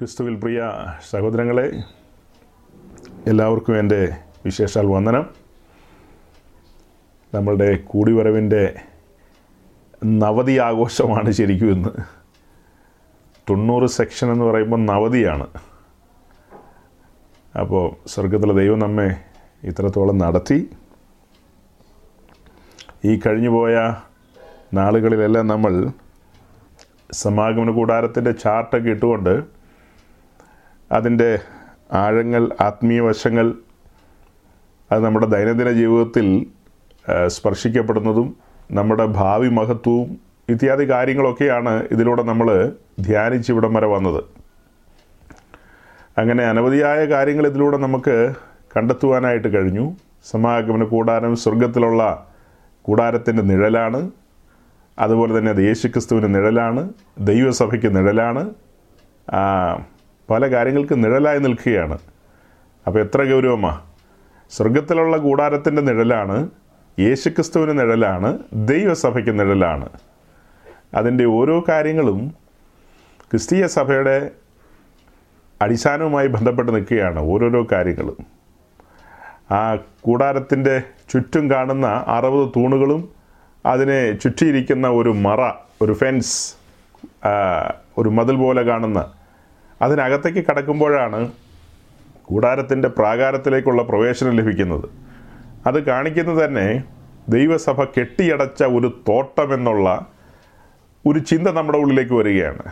ക്രിസ്തുവിൽ പ്രിയ സഹോദരങ്ങളെ എല്ലാവർക്കും എന്റെ വിശേഷാൽ വന്ദനം. നമ്മളുടെ കൂടിവരവിന്റെ നവതി ആഘോഷമാണ് ശരിക്കും ഇന്ന്. തൊണ്ണൂറ് സെക്ഷൻ എന്ന് പറയുമ്പോൾ നവതിയാണ്. അപ്പോൾ സ്വർഗത്തിലെ ദൈവം നമ്മെ ഇത്രത്തോളം നടത്തി. ഈ കഴിഞ്ഞുപോയ നാളുകളിലെല്ലാം നമ്മൾ സമാഗമന കൂടാരത്തിന്റെ ചാർട്ടൊക്കെ ഇട്ടുകൊണ്ട് അതിന്റെ ആഴങ്ങൾ ആത്മീയ വശങ്ങൾ അത് നമ്മുടെ ദൈനംദിന ജീവിതത്തിൽ സ്പർശിക്കപ്പെടുന്നതും നമ്മുടെ ഭാവി മഹത്വവും ഇത്യാദി കാര്യങ്ങളൊക്കെയാണ് ഇതിലൂടെ നമ്മൾ ധ്യാനിച്ച് ഇവിടം വരെ വന്നത്. അങ്ങനെ അനവധിയായ കാര്യങ്ങൾ ഇതിലൂടെ നമുക്ക് കണ്ടെത്തുവാനായിട്ട് കഴിഞ്ഞു. സമാഗമന കൂടാരം സ്വർഗത്തിലുള്ള കൂടാരത്തിന്റെ നിഴലാണ്. അതുപോലെ തന്നെ അത് യേശുക്രിസ്തുവിന്റെ നിഴലാണ്. ദൈവസഭയ്ക്ക് നിഴലാണ്. പല കാര്യങ്ങൾക്ക് നിഴലായി നിൽക്കുകയാണ്. അപ്പോൾ എത്ര ഗൗരവമാ. സ്വർഗത്തിലുള്ള കൂടാരത്തിന്റെ നിഴലാണ് യേശുക്രിസ്തുവിന് നിഴലാണ് ദൈവസഭയ്ക്ക് നിഴലാണ്. അതിന്റെ ഓരോ കാര്യങ്ങളും ക്രിസ്തീയ സഭയുടെ അടിസ്ഥാനവുമായി ബന്ധപ്പെട്ട് നിൽക്കുകയാണ് ഓരോരോ കാര്യങ്ങളും. ആ കൂടാരത്തിന്റെ ചുറ്റും കാണുന്ന അറുപത് തൂണുകളും അതിനെ ചുറ്റിയിരിക്കുന്ന ഒരു മറ ഒരു ഫെൻസ് ഒരു മതിൽ പോലെ കാണുന്ന അതിനകത്തേക്ക് കടക്കുമ്പോഴാണ് കൂടാരത്തിന്റെ പ്രാകാരത്തിലേക്കുള്ള പ്രവേശനം ലഭിക്കുന്നത്. അത് കാണിക്കുന്നത് തന്നെ ദൈവസഭ കെട്ടിയടച്ച ഒരു തോട്ടം എന്നുള്ള ഒരു ചിന്ത നമ്മുടെ ഉള്ളിലേക്ക് വരികയാണ്.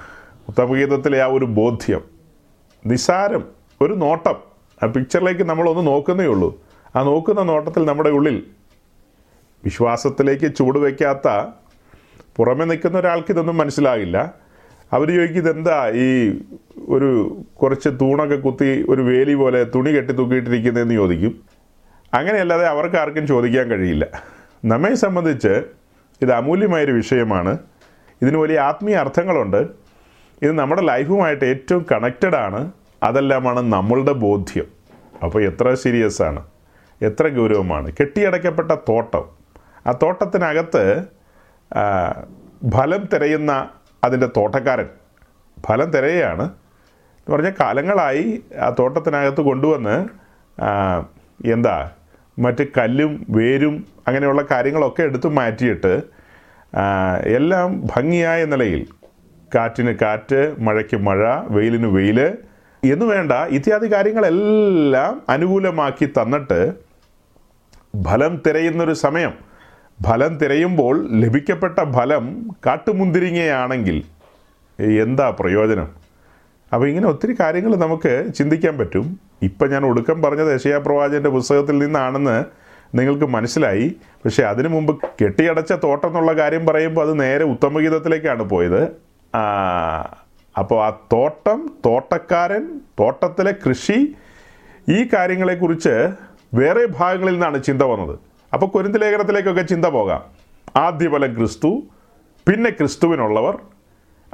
ഉത്തമഗീതത്തിലെ ആ ഒരു ബോധ്യം നിസാരം ഒരു നോട്ടം ആ പിക്ചറിലേക്ക് നമ്മളൊന്ന് നോക്കുന്നേ ഉള്ളൂ. ആ നോക്കുന്ന നോട്ടത്തിൽ നമ്മുടെ ഉള്ളിൽ വിശ്വാസത്തിലേക്ക് ചൂട് ചൂടുവെക്കാത്ത പുറമെ നിൽക്കുന്ന ഒരാൾക്ക് ഇതൊന്നും മനസ്സിലാകില്ല. അവർ ചോദിക്കും ഇതെന്താ ഈ ഒരു കുറച്ച് തൂണൊക്കെ കുത്തി ഒരു വേലി പോലെ തുണി കെട്ടി തൂക്കിയിട്ടിരിക്കുന്നതെന്ന് ചോദിക്കും. അങ്ങനെയല്ലാതെ അവർക്ക് ആർക്കും ചോദിക്കാൻ കഴിയില്ല. നമ്മെ സംബന്ധിച്ച് ഇത് അമൂല്യമായൊരു വിഷയമാണ്. ഇതിന് വലിയ ആത്മീയ അർത്ഥങ്ങളുണ്ട്. ഇത് നമ്മുടെ ലൈഫുമായിട്ട് ഏറ്റവും കണക്റ്റഡ് ആണ്. അതെല്ലാമാണ് നമ്മളുടെ ബോധ്യം. അപ്പോൾ എത്ര സീരിയസ് ആണ്. എത്ര ഗൗരവമാണ്. കെട്ടിയടയ്ക്കപ്പെട്ട തോട്ടം. ആ തോട്ടത്തിനകത്ത് ഫലം തിരയുന്ന അതിന്റെ തോട്ടക്കാരൻ. ഫലം തിരയാണ്. എന്ന് പറഞ്ഞാൽ കാലങ്ങളായി ആ തോട്ടത്തിനകത്ത് കൊണ്ടുവന്ന് എന്താ മറ്റ് കല്ലും വേരും അങ്ങനെയുള്ള കാര്യങ്ങളൊക്കെ എടുത്തു മാറ്റിയിട്ട് എല്ലാം ഭംഗിയായ നിലയിൽ കാറ്റിന് കാറ്റ് മഴയ്ക്ക് മഴ വെയിലിന് വെയിൽ എന്നു വേണ്ട ഇത്യാദി കാര്യങ്ങളെല്ലാം അനുകൂലമാക്കി തന്നിട്ട് ഫലം തിരയുന്നൊരു സമയം ഫലം തിരയുമ്പോൾ ലഭിക്കപ്പെട്ട ഫലം കാട്ടുമുന്തിരിങ്ങയാണെങ്കിൽ എന്താ പ്രയോജനം? അപ്പോൾ ഇങ്ങനെ ഒത്തിരി കാര്യങ്ങൾ നമുക്ക് ചിന്തിക്കാൻ പറ്റും. ഇപ്പം ഞാൻ ഒടുക്കം പറഞ്ഞത് യശയാ പുസ്തകത്തിൽ നിന്നാണെന്ന് നിങ്ങൾക്ക് മനസ്സിലായി. പക്ഷേ അതിനു മുമ്പ് കെട്ടിയടച്ച തോട്ടം എന്നുള്ള കാര്യം പറയുമ്പോൾ അത് നേരെ ഉത്തമഗീതത്തിലേക്കാണ് പോയത്. അപ്പോൾ ആ തോട്ടം തോട്ടക്കാരൻ തോട്ടത്തിലെ കൃഷി ഈ കാര്യങ്ങളെക്കുറിച്ച് വേറെ ഭാഗങ്ങളിൽ നിന്നാണ് ചിന്ത വന്നത്. അപ്പോൾ കുരുന്ത് ലേഖനത്തിലേക്കൊക്കെ ചിന്ത പോകാം. ആദ്യഫലം ക്രിസ്തു പിന്നെ ക്രിസ്തുവിനുള്ളവർ.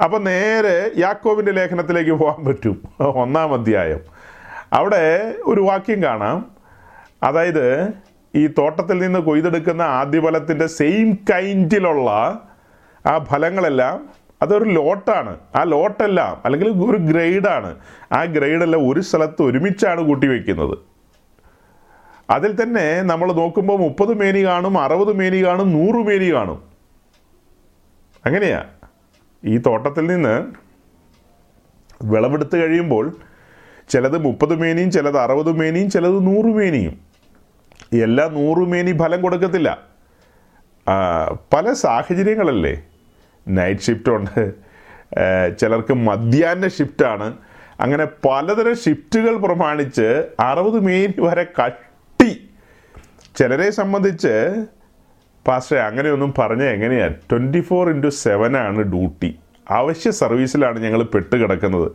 അപ്പോൾ നേരെ യാക്കോവിന്റെ ലേഖനത്തിലേക്ക് പോകാൻ പറ്റും. ഒന്നാം അധ്യായം. അവിടെ ഒരു വാക്യം കാണാം. അതായത് ഈ തോട്ടത്തിൽ നിന്ന് കൊയ്തെടുക്കുന്ന ആദ്യഫലത്തിന്റെ സെയിം കൈൻഡിലുള്ള ആ ഫലങ്ങളെല്ലാം അതൊരു ലോട്ടാണ്. ആ ലോട്ടെല്ലാം അല്ലെങ്കിൽ ഒരു ഗ്രേഡാണ്. ആ ഗ്രേഡെല്ലാം ഒരു സ്ഥലത്ത് ഒരുമിച്ചാണ് കൂട്ടി അതിൽ തന്നെ നമ്മൾ നോക്കുമ്പോൾ മുപ്പത് മേനി കാണും അറുപത് മേനി കാണും നൂറ് മേനി കാണും. അങ്ങനെയാ. ഈ തോട്ടത്തിൽ നിന്ന് വിളവെടുത്ത് കഴിയുമ്പോൾ ചിലത് മുപ്പത് മേനിയും ചിലത് അറുപത് മേനിയും ചിലത് നൂറ് മേനിയും. എല്ലാ നൂറ് മേനി ഫലം കൊടുക്കത്തില്ല. പല സാഹചര്യങ്ങളല്ലേ. നൈറ്റ് ഷിഫ്റ്റുണ്ട് ചിലർക്ക് മധ്യാഹ്ന ഷിഫ്റ്റാണ് അങ്ങനെ പലതരം ഷിഫ്റ്റുകൾ പ്രമാണിച്ച് അറുപത് മേനി വരെ കട്ടി ചിലരെ സംബന്ധിച്ച് പാസ്റ്റേ അങ്ങനെയൊന്നും പറഞ്ഞാൽ എങ്ങനെയാ? ട്വന്റി ഫോർ ഇന്റു ആണ് ഡ്യൂട്ടി അവശ്യ സർവീസിലാണ് ഞങ്ങൾ പെട്ട് കിടക്കുന്നത്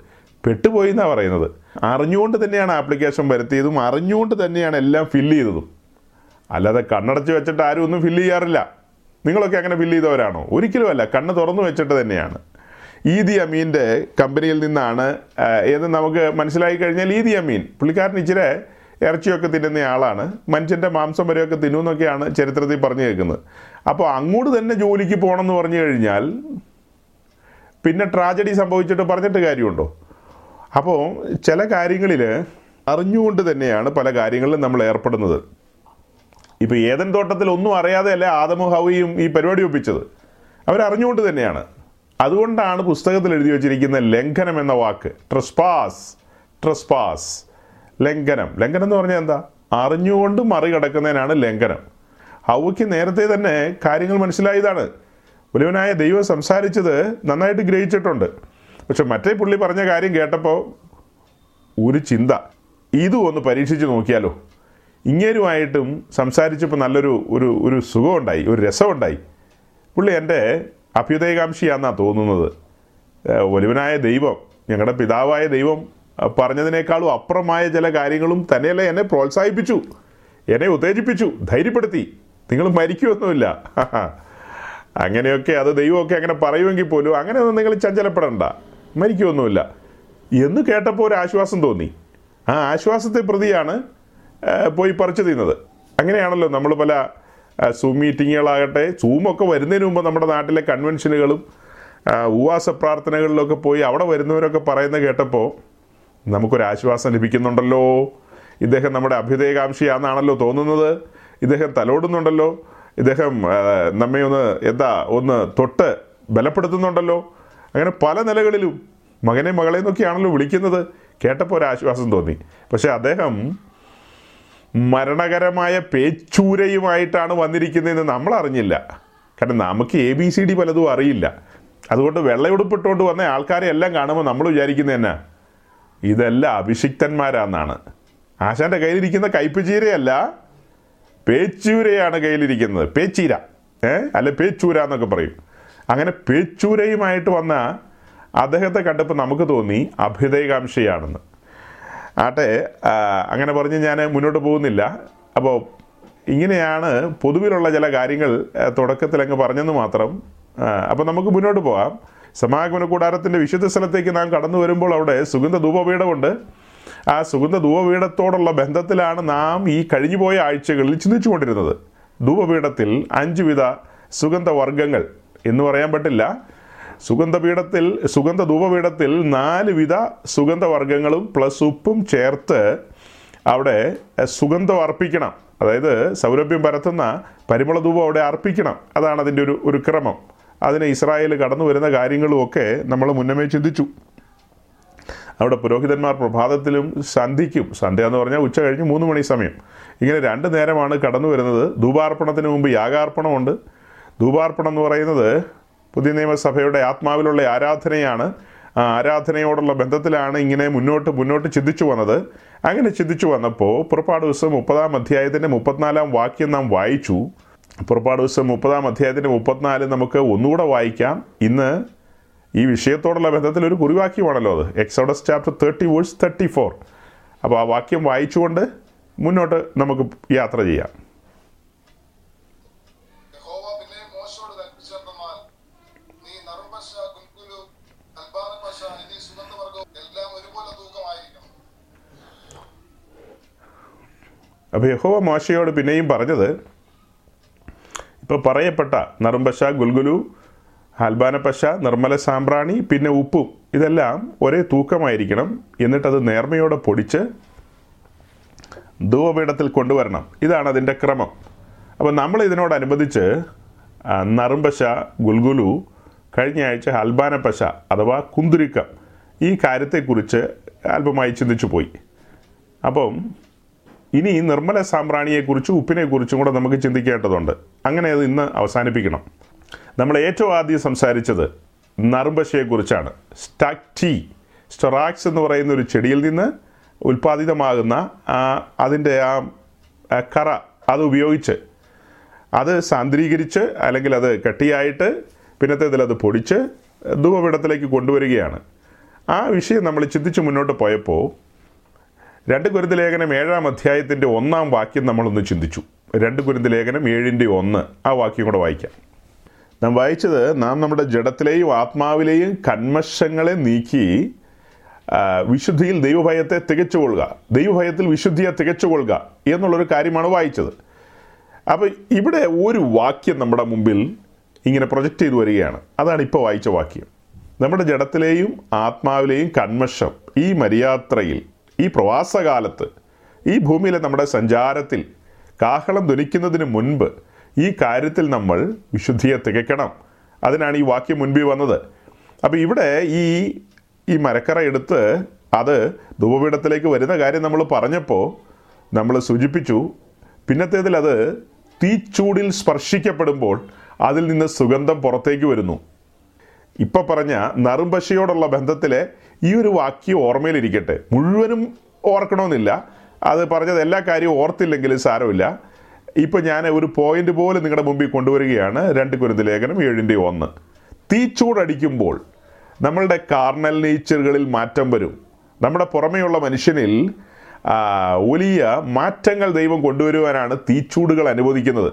പെട്ടുപോയി എന്നാണ് പറയുന്നത്. അറിഞ്ഞുകൊണ്ട് തന്നെയാണ് ആപ്ലിക്കേഷൻ വരുത്തിയതും അറിഞ്ഞുകൊണ്ട് തന്നെയാണ് എല്ലാം ഫില്ല് ചെയ്തതും. അല്ലാതെ കണ്ണടച്ച് വെച്ചിട്ട് ആരും ഒന്നും ഫില്ല് ചെയ്യാറില്ല. നിങ്ങളൊക്കെ അങ്ങനെ ഫില്ല് ചെയ്തവരാണോ? ഒരിക്കലുമല്ല. കണ്ണ് തുറന്നു വെച്ചിട്ട് തന്നെയാണ്. ഈദി അമീന്റെ കമ്പനിയിൽ നിന്നാണ് ഏത് നമുക്ക് മനസ്സിലായി കഴിഞ്ഞാൽ ഈദി അമീൻ. പുള്ളിക്കാരൻ ഇച്ചിരി ഇറച്ചിയൊക്കെ തിന്നുന്ന ആളാണ്. മനുഷ്യന്റെ മാംസം വരെയൊക്കെ തിന്നുമെന്നൊക്കെയാണ് ചരിത്രത്തിൽ പറഞ്ഞു കേൾക്കുന്നത്. അപ്പോൾ അങ്ങോട്ട് തന്നെ ജോലിക്ക് പോകണമെന്ന് പറഞ്ഞു കഴിഞ്ഞാൽ പിന്നെ ട്രാജഡി സംഭവിച്ചിട്ട് പറഞ്ഞിട്ട് കാര്യമുണ്ടോ? അപ്പോൾ ചില കാര്യങ്ങളിൽ അറിഞ്ഞുകൊണ്ട് തന്നെയാണ് പല കാര്യങ്ങളിലും നമ്മൾ ഏർപ്പെടുന്നത്. ഇപ്പോൾ ഏതൻ തോട്ടത്തിൽ ഒന്നും അറിയാതെയല്ല ആദമു ഹവയും ഈ പരിപാടി ഒപ്പിച്ചത്? അവരറിഞ്ഞുകൊണ്ട് തന്നെയാണ്. അതുകൊണ്ടാണ് പുസ്തകത്തിൽ എഴുതി വച്ചിരിക്കുന്ന ലംഘനം എന്ന വാക്ക് ട്രസ്പാസ് ട്രസ്പാസ് ലംഘനം. ലംഘനം എന്ന് പറഞ്ഞാൽ എന്താ? അറിഞ്ഞുകൊണ്ട് മറികടക്കുന്നതിനാണ് ലംഘനം. ഹൗവയ്ക്ക് നേരത്തെ തന്നെ കാര്യങ്ങൾ മനസ്സിലായതാണ്. ഒരുവനായ ദൈവം സംസാരിച്ചത് നന്നായിട്ട് ഗ്രഹിച്ചിട്ടുണ്ട്. പക്ഷെ മറ്റേ പുള്ളി പറഞ്ഞ കാര്യം കേട്ടപ്പോൾ ഒരു ചിന്ത. ഇതും ഒന്ന് പരീക്ഷിച്ച് നോക്കിയാലോ. ഇങ്ങേരുമായിട്ടും സംസാരിച്ചപ്പോൾ നല്ലൊരു ഒരു ഒരു സുഖമുണ്ടായി ഒരു രസമുണ്ടായി. പുള്ളി എന്റെ അഭ്യുദയകാംക്ഷിയാണെന്നാണ് തോന്നുന്നത്. വലുവനായ ദൈവം ഞങ്ങളുടെ പിതാവായ ദൈവം പറഞ്ഞതിനേക്കാളും അപ്പുറമായ ചില കാര്യങ്ങളും തന്നെയല്ല എന്നെ പ്രോത്സാഹിപ്പിച്ചു എന്നെ ഉത്തേജിപ്പിച്ചു ധൈര്യപ്പെടുത്തി. നിങ്ങൾ മരിക്കുമൊന്നുമില്ല അങ്ങനെയൊക്കെ അത് ദൈവമൊക്കെ അങ്ങനെ പറയുമെങ്കിൽ പോലും അങ്ങനെയൊന്നും നിങ്ങൾ ചഞ്ചലപ്പെടണ്ട. മരിക്കുമൊന്നുമില്ല എന്ന് കേട്ടപ്പോൾ ഒരു ആശ്വാസം തോന്നി. ആ ആശ്വാസത്തെ പ്രതിയാണ് പോയി പറിച്ചു തിന്നത്. അങ്ങനെയാണല്ലോ നമ്മൾ പല സൂം മീറ്റിങ്ങുകളാകട്ടെ സൂമൊക്കെ വരുന്നതിന് മുമ്പ് നമ്മുടെ നാട്ടിലെ കൺവെൻഷനുകളും ഉപവാസ പ്രാർത്ഥനകളിലൊക്കെ പോയി അവിടെ വരുന്നവരൊക്കെ പറയുന്നത് കേട്ടപ്പോൾ നമുക്കൊരു ആശ്വാസം ലഭിക്കുന്നുണ്ടല്ലോ. ഇദ്ദേഹം നമ്മുടെ അഭ്യുദയകാംക്ഷിയാണെന്നാണല്ലോ തോന്നുന്നത്. ഇദ്ദേഹം തലോടുന്നുണ്ടല്ലോ. ഇദ്ദേഹം നമ്മെ ഒന്ന് എന്താ ഒന്ന് തൊട്ട് ബലപ്പെടുത്തുന്നുണ്ടല്ലോ. അങ്ങനെ പല നിലകളിലും മകനെ മകളെ എന്നൊക്കെയാണല്ലോ വിളിക്കുന്നത്. കേട്ടപ്പോൾ ഒരു ആശ്വാസം തോന്നി. പക്ഷേ അദ്ദേഹം മരണകരമായ പേച്ചൂരയുമായിട്ടാണ് വന്നിരിക്കുന്നതെന്ന് നമ്മൾ അറിഞ്ഞില്ല കാരണം നമുക്ക് എ ബി സി ഡി പലതും അറിയില്ല. അതുകൊണ്ട് വെള്ളയുടുപ്പിട്ടുകൊണ്ട് വന്ന ആൾക്കാരെ എല്ലാം കാണുമ്പോൾ നമ്മൾ വിചാരിക്കുന്നത് എന്നാ? ഇതെല്ലാം അഭിഷിക്തന്മാരാന്നാണ്. ആശാന്റെ കയ്യിലിരിക്കുന്ന കയ്പ് ചീരയല്ല പേച്ചൂരയാണ് കയ്യിലിരിക്കുന്നത്. പേച്ചീര ഏ? അല്ല പേച്ചൂര എന്നൊക്കെ പറയും. അങ്ങനെ പേച്ചൂരയുമായിട്ട് വന്ന അദ്ദേഹത്തെ കണ്ടപ്പോൾ നമുക്ക് തോന്നി അഭ്യുദയകാംക്ഷയാണെന്ന് ആട്ടെ അങ്ങനെ പറഞ്ഞ് ഞാൻ മുന്നോട്ട് പോകുന്നില്ല. അപ്പോൾ ഇങ്ങനെയാണ് പൊതുവിലുള്ള ചില കാര്യങ്ങൾ തുടക്കത്തിൽ അങ്ങ് പറഞ്ഞെന്ന് മാത്രം അപ്പോൾ നമുക്ക് മുന്നോട്ട് പോകാം. സമാഗമന കൂടാരത്തിന്റെ വിശുദ്ധ സ്ഥലത്തേക്ക് നാം കടന്നു വരുമ്പോൾ അവിടെ സുഗന്ധ ധൂപപീഠമുണ്ട്. ആ സുഗന്ധ ധൂപപീഠത്തോടുള്ള ബന്ധത്തിലാണ് നാം ഈ കഴിഞ്ഞുപോയ ആഴ്ചകളിൽ ചിന്തിച്ചുകൊണ്ടിരുന്നത്. ധൂപപീഠത്തിൽ അഞ്ചുവിധ സുഗന്ധ സുഗന്ധവർഗങ്ങൾ എന്ന് പറയാൻ പറ്റില്ല. സുഗന്ധപീഠത്തിൽ സുഗന്ധ ധൂപപീഠത്തിൽ നാല് വിധ സുഗന്ധവർഗങ്ങളും പ്ലസ് ഉപ്പും ചേർത്ത് അവിടെ സുഗന്ധം അർപ്പിക്കണം. അതായത് സൗരഭ്യം പരത്തുന്ന പരിമള ധൂപം അവിടെ അർപ്പിക്കണം. അതാണ് അതിന്റെ ഒരു ഒരു ക്രമം. അതിന് ഇസ്രായേൽ കടന്നു വരുന്ന കാര്യങ്ങളുമൊക്കെ നമ്മൾ മുന്നമേ ചിന്തിച്ചു. അവിടെ പുരോഹിതന്മാർ പ്രഭാതത്തിലും സന്ധിക്കും സന്ധ്യ എന്ന് പറഞ്ഞാൽ ഉച്ച കഴിഞ്ഞ് മൂന്ന് മണി സമയം ഇങ്ങനെ രണ്ട് നേരമാണ് കടന്നു വരുന്നത്. ധൂപാർപ്പണത്തിന് മുമ്പ് യാഗാർപ്പണമുണ്ട്. ധൂപാർപ്പണം എന്ന് പറയുന്നത് പുതിയ നിയമസഭയുടെ ആത്മാവിലുള്ള ആരാധനയാണ്. ആ ആരാധനയോടുള്ള ബന്ധത്തിലാണ് ഇങ്ങനെ മുന്നോട്ട് മുന്നോട്ട് ചിന്തിച്ചു വന്നത്. അങ്ങനെ ചിന്തിച്ചു വന്നപ്പോൾ പുറപ്പാട് ദിവസം മുപ്പതാം അധ്യായത്തിന്റെ മുപ്പത്തിനാലാം വാക്യം നാം വായിച്ചു. പുറപ്പാട് ദിവസം മുപ്പതാം അധ്യായത്തിന്റെ മുപ്പത്തിനാല് നമുക്ക് ഒന്നുകൂടെ വായിക്കാം. ഇന്ന് ഈ വിഷയത്തോടുള്ള ബന്ധത്തിൽ ഒരു കുറിവാക്യമാണല്ലോ അത്. Exodus chapter thirty verse thirty four അപ്പോൾ ആ വാക്യം വായിച്ചുകൊണ്ട് മുന്നോട്ട് നമുക്ക് യാത്ര ചെയ്യാം. അപ്പോൾ യഹോവ മോശയോട് പിന്നെയും പറഞ്ഞത് ഇപ്പോൾ പറയപ്പെട്ട നറുംപശ ഗുൽഗുലു ഹൽബാനപ്പശ നിർമ്മല സാമ്പ്രാണി പിന്നെ ഉപ്പും ഇതെല്ലാം ഒരേ തൂക്കമായിരിക്കണം. എന്നിട്ടത് നേർമയോടെ പൊടിച്ച് ധൂവപീഠത്തിൽ കൊണ്ടുവരണം. ഇതാണ് അതിന്റെ ക്രമം. അപ്പോൾ നമ്മൾ ഇതിനോടനുബന്ധിച്ച് നറുംപശ ഗുൽഗുലു കഴിഞ്ഞ ആഴ്ച ഹൽബാനപ്പശ അഥവാ കുന്തുരുക്കം ഈ കാര്യത്തെക്കുറിച്ച് അല്പമായി ചിന്തിച്ചു പോയി. അപ്പം ഇനി നിർമ്മല സാമ്പ്രാണിയെക്കുറിച്ചും ഉപ്പിനെക്കുറിച്ചും കൂടെ നമുക്ക് ചിന്തിക്കേണ്ടതുണ്ട്. അങ്ങനെ അത് ഇന്ന് അവസാനിപ്പിക്കണം. നമ്മൾ ഏറ്റവും ആദ്യം സംസാരിച്ചത് നറുമ്പശയെക്കുറിച്ചാണ്. സ്റ്റാക്ടി സ്റ്റൊറാക്സ് എന്ന് പറയുന്ന ഒരു ചെടിയിൽ നിന്ന് ഉൽപ്പാദിതമാകുന്ന അതിന്റെ ആ കറ അത് ഉപയോഗിച്ച് അത് സാന്ദ്രീകരിച്ച് അല്ലെങ്കിൽ അത് കട്ടിയായിട്ട് പിന്നത്തേതിൽ അത് പൊടിച്ച് ധൂപപീഠത്തിലേക്ക് കൊണ്ടുവരികയാണ്. ആ വിഷയം നമ്മൾ ചിന്തിച്ച് മുന്നോട്ട് പോയപ്പോൾ രണ്ട് കുരുന്ത് ലേഖനം ഏഴാം അധ്യായത്തിന്റെ ഒന്നാം വാക്യം നമ്മളൊന്ന് ചിന്തിച്ചു. രണ്ട് കുരുന്ത് ലേഖനം ഏഴിന്റെ ഒന്ന്. ആ വാക്യം കൂടെ വായിക്കാം. നാം വായിച്ചത് നാം നമ്മുടെ ജഡത്തിലെയും ആത്മാവിലെയും കന്മശങ്ങളെ നീക്കി വിശുദ്ധിയിൽ ദൈവഭയത്തെ തികച്ചുകൊള്ളുക. ദൈവഭയത്തിൽ വിശുദ്ധിയെ തികച്ചുകൊള്ളുക എന്നുള്ളൊരു കാര്യമാണ് വായിച്ചത്. അപ്പോൾ ഇവിടെ ഒരു വാക്യം നമ്മുടെ മുമ്പിൽ ഇങ്ങനെ പ്രൊജക്റ്റ് ചെയ്തു വരികയാണ്. അതാണ് ഇപ്പോൾ വായിച്ച വാക്യം. നമ്മുടെ ജഡത്തിലെയും ആത്മാവിലെയും കന്മഷം ഈ മരിയാത്രയിൽ ഈ പ്രവാസകാലത്ത് ഈ ഭൂമിയിലെ നമ്മുടെ സഞ്ചാരത്തിൽ കാഹളം ധ്വനിക്കുന്നതിന് മുൻപ് ഈ കാര്യത്തിൽ നമ്മൾ വിശുദ്ധിയെ തികയ്ക്കണം. അതിനാണ് ഈ വാക്യം മുൻപിൽ വന്നത്. അപ്പോൾ ഇവിടെ ഈ ഈ മരക്കറ എടുത്ത് അത് ധൂപപീഠത്തിലേക്ക് വരുന്ന കാര്യം നമ്മൾ പറഞ്ഞപ്പോൾ നമ്മൾ സൂചിപ്പിച്ചു. പിന്നത്തേതിൽ അത് തീച്ചൂടിൽ സ്പർശിക്കപ്പെടുമ്പോൾ അതിൽ നിന്ന് സുഗന്ധം പുറത്തേക്ക് വരുന്നു. ഇപ്പൊ പറഞ്ഞ നറുംപശയോടുള്ള ബന്ധത്തിലെ ഈ ഒരു വാക്യം ഓർമ്മയിലിരിക്കട്ടെ. മുഴുവനും ഓർക്കണമെന്നില്ല. അത് പറഞ്ഞത് എല്ലാ കാര്യവും ഓർത്തില്ലെങ്കിലും സാരമില്ല. ഇപ്പം ഞാൻ ഒരു പോയിന്റ് പോലെ നിങ്ങളുടെ മുമ്പിൽ കൊണ്ടുവരികയാണ്. രണ്ട് കുരുന്ന് ലേഖനം ഏഴിന്റെ ഒന്ന്. തീച്ചൂടടിക്കുമ്പോൾ നമ്മളുടെ കാർണൽ നേച്ചറുകളിൽ മാറ്റം വരും. നമ്മുടെ പുറമെയുള്ള മനുഷ്യനിൽ വലിയ മാറ്റങ്ങൾ ദൈവം കൊണ്ടുവരുവാനാണ് തീച്ചൂടുകൾ അനുവദിക്കുന്നത്.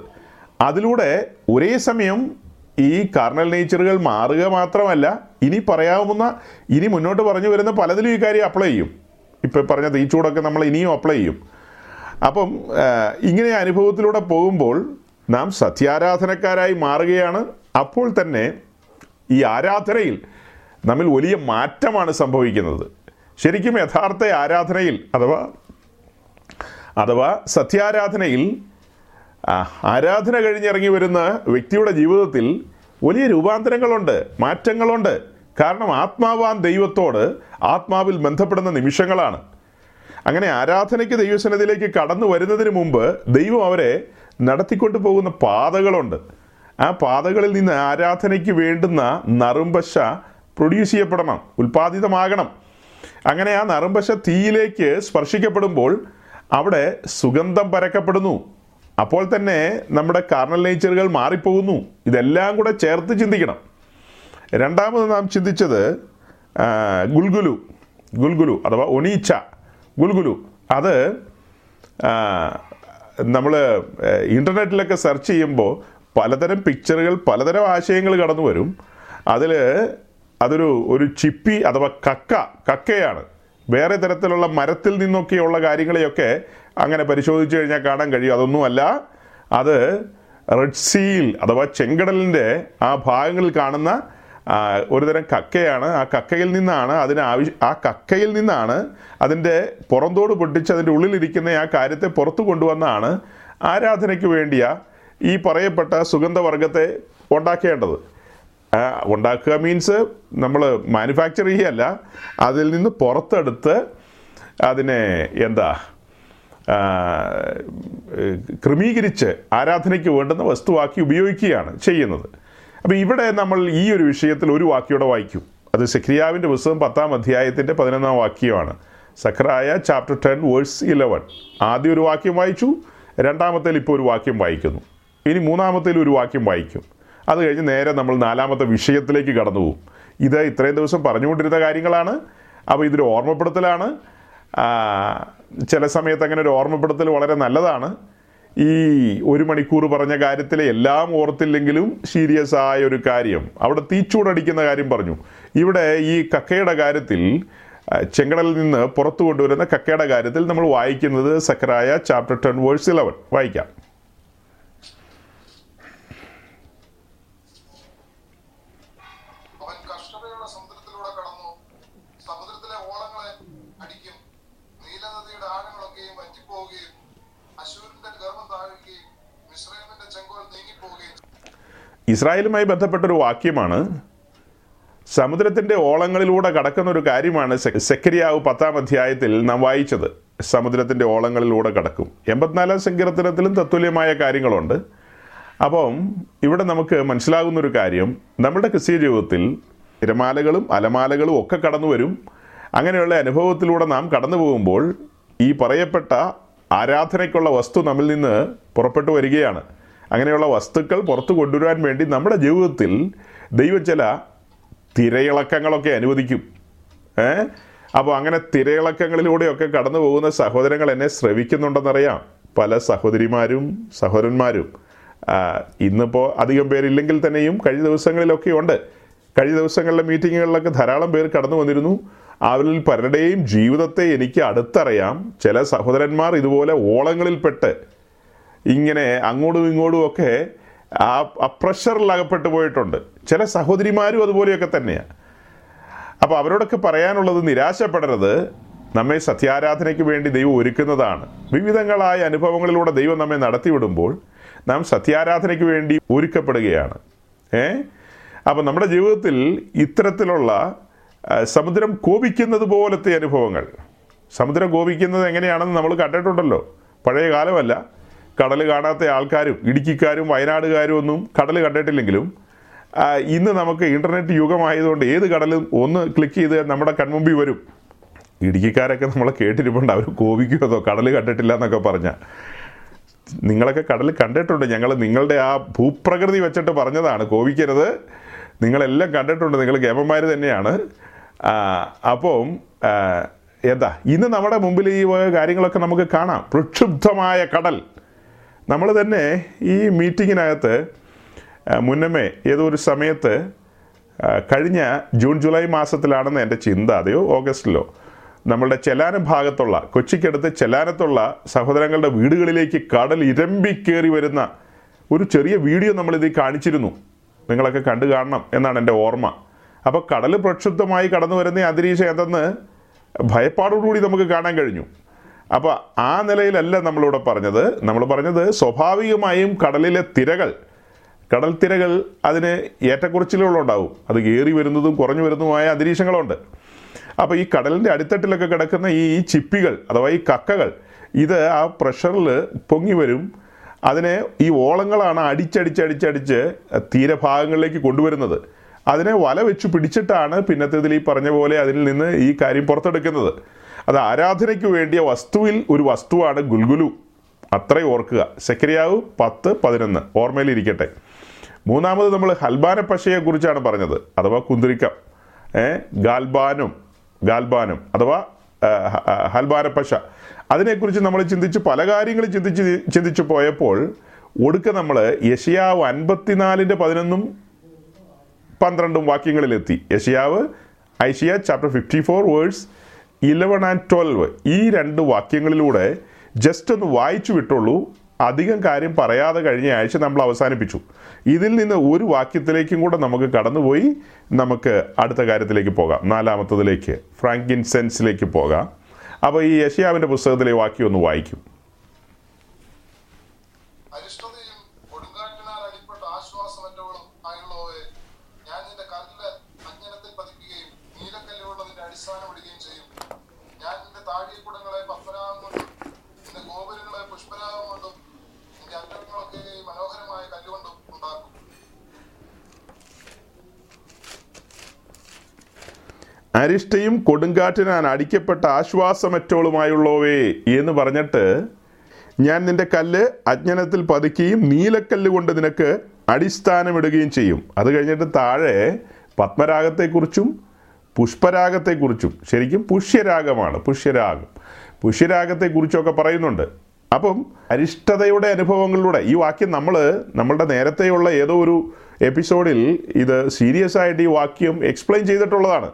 അതിലൂടെ ഒരേ സമയം ഈ കാർണൽ നേച്ചറുകൾ മാറുക മാത്രമല്ല ഇനി പറയാവുന്ന ഇനി മുന്നോട്ട് പറഞ്ഞു വരുന്ന പലതിലും ഈ കാര്യം അപ്ലൈ ചെയ്യും. ഇപ്പം പറഞ്ഞ തീച്ചൂടൊക്കെ നമ്മൾ ഇനിയും അപ്ലൈ ചെയ്യും. അപ്പം ഇങ്ങനെ അനുഭവത്തിലൂടെ പോകുമ്പോൾ നാം സത്യാരാധനക്കാരായി മാറുകയാണ്. അപ്പോൾ തന്നെ ഈ ആരാധനയിൽ നമ്മിൽ വലിയ മാറ്റമാണ് സംഭവിക്കുന്നത്. ശരിക്കും യഥാർത്ഥ ആരാധനയിൽ അഥവാ അഥവാ സത്യാരാധനയിൽ ആരാധന കഴിഞ്ഞിറങ്ങി വരുന്ന വ്യക്തിയുടെ ജീവിതത്തിൽ വലിയ രൂപാന്തരങ്ങളുണ്ട് മാറ്റങ്ങളുണ്ട്. കാരണം ആത്മാവാൻ ദൈവത്തോട് ആത്മാവിൽ ബന്ധപ്പെടുന്ന നിമിഷങ്ങളാണ്. അങ്ങനെ ആരാധനയ്ക്ക് ദൈവസന്നിധിയിലേക്ക് കടന്നു വരുന്നതിന് മുമ്പ് ദൈവം അവരെ നടത്തിക്കൊണ്ടു പോകുന്ന പാതകളുണ്ട്. ആ പാതകളിൽ നിന്ന് ആരാധനയ്ക്ക് വേണ്ടുന്ന നറുമ്പശ പ്രൊഡ്യൂസ് ചെയ്യപ്പെടണം ഉൽപ്പാദിതമാകണം അങ്ങനെ ആ നറുമ്പശ തീയിലേക്ക് സ്പർശിക്കപ്പെടുമ്പോൾ അവിടെ സുഗന്ധം പരക്കപ്പെടുന്നു. അപ്പോൾ തന്നെ നമ്മുടെ കാർണൽ നേച്ചറുകൾ മാറിപ്പോകുന്നു. ഇതെല്ലാം കൂടെ ചേർത്ത് ചിന്തിക്കണം. രണ്ടാമത് നാം ചിന്തിച്ചത് ഗുൽഗുലു ഗുൽഗുലു അഥവാ ഒണീച്ച ഗുൽഗുലു. അത് നമ്മൾ ഇന്റർനെറ്റിലൊക്കെ സെർച്ച് ചെയ്യുമ്പോൾ പലതരം പിക്ചറുകൾ പലതരം ആശയങ്ങൾ കടന്നു വരും. അതിൽ അതൊരു ഒരു ചിപ്പി അഥവാ കക്ക കക്കയാണ്. വേറെ തരത്തിലുള്ള മരത്തിൽ നിന്നൊക്കെയുള്ള കാര്യങ്ങളെയൊക്കെ അങ്ങനെ പരിശോധിച്ചു കഴിഞ്ഞാൽ കാണാൻ കഴിയും. അതൊന്നുമല്ല അത് റെഡ് സീൽ അഥവാ ചെങ്കടലിന്റെ ആ ഭാഗങ്ങളിൽ കാണുന്ന ഒരുതരം കക്കയാണ്. ആ കക്കയിൽ നിന്നാണ് അതിന് ആവശ്യ ആ കക്കയിൽ നിന്നാണ് അതിന്റെ പുറന്തോട് പൊട്ടിച്ച് അതിന്റെ ഉള്ളിലിരിക്കുന്ന ആ കാര്യത്തെ പുറത്തു കൊണ്ടുവന്നാണ് ആരാധനയ്ക്ക് വേണ്ടിയ ഈ പറയപ്പെട്ട സുഗന്ധവർഗത്തെ ഉണ്ടാക്കേണ്ടത്. ഉണ്ടാക്കുക മീൻസ് നമ്മൾ മാനുഫാക്ചർ ചെയ്യല്ല അതിൽ നിന്ന് പുറത്തെടുത്ത് അതിനെ എന്താ ക്രമീകരിച്ച് ആരാധനയ്ക്ക് വേണ്ടുന്ന വസ്തുവാക്കി ഉപയോഗിക്കുകയാണ് ചെയ്യുന്നത്. അപ്പോൾ ഇവിടെ നമ്മൾ ഈ ഒരു വിഷയത്തിൽ ഒരു വാക്യോടെ വായിക്കും. അത് സെക്രിയാവിന്റെ പുസ്തകം പത്താം അധ്യായത്തിന്റെ പതിനൊന്നാം വാക്യമാണ്. Zechariah chapter ten verse eleven ആദ്യം ഒരു വാക്യം വായിച്ചു രണ്ടാമത്തേൽ ഇപ്പോൾ ഒരു വാക്യം വായിക്കുന്നു. ഇനി മൂന്നാമത്തേൽ ഒരു വാക്യം വായിക്കും. അത് കഴിഞ്ഞ് നേരെ നമ്മൾ നാലാമത്തെ വിഷയത്തിലേക്ക് കടന്നു പോകും. ഇത് ഇത്രയും ദിവസം പറഞ്ഞുകൊണ്ടിരുന്ന കാര്യങ്ങളാണ്. അപ്പോൾ ഇതൊരു ഓർമ്മപ്പെടുത്തലാണ്. ചില സമയത്ത് അങ്ങനെ ഒരു ഓർമ്മപ്പെടുത്തൽ വളരെ നല്ലതാണ്. ഈ ഒരു മണിക്കൂർ പറഞ്ഞ കാര്യത്തിലെ എല്ലാം ഓർത്തില്ലെങ്കിലും സീരിയസ് ആയ ഒരു കാര്യം. അവിടെ തീച്ചൂടടിക്കുന്ന കാര്യം പറഞ്ഞു. ഇവിടെ ഈ കക്കയുടെ കാര്യത്തിൽ ചെങ്കടലിൽ നിന്ന് പുറത്തു കൊണ്ടുവരുന്ന കക്കയുടെ കാര്യത്തിൽ നമ്മൾ വായിക്കുന്നത് Zechariah chapter ten verse eleven വായിക്കാം. ഇസ്രായേലുമായി ബന്ധപ്പെട്ട ഒരു വാക്യമാണ്. സമുദ്രത്തിന്റെ ഓളങ്ങളിലൂടെ കടക്കുന്ന ഒരു കാര്യമാണ് സെക്കരിയാവ് പത്താം അധ്യായത്തിൽ നാം വായിച്ചത്. സമുദ്രത്തിന്റെ ഓളങ്ങളിലൂടെ കടക്കും. എൺപത്തിനാലാം സങ്കീർത്തനത്തിലും തത്തുല്യമായ കാര്യങ്ങളുണ്ട്. അപ്പം ഇവിടെ നമുക്ക് മനസ്സിലാകുന്ന ഒരു കാര്യം. നമ്മുടെ ക്രിസ്തീയ ജീവിതത്തിൽ തിരമാലകളും അലമാലകളും ഒക്കെ കടന്നു വരും. അങ്ങനെയുള്ള അനുഭവത്തിലൂടെ നാം കടന്നു പോകുമ്പോൾ ഈ പറയപ്പെട്ട ആരാധനയ്ക്കുള്ള വസ്തു നമ്മിൽ നിന്ന് പുറപ്പെട്ടു വരികയാണ്. അങ്ങനെയുള്ള വസ്തുക്കൾ പുറത്തു കൊണ്ടുവരാൻ വേണ്ടി നമ്മുടെ ജീവിതത്തിൽ ദൈവം ചില തിരയിളക്കങ്ങളൊക്കെ അനുവദിക്കും. ഏ? അപ്പോൾ അങ്ങനെ തിരയിളക്കങ്ങളിലൂടെയൊക്കെ കടന്നു പോകുന്ന സഹോദരങ്ങൾ എന്നെ ശ്രവിക്കുന്നുണ്ടെന്നറിയാം. പല സഹോദരിമാരും സഹോദരന്മാരും. ഇന്നിപ്പോൾ അധികം പേരില്ലെങ്കിൽ തന്നെയും കഴിഞ്ഞ ദിവസങ്ങളിലൊക്കെ ഉണ്ട്. കഴിഞ്ഞ ദിവസങ്ങളിലെ മീറ്റിങ്ങുകളിലൊക്കെ ധാരാളം പേർ കടന്നു വന്നിരുന്നു. അവരിൽ പലരുടെയും ജീവിതത്തെ എനിക്ക് അടുത്തറിയാം. ചില സഹോദരന്മാർ ഇതുപോലെ ഓളങ്ങളിൽപ്പെട്ട് ഇങ്ങനെ അങ്ങോട്ടും ഇങ്ങോട്ടും ഒക്കെ ആ ആ പ്രഷറിൽ അകപ്പെട്ടു പോയിട്ടുണ്ട്. ചില സഹോദരിമാരും അതുപോലെയൊക്കെ തന്നെയാണ് അപ്പോൾ അവരോടൊക്കെ പറയാനുള്ളത് നിരാശപ്പെടരുത്. നമ്മെ സത്യാരാധനയ്ക്ക് വേണ്ടി ദൈവം ഒരുക്കുന്നതാണ്. വിവിധങ്ങളായ അനുഭവങ്ങളിലൂടെ ദൈവം നമ്മെ നടത്തിവിടുമ്പോൾ നാം സത്യാരാധനയ്ക്ക് വേണ്ടി ഒരുക്കപ്പെടുകയാണ്. ഏ? അപ്പം നമ്മുടെ ജീവിതത്തിൽ ഇത്തരത്തിലുള്ള സമുദ്രം കോപിക്കുന്നത് പോലത്തെ അനുഭവങ്ങൾ. സമുദ്രം കോപിക്കുന്നത് എങ്ങനെയാണെന്ന് നമ്മൾ കണ്ടിട്ടുണ്ടല്ലോ. പഴയ കാലമല്ല കടൽ കാണാത്ത ആൾക്കാരും ഇടുക്കിക്കാരും വയനാടുകാരും ഒന്നും കടൽ കണ്ടിട്ടില്ലെങ്കിലും ഇന്ന് നമുക്ക് ഇന്റർനെറ്റ് യുഗമായതുകൊണ്ട് ഏത് കടലും ഒന്ന് ക്ലിക്ക് ചെയ്ത് നമ്മുടെ കൺമുമ്പിൽ വരും. ഇടുക്കിക്കാരൊക്കെ നമ്മളെ കേട്ടിരിപ്പുണ്ട്. അവർ കോപിക്കുമതോ കടൽ കണ്ടിട്ടില്ല എന്നൊക്കെ പറഞ്ഞാൽ നിങ്ങളൊക്കെ കടൽ കണ്ടിട്ടുണ്ട്. ഞങ്ങൾ നിങ്ങളുടെ ആ ഭൂപ്രകൃതി വെച്ചിട്ട് പറഞ്ഞതാണ്. കോപിക്കരുത്. നിങ്ങളെല്ലാം കണ്ടിട്ടുണ്ട്. നിങ്ങൾ ഗേമന്മാർ തന്നെയാണ്. അപ്പം എന്താ? ഇന്ന് നമ്മുടെ മുമ്പിൽ ഈ കാര്യങ്ങളൊക്കെ നമുക്ക് കാണാം. പ്രക്ഷുബ്ധമായ കടൽ. നമ്മൾ തന്നെ ഈ മീറ്റിങ്ങിനകത്ത് മുന്നമേ ഏതോ ഒരു സമയത്ത് കഴിഞ്ഞ ജൂൺ ജൂലൈ മാസത്തിലാണെന്ന് എന്റെ ചിന്ത. അതെയോ? ഓഗസ്റ്റിലോ? നമ്മളുടെ ചെലാനം ഭാഗത്തുള്ള കൊച്ചിക്കടുത്ത് ചെലാനത്തുള്ള സഹോദരങ്ങളുടെ വീടുകളിലേക്ക് കടൽ ഇരമ്പി കയറി വരുന്ന ഒരു ചെറിയ വീഡിയോ നമ്മളിത് കാണിച്ചിരുന്നു. നിങ്ങളൊക്കെ കണ്ടു കാണണം എന്നാണ് എന്റെ ഓർമ്മ. അപ്പോൾ കടൽ പ്രക്ഷുബ്ധമായി കടന്നു വരുന്ന അന്തരീക്ഷം എന്തെന്ന് ഭയപ്പാടോടുകൂടി നമുക്ക് കാണാൻ കഴിഞ്ഞു. അപ്പോൾ ആ നിലയിലല്ല നമ്മളിവിടെ പറഞ്ഞത്. നമ്മൾ പറഞ്ഞത് സ്വാഭാവികമായും കടലിലെ തിരകൾ കടൽ തിരകൾ അതിന് ഏറ്റക്കുറച്ചിലുകളുണ്ടാവും അത് കയറി വരുന്നതും കുറഞ്ഞു വരുന്നതുമായ അന്തരീക്ഷങ്ങളുണ്ട്. അപ്പോൾ ഈ കടലിന്റെ അടിത്തട്ടിലൊക്കെ കിടക്കുന്ന ഈ ചിപ്പികൾ അഥവാ ഈ കക്കകൾ ഇത് ആ പ്രഷറിൽ പൊങ്ങി വരും. അതിനെ ഈ ഓളങ്ങളാണ് അടിച്ചടിച്ചടിച്ചടിച്ച് തീരഭാഗങ്ങളിലേക്ക് കൊണ്ടുവരുന്നത്. അതിനെ വല വെച്ച് പിടിച്ചിട്ടാണ് പിന്നത്തേതിൽ ഈ പറഞ്ഞ പോലെ അതിൽ നിന്ന് ഈ കാര്യം പുറത്തെടുക്കുന്നത്. അത് ആരാധനയ്ക്ക് വേണ്ടിയ വസ്തുവിൽ ഒരു വസ്തുവാണ് ഗുൽഗുലു. അത്രയും ഓർക്കുക. സെക്രിയാവ് പത്ത് പതിനൊന്ന്. ഓർമ്മയിലിരിക്കട്ടെ. മൂന്നാമത് നമ്മൾ ഹൽബാന പശയെ കുറിച്ചാണ് പറഞ്ഞത്. അഥവാ കുന്തിരിക്കം. ഗാൽബാനും ഗാൽബാനും അഥവാ ഹൽബാന പശ. അതിനെക്കുറിച്ച് നമ്മൾ ചിന്തിച്ച് പല കാര്യങ്ങളും ചിന്തിച്ച് ചിന്തിച്ചു പോയപ്പോൾ ഒടുക്ക നമ്മൾ യഷിയാവ് അൻപത്തിനാലിന്റെ പതിനൊന്നും പന്ത്രണ്ടും വാക്യങ്ങളിലെത്തി. യഷിയാവ് Isaiah chapter fifty four verse eleven and twelve ഈ രണ്ട് വാക്യങ്ങളിലൂടെ ജസ്റ്റ് ഒന്ന് വായിച്ചു വിട്ടുള്ളൂ അധികം കാര്യം പറയാതെ കഴിഞ്ഞ ആഴ്ച നമ്മൾ അവസാനിപ്പിച്ചു. ഇതിൽ നിന്ന് ഒരു വാക്യത്തിലേക്കും കൂടെ നമുക്ക് കടന്നുപോയി. നമുക്ക് അടുത്ത കാര്യത്തിലേക്ക് പോകാം. നാലാമത്തതിലേക്ക് ഫ്രാങ്കിൻ സെൻസിലേക്ക് പോകാം. അപ്പോൾ ഈ യഷിയാവിന്റെ പുസ്തകത്തിലെ വാക്യം ഒന്ന് വായിക്കും അരിഷ്ടതയും കൊടുങ്കാറ്റിനാൽ അടിപ്പെട്ട ആശ്വാസമറ്റവളും ആയുള്ളവയെ ഞാൻ നിന്റെ കല്ല് അഞ്ജനത്തിൽ പതിക്കുകയും നീലക്കല്ലുള്ളതിന്റെ അടിസ്ഥാനം ഇടുകയും ചെയ്യും ഞാൻ നിന്റെ കല്ലുകൊണ്ടും ഉണ്ടാക്കും. അരിഷ്ടയും കൊടുങ്കാറ്റിനാൽ അടിക്കപ്പെട്ട ആശ്വാസമറ്റോളുമായുള്ളവേ എന്ന് പറഞ്ഞിട്ട് ഞാൻ നിന്റെ കല്ല് അജ്ഞനത്തിൽ പതുക്കുകയും നീലക്കല്ല് കൊണ്ട് നിനക്ക് അടിസ്ഥാനമിടുകയും ചെയ്യും. അത് കഴിഞ്ഞിട്ട് താഴെ പത്മരാഗത്തെക്കുറിച്ചും പുഷ്പരാഗത്തെക്കുറിച്ചും ശരിക്കും പുഷ്യരാഗമാണ് പുഷ്യരാഗം. പുഷ്യരാഗത്തെക്കുറിച്ചൊക്കെ പറയുന്നുണ്ട്. അപ്പം അരിഷ്ടതയുടെ അനുഭവങ്ങളിലൂടെ ഈ വാക്യം നമ്മൾ നമ്മളുടെ നേരത്തെയുള്ള ഏതോ ഒരു എപ്പിസോഡിൽ ഇത് സീരിയസ് ആയിട്ട് ഈ വാക്യം എക്സ്പ്ലെയിൻ ചെയ്തിട്ടുള്ളതാണ്.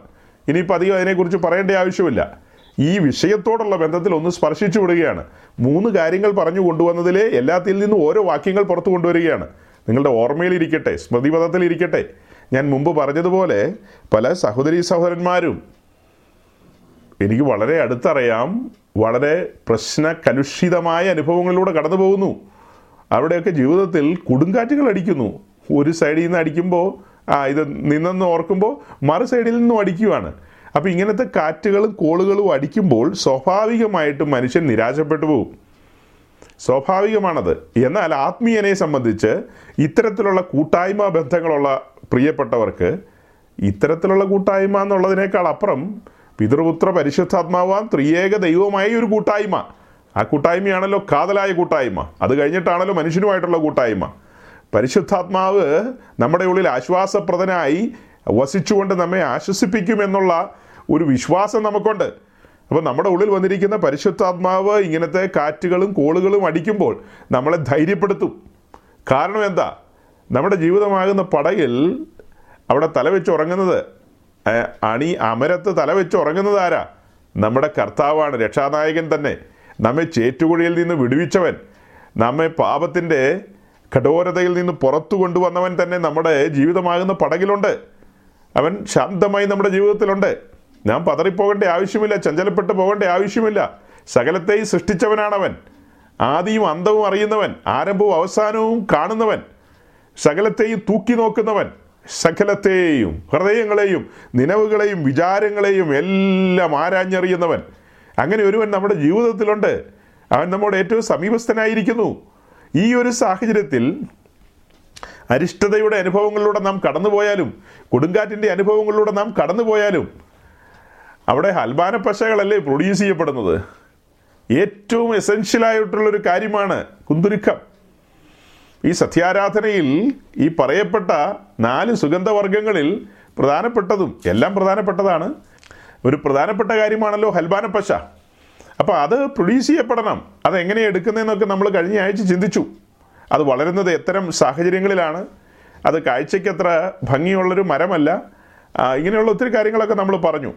ഇനിയിപ്പോൾ അധികം അതിനെക്കുറിച്ച് പറയേണ്ട ആവശ്യമില്ല. ഈ വിഷയത്തോടുള്ള ബന്ധത്തിൽ ഒന്ന് സ്പർശിച്ചു വിടുകയാണ്. മൂന്ന് കാര്യങ്ങൾ പറഞ്ഞു കൊണ്ടുവന്നതിലെ എല്ലാത്തിൽ നിന്നും ഓരോ വാക്യങ്ങൾ പുറത്തു കൊണ്ടുവരികയാണ്. നിങ്ങളുടെ ഓർമ്മയിൽ ഇരിക്കട്ടെ ഓർമ്മയിലിരിക്കട്ടെ സ്മൃതിപഥത്തിലിരിക്കട്ടെ. ഞാൻ മുമ്പ് പറഞ്ഞതുപോലെ പല സഹോദരി സഹോദരന്മാരും എനിക്ക് വളരെ അടുത്തറിയാം വളരെ പ്രശ്ന കലുഷിതമായ അനുഭവങ്ങളിലൂടെ കടന്നു പോകുന്നു അവിടെയൊക്കെ ജീവിതത്തിൽ കൊടുങ്കാറ്റുകൾ അടിക്കുന്നു. ഒരു സൈഡിൽ നിന്ന് അടിക്കുമ്പോൾ ആ ഇത് നിന്നെന്ന് ഓർക്കുമ്പോൾ മറു സൈഡിൽ നിന്നും അടിക്കുവാണ്. അപ്പോൾ ഇങ്ങനത്തെ കാറ്റുകളും കോളുകളും അടിക്കുമ്പോൾ സ്വാഭാവികമായിട്ടും മനുഷ്യൻ നിരാശപ്പെട്ടു പോകും. സ്വാഭാവികമാണത്. എന്നാൽ ആത്മീയനെ സംബന്ധിച്ച് ഇത്തരത്തിലുള്ള കൂട്ടായ്മ ബന്ധങ്ങളുള്ള പ്രിയപ്പെട്ടവർക്ക് ഇത്തരത്തിലുള്ള കൂട്ടായ്മ എന്നുള്ളതിനേക്കാൾ അപ്പുറം പിതൃപുത്ര പരിശുദ്ധാത്മാവാൻ ത്രിയേക ദൈവമായ ഒരു കൂട്ടായ്മ. ആ കൂട്ടായ്മയാണല്ലോ കാതലായ കൂട്ടായ്മ. അത് കഴിഞ്ഞിട്ടാണല്ലോ മനുഷ്യനുമായിട്ടുള്ള കൂട്ടായ്മ. പരിശുദ്ധാത്മാവ് നമ്മുടെ ഉള്ളിൽ ആശ്വാസപ്രദനായി വസിച്ചുകൊണ്ട് നമ്മെ ആശ്വസിപ്പിക്കുമെന്നുള്ള ഒരു വിശ്വാസം നമുക്കുണ്ട്. അപ്പോൾ നമ്മുടെ ഉള്ളിൽ വന്നിരിക്കുന്ന പരിശുദ്ധാത്മാവ് ഇങ്ങനത്തെ കാറ്റുകളും കോളുകളും അടിക്കുമ്പോൾ നമ്മളെ ധൈര്യപ്പെടുത്തും. കാരണം എന്താ? നമ്മുടെ ജീവിതമാകുന്ന പടയിൽ അവിടെ തലവെച്ച് ഉറങ്ങുന്നത് അണി അമരത്ത് തലവെച്ച് ഉറങ്ങുന്നത് ആരാ നമ്മുടെ കർത്താവാണ് രക്ഷാനായകൻ തന്നെ. നമ്മെ ചേറ്റുകുഴിയിൽ നിന്ന് വിടുവിച്ചവൻ. നമ്മെ പാപത്തിന്റെ കഠോരതയിൽ നിന്ന് പുറത്തു കൊണ്ടുവന്നവൻ തന്നെ നമ്മുടെ ജീവിതമാകുന്ന പടകിലുണ്ട്. അവൻ ശാന്തമായി നമ്മുടെ ജീവിതത്തിലുണ്ട്. ഞാൻ പതറിപ്പോകേണ്ട ആവശ്യമില്ല ചഞ്ചലപ്പെട്ട് പോകേണ്ട ആവശ്യമില്ല. സകലത്തെയും സൃഷ്ടിച്ചവനാണവൻ. ആദിയും അന്തവും അറിയുന്നവൻ. ആരംഭവും അവസാനവും കാണുന്നവൻ. സകലത്തെയും തൂക്കി നോക്കുന്നവൻ. സകലത്തെയും ഹൃദയങ്ങളെയും നിലവുകളെയും വിചാരങ്ങളെയും എല്ലാം ആരാഞ്ഞറിയുന്നവൻ. അങ്ങനെ ഒരുവൻ നമ്മുടെ ജീവിതത്തിലുണ്ട്. അവൻ നമ്മുടെ ഏറ്റവും സമീപസ്ഥനായിരിക്കുന്നു. ഈ ഒരു സാഹചര്യത്തിൽ അരിഷ്ടതയുടെ അനുഭവങ്ങളിലൂടെ നാം കടന്നുപോയാലും കൊടുങ്കാറ്റിന്റെ അനുഭവങ്ങളിലൂടെ നാം കടന്നുപോയാലും അവിടെ ഹൽബാന പശകളല്ലേ പ്രൊഡ്യൂസ് ചെയ്യപ്പെടുന്നത്? ഏറ്റവും എസെൻഷ്യലായിട്ടുള്ളൊരു കാര്യമാണ് കുന്തുരുക്കം. ഈ സത്യാരാധനയിൽ ഈ പറയപ്പെട്ട നാല് സുഗന്ധവർഗങ്ങളിൽ പ്രധാനപ്പെട്ടതും എല്ലാം പ്രധാനപ്പെട്ടതാണ്. ഒരു പ്രധാനപ്പെട്ട കാര്യമാണല്ലോ ഹൽബാന പശ. അപ്പോൾ അത് പ്രൊഡ്യൂസ് ചെയ്യപ്പെടണം. അത് എങ്ങനെയാണ് എടുക്കുന്നതെന്നൊക്കെ നമ്മൾ കഴിഞ്ഞ ആഴ്ച ചിന്തിച്ചു. അത് വളരുന്നത് എത്തരം സാഹചര്യങ്ങളിലാണ്. അത് കാഴ്ചയ്ക്ക് അത്ര ഭംഗിയുള്ളൊരു മരമല്ല. ഇങ്ങനെയുള്ള ഒത്തിരി കാര്യങ്ങളൊക്കെ നമ്മൾ പറഞ്ഞു.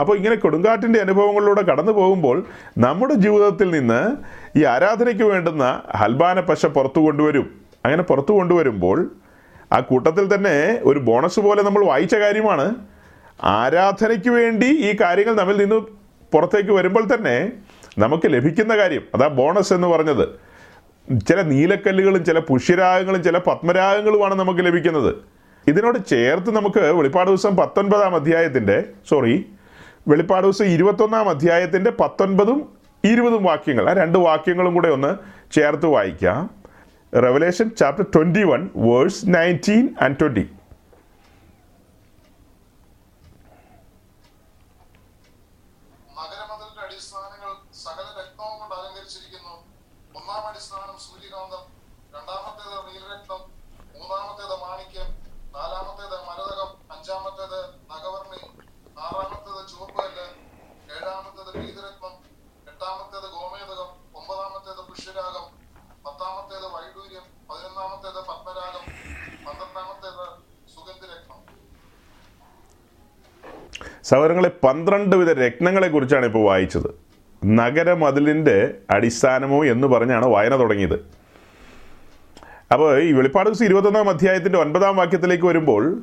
അപ്പോൾ ഇങ്ങനെ കൊടുങ്കാറ്റിന്റെ അനുഭവങ്ങളിലൂടെ കടന്നു പോകുമ്പോൾ നമ്മുടെ ജീവിതത്തിൽ നിന്ന് ഈ ആരാധനയ്ക്ക് വേണ്ടുന്ന ഹൽബാന പശ പുറത്തു കൊണ്ടുവരും. അങ്ങനെ പുറത്തു കൊണ്ടുവരുമ്പോൾ ആ കൂട്ടത്തിൽ തന്നെ ഒരു ബോണസ് പോലെ നമ്മൾ വായിച്ച കാര്യമാണ്. ആരാധനയ്ക്ക് വേണ്ടി ഈ കാര്യങ്ങൾ നമ്മിൽ നിന്ന് പുറത്തേക്ക് വരുമ്പോൾ തന്നെ നമുക്ക് ലഭിക്കുന്ന കാര്യം അതാ ബോണസ് എന്ന് പറഞ്ഞത്. ചില നീലക്കല്ലുകളും ചില പുഷ്യരാഗങ്ങളും ചില പത്മരാഗങ്ങളുമാണ് നമുക്ക് ലഭിക്കുന്നത്. ഇതിനോട് ചേർത്ത് നമുക്ക് വെളിപ്പാട് ദിവസം പത്തൊൻപതാം അധ്യായത്തിന്റെ സോറി വെളിപ്പാട് ദിവസം ഇരുപത്തൊന്നാം അധ്യായത്തിന്റെ പത്തൊൻപതും ഇരുപതും വാക്യങ്ങൾ ആ രണ്ട് വാക്യങ്ങളും കൂടെ ഒന്ന് ചേർത്ത് വായിക്കാം. Revelation chapter 21, verse 19 and 20. സഹോദരങ്ങളെ പന്ത്രണ്ട് വിധ രത്നങ്ങളെ കുറിച്ചാണ് ഇപ്പോൾ വായിച്ചത്. നഗരമതിലിന്റെ അടിസ്ഥാനമോ എന്ന് പറഞ്ഞാണ് വായന തുടങ്ങിയത്. അപ്പോൾ ഈ വെളിപ്പാട് ദിവസം ഇരുപത്തൊന്നാം അധ്യായത്തിന്റെ ഒൻപതാം വാക്യത്തിലേക്ക് വരുമ്പോൾ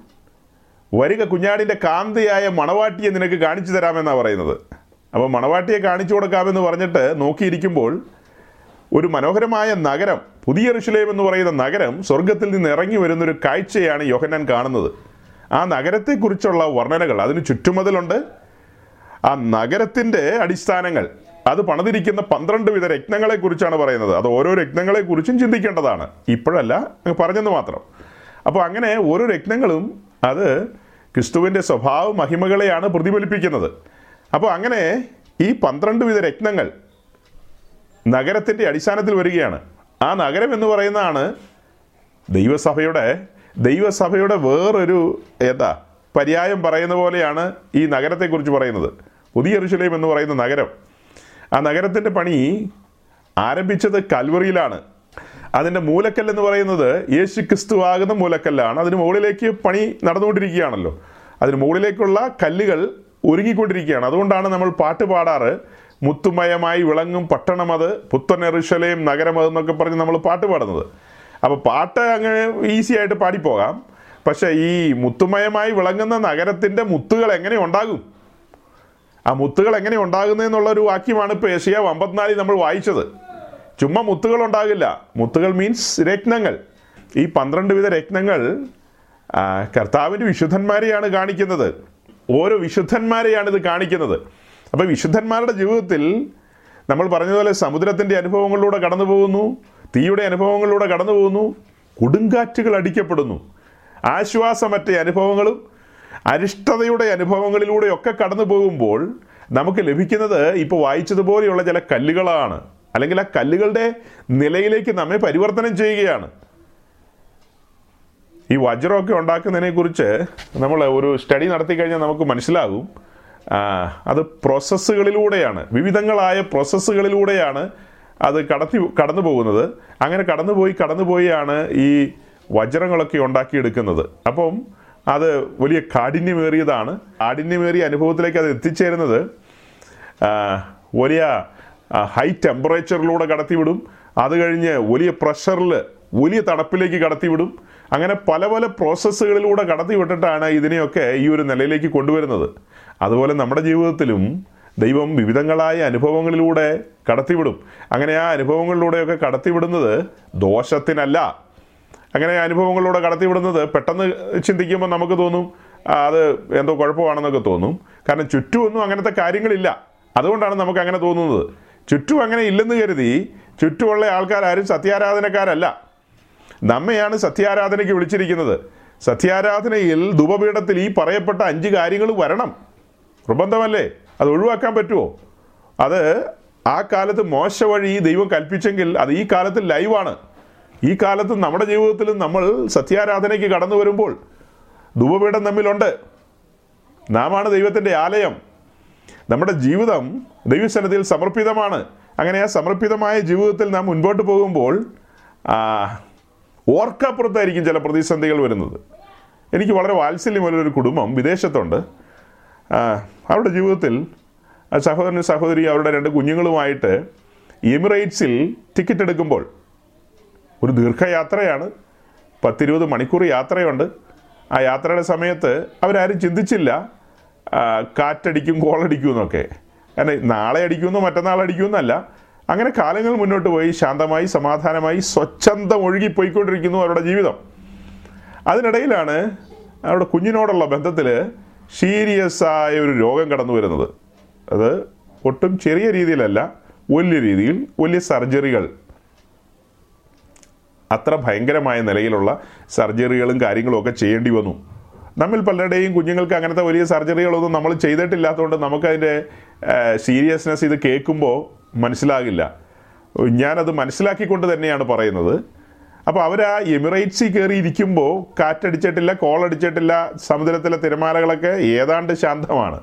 വരിക കുഞ്ഞാടിന്റെ കാന്തയായ മണവാട്ടിയെ നിനക്ക് കാണിച്ചു തരാമെന്നാണ് പറയുന്നത്. അപ്പോൾ മണവാട്ടിയെ കാണിച്ചു കൊടുക്കാമെന്ന് പറഞ്ഞിട്ട് നോക്കിയിരിക്കുമ്പോൾ ഒരു മനോഹരമായ നഗരം പുതിയ ഋഷിലേം എന്ന് പറയുന്ന നഗരം സ്വർഗത്തിൽ നിന്ന് ഇറങ്ങി വരുന്നൊരു കാഴ്ചയാണ് യോഹന്നാൻ കാണുന്നത്. ആ നഗരത്തെക്കുറിച്ചുള്ള വർണനകൾ അതിന് ചുറ്റുമതിലുണ്ട്. ആ നഗരത്തിന്റെ അടിസ്ഥാനങ്ങൾ അത് പണിതിരിക്കുന്ന പന്ത്രണ്ട് വിധ രത്നങ്ങളെ കുറിച്ചാണ് പറയുന്നത്. അത് ഓരോ രത്നങ്ങളെ കുറിച്ചും ചിന്തിക്കേണ്ടതാണ്. ഇപ്പോഴല്ല പറഞ്ഞെന്ന് മാത്രം. അപ്പോൾ അങ്ങനെ ഓരോ രത്നങ്ങളും അത് ക്രിസ്തുവിന്റെ സ്വഭാവ മഹിമകളെയാണ് പ്രതിഫലിപ്പിക്കുന്നത്. അപ്പോൾ അങ്ങനെ ഈ പന്ത്രണ്ട് വിധ രത്നങ്ങൾ നഗരത്തിന്റെ അടിസ്ഥാനത്തിൽ വരികയാണ്. ആ നഗരം എന്ന് പറയുന്നതാണ് ദൈവസഭയുടെ ദൈവസഭയുടെ വേറൊരു എന്താ പര്യായം പറയുന്ന പോലെയാണ് ഈ നഗരത്തെക്കുറിച്ച് പറയുന്നത്. പുതിയ യെരൂശലേം എന്ന് പറയുന്ന നഗരം. ആ നഗരത്തിന്റെ പണി ആരംഭിച്ചത് കൽവറിയിലാണ്. അതിന്റെ മൂലക്കല്ല് എന്ന് പറയുന്നത് യേശു ക്രിസ്തു ആകുന്ന മൂലക്കല്ലാണ്. അതിന് മുകളിലേക്ക് പണി നടന്നുകൊണ്ടിരിക്കുകയാണല്ലോ. അതിന് മുകളിലേക്കുള്ള കല്ലുകൾ ഒരുങ്ങിക്കൊണ്ടിരിക്കുകയാണ്. അതുകൊണ്ടാണ് നമ്മൾ പാട്ട് പാടാറ്. മുത്തുമയമായി വിളങ്ങും പട്ടണം അത് പുത്തൻ എറുശലേം നഗരം അതെന്നൊക്കെ പറഞ്ഞ് നമ്മൾ പാട്ട് പാടുന്നത്. അപ്പോൾ പാട്ട് അങ്ങ് ഈസി ആയിട്ട് പാടിപ്പോകാം. പക്ഷേ ഈ മുത്തുമയമായി വിളങ്ങുന്ന നഗരത്തിന്റെ മുത്തുകൾ എങ്ങനെ ഉണ്ടാകും? ആ മുത്തുകൾ എങ്ങനെ ഉണ്ടാകുന്നതെന്നുള്ള ഒരു വാക്യമാണ് ഇപ്പോൾ ഏഷ്യ അമ്പത്തിനാലിൽ നമ്മൾ വായിച്ചത്. ചുമ്മാ മുത്തുകൾ ഉണ്ടാകില്ല. മുത്തുകൾ മീൻസ് രത്നങ്ങൾ. ഈ പന്ത്രണ്ട് വിധ രത്നങ്ങൾ കർത്താവിന്റെ വിശുദ്ധന്മാരെയാണ് കാണിക്കുന്നത്. ഓരോ വിശുദ്ധന്മാരെയാണ് ഇത് കാണിക്കുന്നത്. അപ്പോൾ വിശുദ്ധന്മാരുടെ ജീവിതത്തിൽ നമ്മൾ പറഞ്ഞതുപോലെ സമുദ്രത്തിന്റെ അനുഭവങ്ങളിലൂടെ കടന്നു പോകുന്നു തീയുടെ അനുഭവങ്ങളിലൂടെ കടന്നു പോകുന്നു. കൊടുങ്കാറ്റുകൾ അടിക്കപ്പെടുന്നു. ആശ്വാസമറ്റ അനുഭവങ്ങളും അരിഷ്ടതയുടെ അനുഭവങ്ങളിലൂടെയൊക്കെ കടന്നു പോകുമ്പോൾ നമുക്ക് ലഭിക്കുന്നത് ഇപ്പോൾ വായിച്ചതുപോലെയുള്ള ചില കല്ലുകളാണ്. അല്ലെങ്കിൽ ആ കല്ലുകളുടെ നിലയിലേക്ക് നമ്മെ പരിവർത്തനം ചെയ്യുകയാണ്. ഈ വജ്രമൊക്കെ ഉണ്ടാക്കുന്നതിനെക്കുറിച്ച് നമ്മൾ ഒരു സ്റ്റഡി നടത്തി കഴിഞ്ഞാൽ നമുക്ക് മനസ്സിലാകും. അത് പ്രോസസ്സുകളിലൂടെയാണ് വിവിധങ്ങളായ പ്രോസസ്സുകളിലൂടെയാണ് അത് കടത്തി കടന്നു പോകുന്നത്. അങ്ങനെ കടന്നുപോയി കടന്നുപോയാണ് ഈ വജ്രങ്ങളൊക്കെ ഉണ്ടാക്കിയെടുക്കുന്നത്. അപ്പം അത് വലിയ കാഠിന്യമേറിയതാണ്. കാഠിന്യമേറിയ അനുഭവത്തിലേക്ക് അത് എത്തിച്ചേരുന്നത് വലിയ ഹൈ ടെമ്പറേച്ചറിലൂടെ കടത്തിവിടും. അത് കഴിഞ്ഞ് വലിയ പ്രഷറിൽ വലിയ തണുപ്പിലേക്ക് കടത്തിവിടും. അങ്ങനെ പല പല പ്രോസസ്സുകളിലൂടെ കടത്തിവിട്ടിട്ടാണ് ഇതിനെയൊക്കെ ഈ ഒരു നിലയിലേക്ക് കൊണ്ടുവരുന്നത്. അതുപോലെ നമ്മുടെ ജീവിതത്തിലും ദൈവം വിവിധങ്ങളായ അനുഭവങ്ങളിലൂടെ കടത്തിവിടും. അങ്ങനെ ആ അനുഭവങ്ങളിലൂടെയൊക്കെ കടത്തിവിടുന്നത് ദോഷത്തിനല്ല. അങ്ങനെ അനുഭവങ്ങളിലൂടെ കടത്തിവിടുന്നത് പെട്ടെന്ന് ചിന്തിക്കുമ്പോൾ നമുക്ക് തോന്നും അത് എന്തോ കുഴപ്പമാണെന്നൊക്കെ തോന്നും. കാരണം ചുറ്റുമൊന്നും അങ്ങനത്തെ കാര്യങ്ങളില്ല. അതുകൊണ്ടാണ് നമുക്ക് അങ്ങനെ തോന്നുന്നത്. ചുറ്റും അങ്ങനെ ഇല്ലെന്ന് കരുതി ചുറ്റുമുള്ള ആൾക്കാരും സത്യാരാധനക്കാരല്ല. നമ്മയാണ് സത്യാരാധനയ്ക്ക് വിളിച്ചിരിക്കുന്നത്. സത്യാരാധനയിൽ ധൂപപീഠത്തിൽ ഈ പറയപ്പെട്ട അഞ്ച് കാര്യങ്ങൾ വരണം. നിർബന്ധമല്ലേ? അത് ഒഴിവാക്കാൻ പറ്റുമോ? അത് ആ കാലത്ത് മോശ വഴി ദൈവം കൽപ്പിച്ചെങ്കിൽ അത് ഈ കാലത്ത് ലൈവാണ് ഈ കാലത്ത് നമ്മുടെ ജീവിതത്തിൽ നമ്മൾ സത്യാരാധനയ്ക്ക് കടന്നു വരുമ്പോൾ ധൂപപീഠം നമ്മിലുണ്ട് നാമാണ് ദൈവത്തിന്റെ ആലയം. നമ്മുടെ ജീവിതം ദൈവസന്നിധിയിൽ സമർപ്പിതമാണ്. അങ്ങനെ ആ സമർപ്പിതമായ ജീവിതത്തിൽ നാം മുൻപോട്ട് പോകുമ്പോൾ ഓർക്കപ്പുറത്തായിരിക്കും ചില പ്രതിസന്ധികൾ വരുന്നത്. എനിക്ക് വളരെ വാത്സല്യമുള്ളൊരു കുടുംബം വിദേശത്തുണ്ട്. അവരുടെ ജീവിതത്തിൽ ആ സഹോദരനും സഹോദരി അവരുടെ രണ്ട് കുഞ്ഞുങ്ങളുമായിട്ട് എമിറേറ്റ്സിൽ ടിക്കറ്റ് എടുക്കുമ്പോൾ ഒരു ദീർഘയാത്രയാണ്. പത്തിരുപത് മണിക്കൂർ യാത്രയുണ്ട്. ആ യാത്രയുടെ സമയത്ത് അവരാരും ചിന്തിച്ചില്ല കാറ്റടിക്കും കോളടിക്കും എന്നൊക്കെ. കാരണം നാളെ അടിക്കുമെന്നോ മറ്റന്നാൾ അടിക്കുമെന്നല്ല. അങ്ങനെ കാലങ്ങൾ മുന്നോട്ട് പോയി ശാന്തമായി സമാധാനമായി സ്വച്ഛന്തം ഒഴുകിപ്പോയിക്കൊണ്ടിരിക്കുന്നു അവരുടെ ജീവിതം. അതിനിടയിലാണ് അവരുടെ കുഞ്ഞിനോടുള്ള ബന്ധത്തിൽ സീരിയസ് ആയ ഒരു രോഗം കടന്നു വരുന്നത്. അത് ഒട്ടും ചെറിയ രീതിയിലല്ല വലിയ രീതിയിൽ വലിയ സർജറികൾ. അത്ര ഭയങ്കരമായ നിലയിലുള്ള സർജറികളും കാര്യങ്ങളും ഒക്കെ ചെയ്യേണ്ടി വന്നു. നമ്മിൽ പലരുടെയും കുഞ്ഞുങ്ങൾക്ക് അങ്ങനത്തെ വലിയ സർജറികളൊന്നും നമ്മൾ ചെയ്തിട്ടില്ലാത്തതുകൊണ്ട് നമുക്കതിന്റെ സീരിയസ്നെസ് ഇത് കേൾക്കുമ്പോൾ മനസ്സിലാകില്ല. ഞാനത് മനസ്സിലാക്കിക്കൊണ്ട് തന്നെയാണ് പറയുന്നത്. അപ്പോൾ അവർ ആ എമിറേറ്റ്സിൽ കയറി ഇരിക്കുമ്പോൾ കാറ്റടിച്ചിട്ടില്ല കോളടിച്ചിട്ടില്ല സമുദ്രത്തിലെ തിരമാലകളൊക്കെ ഏതാണ്ട് ശാന്തമാണ്.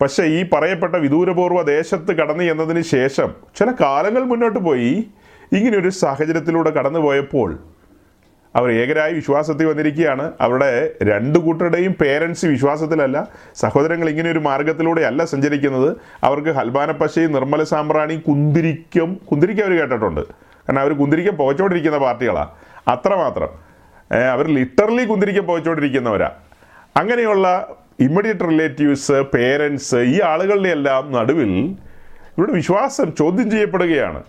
പക്ഷേ ഈ പറയപ്പെട്ട വിദൂരപൂർവ ദേശത്ത് കടന്നു എന്നതിന് ശേഷം ചില കാലങ്ങൾ മുന്നോട്ട് പോയി ഇങ്ങനെയൊരു സാഹചര്യത്തിലൂടെ കടന്നു പോയപ്പോൾ അവർ ഏകരായി വിശ്വാസത്തിൽ വന്നിരിക്കുകയാണ്. അവരുടെ രണ്ടു കൂട്ടരുടെയും പേരൻസ് വിശ്വാസത്തിലല്ല സഹോദരങ്ങൾ ഇങ്ങനെ ഒരു മാർഗത്തിലൂടെയല്ല സഞ്ചരിക്കുന്നത്. അവർക്ക് ഹൽബാനപ്പശയും നിർമ്മല സാമ്പ്രാണി കുന്തിരിക്കും കുന്തിരിക്കും അവർ കേട്ടിട്ടുണ്ട്. കാരണം അവർ കുന്തിരിക്കം പോയിച്ചോണ്ടിരിക്കുന്ന പാർട്ടികളാണ് അത്രമാത്രം. അവർ ലിറ്ററലി കുന്തിരിക്കം പോയിച്ചോണ്ടിരിക്കുന്നവരാ അങ്ങനെയുള്ള ഇമ്മീഡിയറ്റ് റിലേറ്റീവ്സ് പേരൻസ് ഈ ആളുകളുടെ എല്ലാം നടുവിൽ ഇവിടെ വിശ്വാസം ചോദ്യം ചെയ്യപ്പെടുകയാണ്.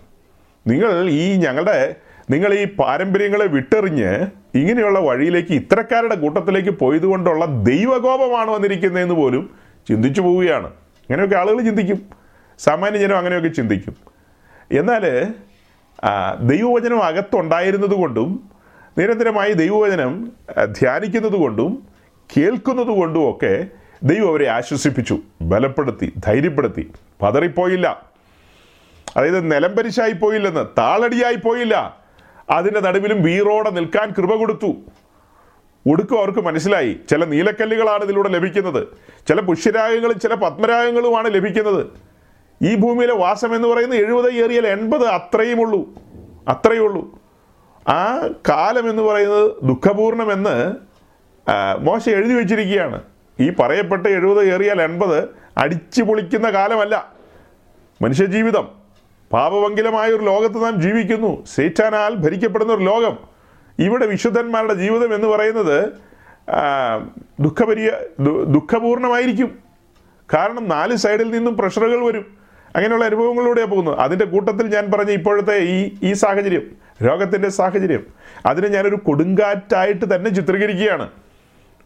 നിങ്ങൾ ഈ ഞങ്ങളുടെ നിങ്ങൾ ഈ പാരമ്പര്യങ്ങളെ വിട്ടെറിഞ്ഞ് ഇങ്ങനെയുള്ള വഴിയിലേക്ക് ഇത്തരക്കാരുടെ കൂട്ടത്തിലേക്ക് പോയതുകൊണ്ടുള്ള ദൈവകോപമാണ് വന്നിരിക്കുന്നതെന്ന് പോലും ചിന്തിച്ചു പോവുകയാണ്. അങ്ങനെയൊക്കെ ആളുകൾ ചിന്തിക്കും. സാമാന്യജനം അങ്ങനെയൊക്കെ ചിന്തിക്കും. എന്നാൽ ദൈവവചനം അകത്തുണ്ടായിരുന്നത് കൊണ്ടും നിരന്തരമായി ദൈവവചനം ധ്യാനിക്കുന്നത് കൊണ്ടും കേൾക്കുന്നത് കൊണ്ടും ഒക്കെ ദൈവം അവരെ ആശ്വസിപ്പിച്ചു ബലപ്പെടുത്തി ധൈര്യപ്പെടുത്തി. പതറിപ്പോയില്ല. അതായത് നിലംപരിശായി പോയില്ലെന്ന് താളടിയായി പോയില്ല അതിന്റെ നടുവിലും വീറോടെ നിൽക്കാൻ കൃപ കൊടുത്തു. ഒടുക്കം അവർക്ക് മനസ്സിലായി ചില നീലക്കല്ലുകളാണ് ഇതിലൂടെ ലഭിക്കുന്നത്. ചില പുഷ്യരാഗങ്ങളും ചില പത്മരാഗങ്ങളുമാണ് ലഭിക്കുന്നത്. ഈ ഭൂമിയിലെ വാസം എന്ന് പറയുന്നത് എഴുപത് ഏറിയാൽ എൺപത് അത്രയും ഉള്ളൂ അത്രയേ ഉള്ളൂ ആ കാലം എന്ന് പറയുന്നത് ദുഃഖപൂർണമെന്ന് മോശം എഴുതി വെച്ചിരിക്കുകയാണ്. ഈ പറയപ്പെട്ട എഴുപത് ഏറിയാൽ എൺപത് അടിച്ചു പൊളിക്കുന്ന കാലമല്ല. മനുഷ്യജീവിതം പാപവങ്കിലമായ ഒരു ലോകത്ത് നാം ജീവിക്കുന്നു. സേറ്റാനാൽ ഭരിക്കപ്പെടുന്ന ഒരു ലോകം. ഇവിടെ വിശുദ്ധന്മാരുടെ ജീവിതം എന്ന് പറയുന്നത് ദുഃഖപരിയ ദുഃഖപൂർണമായിരിക്കും. കാരണം നാല് സൈഡിൽ നിന്നും പ്രഷറുകൾ വരും. അങ്ങനെയുള്ള അനുഭവങ്ങളിലൂടെയാണ് പോകുന്നത്. അതിന്റെ കൂട്ടത്തിൽ ഞാൻ പറഞ്ഞ ഇപ്പോഴത്തെ ഈ ഈ സാഹചര്യം രോഗത്തിന്റെ സാഹചര്യം അതിനെ ഞാനൊരു കൊടുങ്കാറ്റായിട്ട് തന്നെ ചിത്രീകരിക്കുകയാണ്.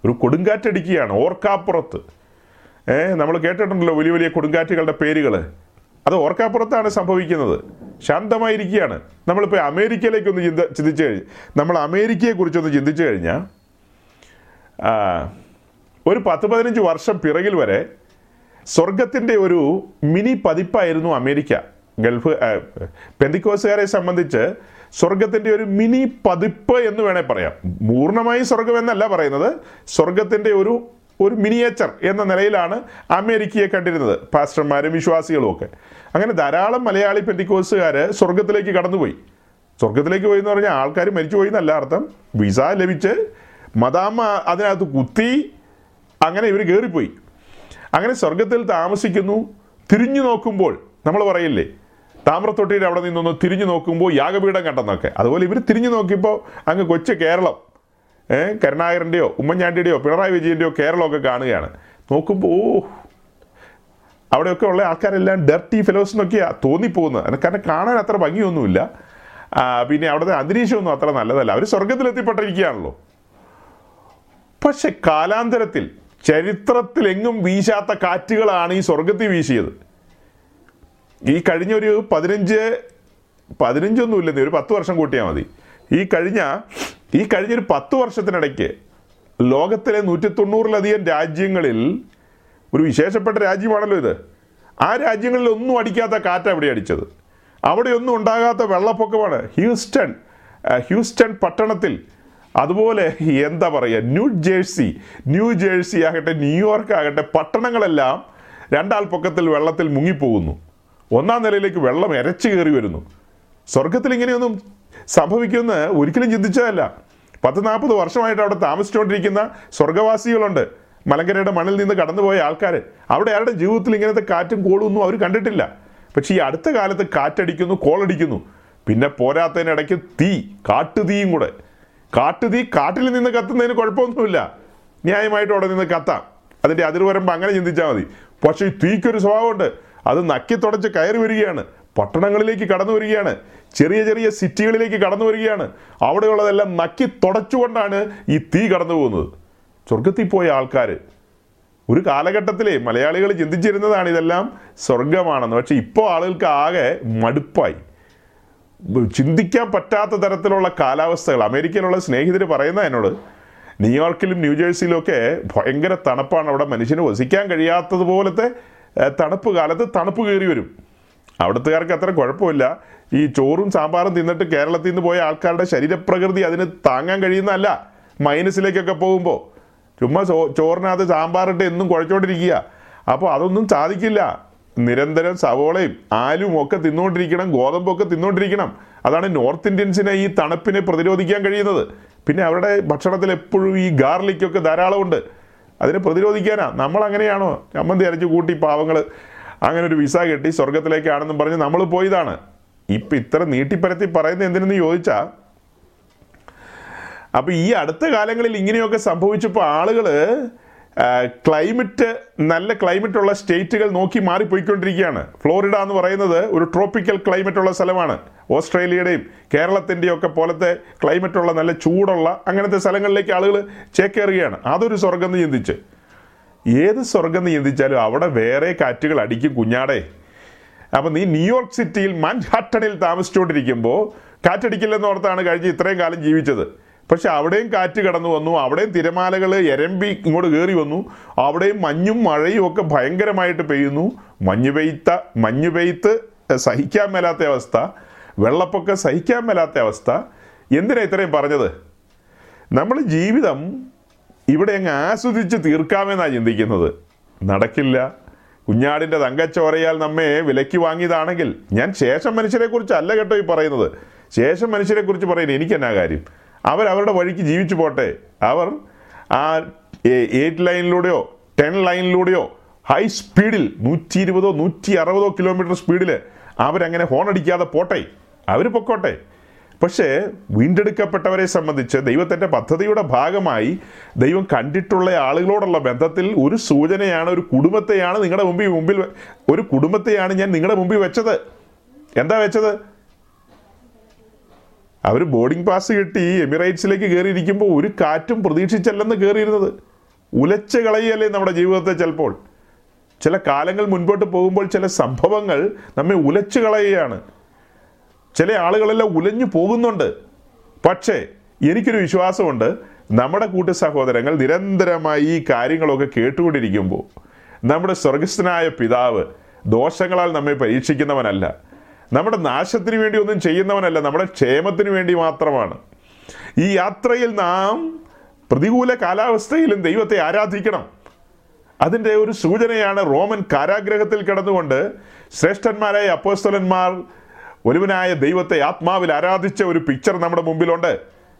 ഒരു കൊടുങ്കാറ്റടിക്കുകയാണ് ഓർക്കാപ്പുറത്ത്. ഏ നമ്മൾ കേട്ടിട്ടുണ്ടല്ലോ വലിയ വലിയ കൊടുങ്കാറ്റുകളുടെ പേരുകൾ അത് ഓർക്കാപ്പുറത്താണ് സംഭവിക്കുന്നത്. ശാന്തമായിരിക്കുകയാണ്. നമ്മളിപ്പോൾ അമേരിക്കയിലേക്കൊന്ന് ചിന്ത ചിന്തിച്ചു കഴിഞ്ഞ് നമ്മൾ അമേരിക്കയെക്കുറിച്ചൊന്ന് ചിന്തിച്ചു കഴിഞ്ഞാൽ ഒരു പത്ത് പതിനഞ്ച് വർഷം പിറകിൽ വരെ സ്വർഗത്തിന്റെ ഒരു മിനി പതിപ്പായിരുന്നു അമേരിക്ക. ഗൾഫ് പെന്തിക്കോസുകാരെ സംബന്ധിച്ച് സ്വർഗത്തിന്റെ ഒരു മിനി പതിപ്പ് എന്ന് വേണേൽ പറയാം. പൂർണമായി സ്വർഗം എന്നല്ല പറയുന്നത് സ്വർഗത്തിന്റെ ഒരു ഒരു മിനിയേച്ചർ എന്ന നിലയിലാണ് അമേരിക്കയെ കണ്ടിരുന്നത് പാസ്റ്റർമാരും വിശ്വാസികളും ഒക്കെ. അങ്ങനെ ധാരാളം മലയാളി പെന്തിക്കോസുകാർ സ്വർഗത്തിലേക്ക് കടന്നുപോയി. സ്വർഗത്തിലേക്ക് പോയി എന്ന് പറഞ്ഞാൽ ആൾക്കാർ മരിച്ചു പോയി എന്നല്ല അർത്ഥം. വിസ ലഭിച്ച് മദാമ്മ അതിനകത്ത് കുത്തി അങ്ങനെ ഇവർ കയറിപ്പോയി അങ്ങനെ സ്വർഗത്തിൽ താമസിക്കുന്നു. തിരിഞ്ഞു നോക്കുമ്പോൾ നമ്മൾ പറയില്ലേ താമ്രത്തൊട്ടിയിൽ അവിടെ നിന്നൊന്ന് തിരിഞ്ഞു നോക്കുമ്പോൾ യാഗപീഠം കണ്ടെന്നൊക്കെ. അതുപോലെ ഇവർ തിരിഞ്ഞു നോക്കിയപ്പോൾ അങ്ങ് കൊച്ചു കേരളം കരുണാകരന്റെയോ ഉമ്മൻചാണ്ടിയുടെയോ പിണറായി വിജയന്റെയോ കേരളമൊക്കെ കാണുകയാണ്. നോക്കുമ്പോൾ ഓ അവിടെയൊക്കെ ഉള്ള ആൾക്കാരെല്ലാം ഡർട്ടി ഫെലോസ് എന്നൊക്കെയാണ് തോന്നിപ്പോകുന്നത് കാരണം കാണാൻ അത്ര ഭംഗിയൊന്നുമില്ല. പിന്നെ അവിടുത്തെ അന്തരീക്ഷമൊന്നും അത്ര നല്ലതല്ല. അവർ സ്വർഗത്തിലെത്തിപ്പെട്ടിരിക്കുകയാണല്ലോ പക്ഷെ കാലാന്തരത്തിൽ ചരിത്രത്തിൽ എങ്ങും വീശാത്ത കാറ്റുകളാണ് ഈ സ്വർഗത്തിൽ വീശിയത്. ഈ കഴിഞ്ഞ ഒരു പതിനഞ്ച് പതിനഞ്ചൊന്നും ഇല്ലെന്നേ ഒരു പത്ത് വർഷം കൂട്ടിയാൽ മതി. ഈ കഴിഞ്ഞ ഈ കഴിഞ്ഞൊരു പത്ത് വർഷത്തിനിടയ്ക്ക് ലോകത്തിലെ നൂറ്റി തൊണ്ണൂറിലധികം രാജ്യങ്ങളിൽ ഒരു വിശേഷപ്പെട്ട രാജ്യമാണല്ലോ ഇത്. ആ രാജ്യങ്ങളിൽ ഒന്നും അടിക്കാത്ത കാറ്റ് അവിടെ അടിച്ചത്. അവിടെ ഒന്നും ഉണ്ടാകാത്ത വെള്ളപ്പൊക്കമാണ് ഹ്യൂസ്റ്റൺ ഹ്യൂസ്റ്റൺ പട്ടണത്തിൽ അതുപോലെ എന്താ പറയുക ന്യൂ ജേഴ്സി ന്യൂ ജേഴ്സി ആകട്ടെ ന്യൂയോർക്ക് ആകട്ടെ പട്ടണങ്ങളെല്ലാം രണ്ടാൾ പൊക്കത്തിൽ വെള്ളത്തിൽ മുങ്ങിപ്പോകുന്നു. ഒന്നാം നിലയിലേക്ക് വെള്ളം എരച്ചു കയറി വരുന്നു. സ്വർഗത്തിൽ ഇങ്ങനെയൊന്നും സംഭവിക്കുമെന്ന് ഒരിക്കലും ചിന്തിച്ചതല്ല. പത്ത് നാൽപ്പത് വർഷമായിട്ട് അവിടെ താമസിച്ചുകൊണ്ടിരിക്കുന്ന സ്വർഗവാസികളുണ്ട് മലങ്കരയുടെ മണ്ണിൽ നിന്ന് കടന്നുപോയ ആൾക്കാർ അവിടെ ആരുടെ ജീവിതത്തിൽ ഇങ്ങനത്തെ കാറ്റും കോളും ഒന്നും അവർ കണ്ടിട്ടില്ല. പക്ഷേ ഈ അടുത്ത കാലത്ത് കാറ്റടിക്കുന്നു കോളടിക്കുന്നു. പിന്നെ പോരാത്തതിനിടയ്ക്ക് തീ കാട്ടുതീയും കൂടെ. കാട്ടുതീ കാട്ടിൽ നിന്ന് കത്തുന്നതിന് കുഴപ്പമൊന്നുമില്ല. ന്യായമായിട്ട് അവിടെ നിന്ന് കത്താം. അതിന്റെ അതിർവരമ്പ് അങ്ങനെ ചിന്തിച്ചാൽ മതി. പക്ഷേ ഈ തീക്കൊരു സ്വഭാവമുണ്ട്. അത് നക്കി തുടച്ച് കയറി വരികയാണ്. പട്ടണങ്ങളിലേക്ക് കടന്നു വരികയാണ്. ചെറിയ ചെറിയ സിറ്റികളിലേക്ക് കടന്നു വരികയാണ്. അവിടെയുള്ളതെല്ലാം നക്കി തുടച്ചുകൊണ്ടാണ് ഈ തീ കടന്നു പോകുന്നത്. സ്വർഗത്തിൽ പോയ ആൾക്കാർ ഒരു കാലഘട്ടത്തിലെ മലയാളികൾ ചിന്തിച്ചിരുന്നതാണ് ഇതെല്ലാം സ്വർഗമാണെന്ന് പക്ഷേ ഇപ്പോൾ ആളുകൾക്ക് ആകെ മടുപ്പായി. ചിന്തിക്കാൻ പറ്റാത്ത തരത്തിലുള്ള കാലാവസ്ഥകൾ. അമേരിക്കയിലുള്ള സ്നേഹിതർ പറയുന്ന എന്നോട് ന്യൂയോർക്കിലും ന്യൂജേഴ്സിയിലും ഒക്കെ ഭയങ്കര തണുപ്പാണ്. അവിടെ മനുഷ്യന് വസിക്കാൻ കഴിയാത്തതുപോലത്തെ തണുപ്പ് കാലത്ത് തണുപ്പ് കയറി വരും. അവിടുത്തുകാർക്ക് അത്ര കുഴപ്പമില്ല. ഈ ചോറും സാമ്പാറും തിന്നിട്ട് കേരളത്തിൽ നിന്ന് പോയ ആൾക്കാരുടെ ശരീരപ്രകൃതി അതിന് താങ്ങാൻ കഴിയുന്നതല്ല. മൈനസിലേക്കൊക്കെ പോകുമ്പോൾ ചുമ്മാ ചോ ചോറിനകത്ത് സാമ്പാറിട്ട് എന്നും കുഴച്ചോണ്ടിരിക്കുക. അപ്പോൾ അതൊന്നും സാധിക്കില്ല. നിരന്തരം സവോളയും ആലും ഒക്കെ തിന്നുകൊണ്ടിരിക്കണം ഗോതമ്പൊക്കെ തിന്നുകൊണ്ടിരിക്കണം അതാണ് നോർത്ത് ഇന്ത്യൻസിനെ ഈ തണുപ്പിനെ പ്രതിരോധിക്കാൻ കഴിയുന്നത്. പിന്നെ അവരുടെ ഭക്ഷണത്തിൽ എപ്പോഴും ഈ ഗാർലിക്കൊക്കെ ധാരാളമുണ്ട്. അതിനെ പ്രതിരോധിക്കാനാ? നമ്മൾ അങ്ങനെയാണോ? ചമ്മന്തി അരച്ച് കൂട്ടി പാവങ്ങൾ അങ്ങനെ ഒരു വിസ കെട്ടി സ്വർഗത്തിലേക്കാണെന്നും പറഞ്ഞ് നമ്മൾ പോയതാണ്. ഇപ്പം ഇത്ര നീട്ടിപ്പരത്തി പറയുന്നത് എന്തിനെന്ന് ചോദിച്ചാൽ അപ്പം ഈ അടുത്ത കാലങ്ങളിൽ ഇങ്ങനെയൊക്കെ സംഭവിച്ചപ്പോൾ ആളുകൾ ആ, ക്ലൈമറ്റ് നല്ല ക്ലൈമറ്റ് ഉള്ള സ്റ്റേറ്റുകൾ നോക്കി മാറിപ്പോയിക്കൊണ്ടിരിക്കുകയാണ്. ഫ്ലോറിഡ എന്ന് പറയുന്നത് ഒരു ട്രോപ്പിക്കൽ ക്ലൈമറ്റ് ഉള്ള സ്ഥലമാണ്. ഓസ്ട്രേലിയയുടെയും കേരളത്തിന്റെയും ഒക്കെ പോലത്തെ ക്ലൈമറ്റ് ഉള്ള നല്ല ചൂടുള്ള അങ്ങനത്തെ സ്ഥലങ്ങളിലേക്ക് ആളുകൾ ചേക്കേറുകയാണ്. അതൊരു സ്വർഗം എന്ന് ചിന്തിച്ച്. ഏത് സ്വർഗം എന്ന് ചിന്തിച്ചാലും അവിടെ വേറെ കാറ്റുകൾ അടിക്കും കുഞ്ഞാടെ. അപ്പം നീ ന്യൂയോർക്ക് സിറ്റിയിൽ മൻഹട്ടണിൽ താമസിച്ചുകൊണ്ടിരിക്കുമ്പോൾ കാറ്റടിക്കില്ലെന്ന് ഓർത്താണ് കഴിഞ്ഞ് ഇത്രയും കാലം ജീവിച്ചത്. പക്ഷെ അവിടെയും കാറ്റ് കടന്നു വന്നു അവിടെയും തിരമാലകൾ എരമ്പി ഇങ്ങോട്ട് കയറി വന്നു അവിടെയും മഞ്ഞും മഴയും ഒക്കെ ഭയങ്കരമായിട്ട് പെയ്യുന്നു. മഞ്ഞ് പെയ്ത്ത മഞ്ഞ് പെയ്ത്ത് സഹിക്കാൻ മേലാത്ത അവസ്ഥ വെള്ളപ്പൊക്കം സഹിക്കാൻ മേലാത്ത അവസ്ഥ. എന്തിനാ ഇത്രയും പറഞ്ഞത്? നമ്മൾ ജീവിതം ഇവിടെ അങ്ങ് ആസ്വദിച്ച് തീർക്കാമെന്നാണ് ചിന്തിക്കുന്നത്. നടക്കില്ല. കുഞ്ഞാടിന്റെ തങ്കച്ചോരയാൽ നമ്മെ വിലക്ക് വാങ്ങിയതാണെങ്കിൽ ഞാൻ ശേഷം മനുഷ്യരെക്കുറിച്ച് അല്ല കേട്ടോ ഈ പറയുന്നത്. ശേഷം മനുഷ്യരെക്കുറിച്ച് പറയുന്നത് എനിക്ക് എന്നാ കാര്യം? അവർ അവരുടെ വഴിക്ക് ജീവിച്ചു പോട്ടെ. അവർ ആ എയ്റ്റ് ലൈനിലൂടെയോ ടെൻ ലൈനിലൂടെയോ ഹൈ സ്പീഡിൽ നൂറ്റി ഇരുപതോ നൂറ്റി അറുപതോ കിലോമീറ്റർ സ്പീഡിൽ അവരങ്ങനെ ഹോൺ അടിക്കാതെ പോട്ടെ. അവർ പൊക്കോട്ടെ. പക്ഷേ വീണ്ടെടുക്കപ്പെട്ടവരെ സംബന്ധിച്ച് ദൈവത്തിന്റെ പദ്ധതിയുടെ ഭാഗമായി ദൈവം കണ്ടിട്ടുള്ള ആളുകളോടുള്ള ബന്ധത്തിൽ ഒരു സൂചനയാണ് ഒരു കുടുംബത്തെയാണ് നിങ്ങളുടെ മുമ്പിൽ മുമ്പിൽ ഒരു കുടുംബത്തെയാണ് ഞാൻ നിങ്ങളുടെ മുമ്പിൽ വെച്ചത്. എന്താ വെച്ചത്? അവർ ബോർഡിംഗ് പാസ് കിട്ടി. എമിറേറ്റ്സിലേക്ക് കയറിയിരിക്കുമ്പോൾ ഒരു കാറ്റും പ്രതീക്ഷിച്ചല്ലെന്ന് കയറിയിരുന്നത് ഉലച്ച് കളയല്ലേ നമ്മുടെ ജീവിതത്തെ ചിലപ്പോൾ. ചില കാലങ്ങൾ മുൻപോട്ട് പോകുമ്പോൾ ചില സംഭവങ്ങൾ നമ്മെ ഉലച്ചു കളയുകയാണ്. ചില ആളുകളെല്ലാം ഉലഞ്ഞു പോകുന്നുണ്ട്. പക്ഷേ എനിക്കൊരു വിശ്വാസമുണ്ട്. നമ്മുടെ കൂട്ടു സഹോദരങ്ങൾ നിരന്തരമായി ഈ കാര്യങ്ങളൊക്കെ കേട്ടുകൊണ്ടിരിക്കുമ്പോൾ നമ്മുടെ സ്വർഗസ്ഥനായ പിതാവ് ദോഷങ്ങളാൽ നമ്മെ പരീക്ഷിക്കുന്നവനല്ല. നമ്മുടെ നാശത്തിന് വേണ്ടി ഒന്നും ചെയ്യുന്നവനല്ല നമ്മുടെ ക്ഷേമത്തിന് വേണ്ടി മാത്രമാണ്. ഈ യാത്രയിൽ നാം പ്രതികൂല കാലാവസ്ഥയിലും ദൈവത്തെ ആരാധിക്കണം. അതിന്റെ ഒരു സൂചനയാണ് റോമൻ കാരാഗ്രഹത്തിൽ കിടന്നുകൊണ്ട് ശ്രേഷ്ഠന്മാരായ അപ്പോസ്തലന്മാർ ഒരുവനായ ദൈവത്തെ ആത്മാവിൽ ആരാധിച്ച ഒരു പിക്ചർ നമ്മുടെ മുമ്പിലുണ്ട്.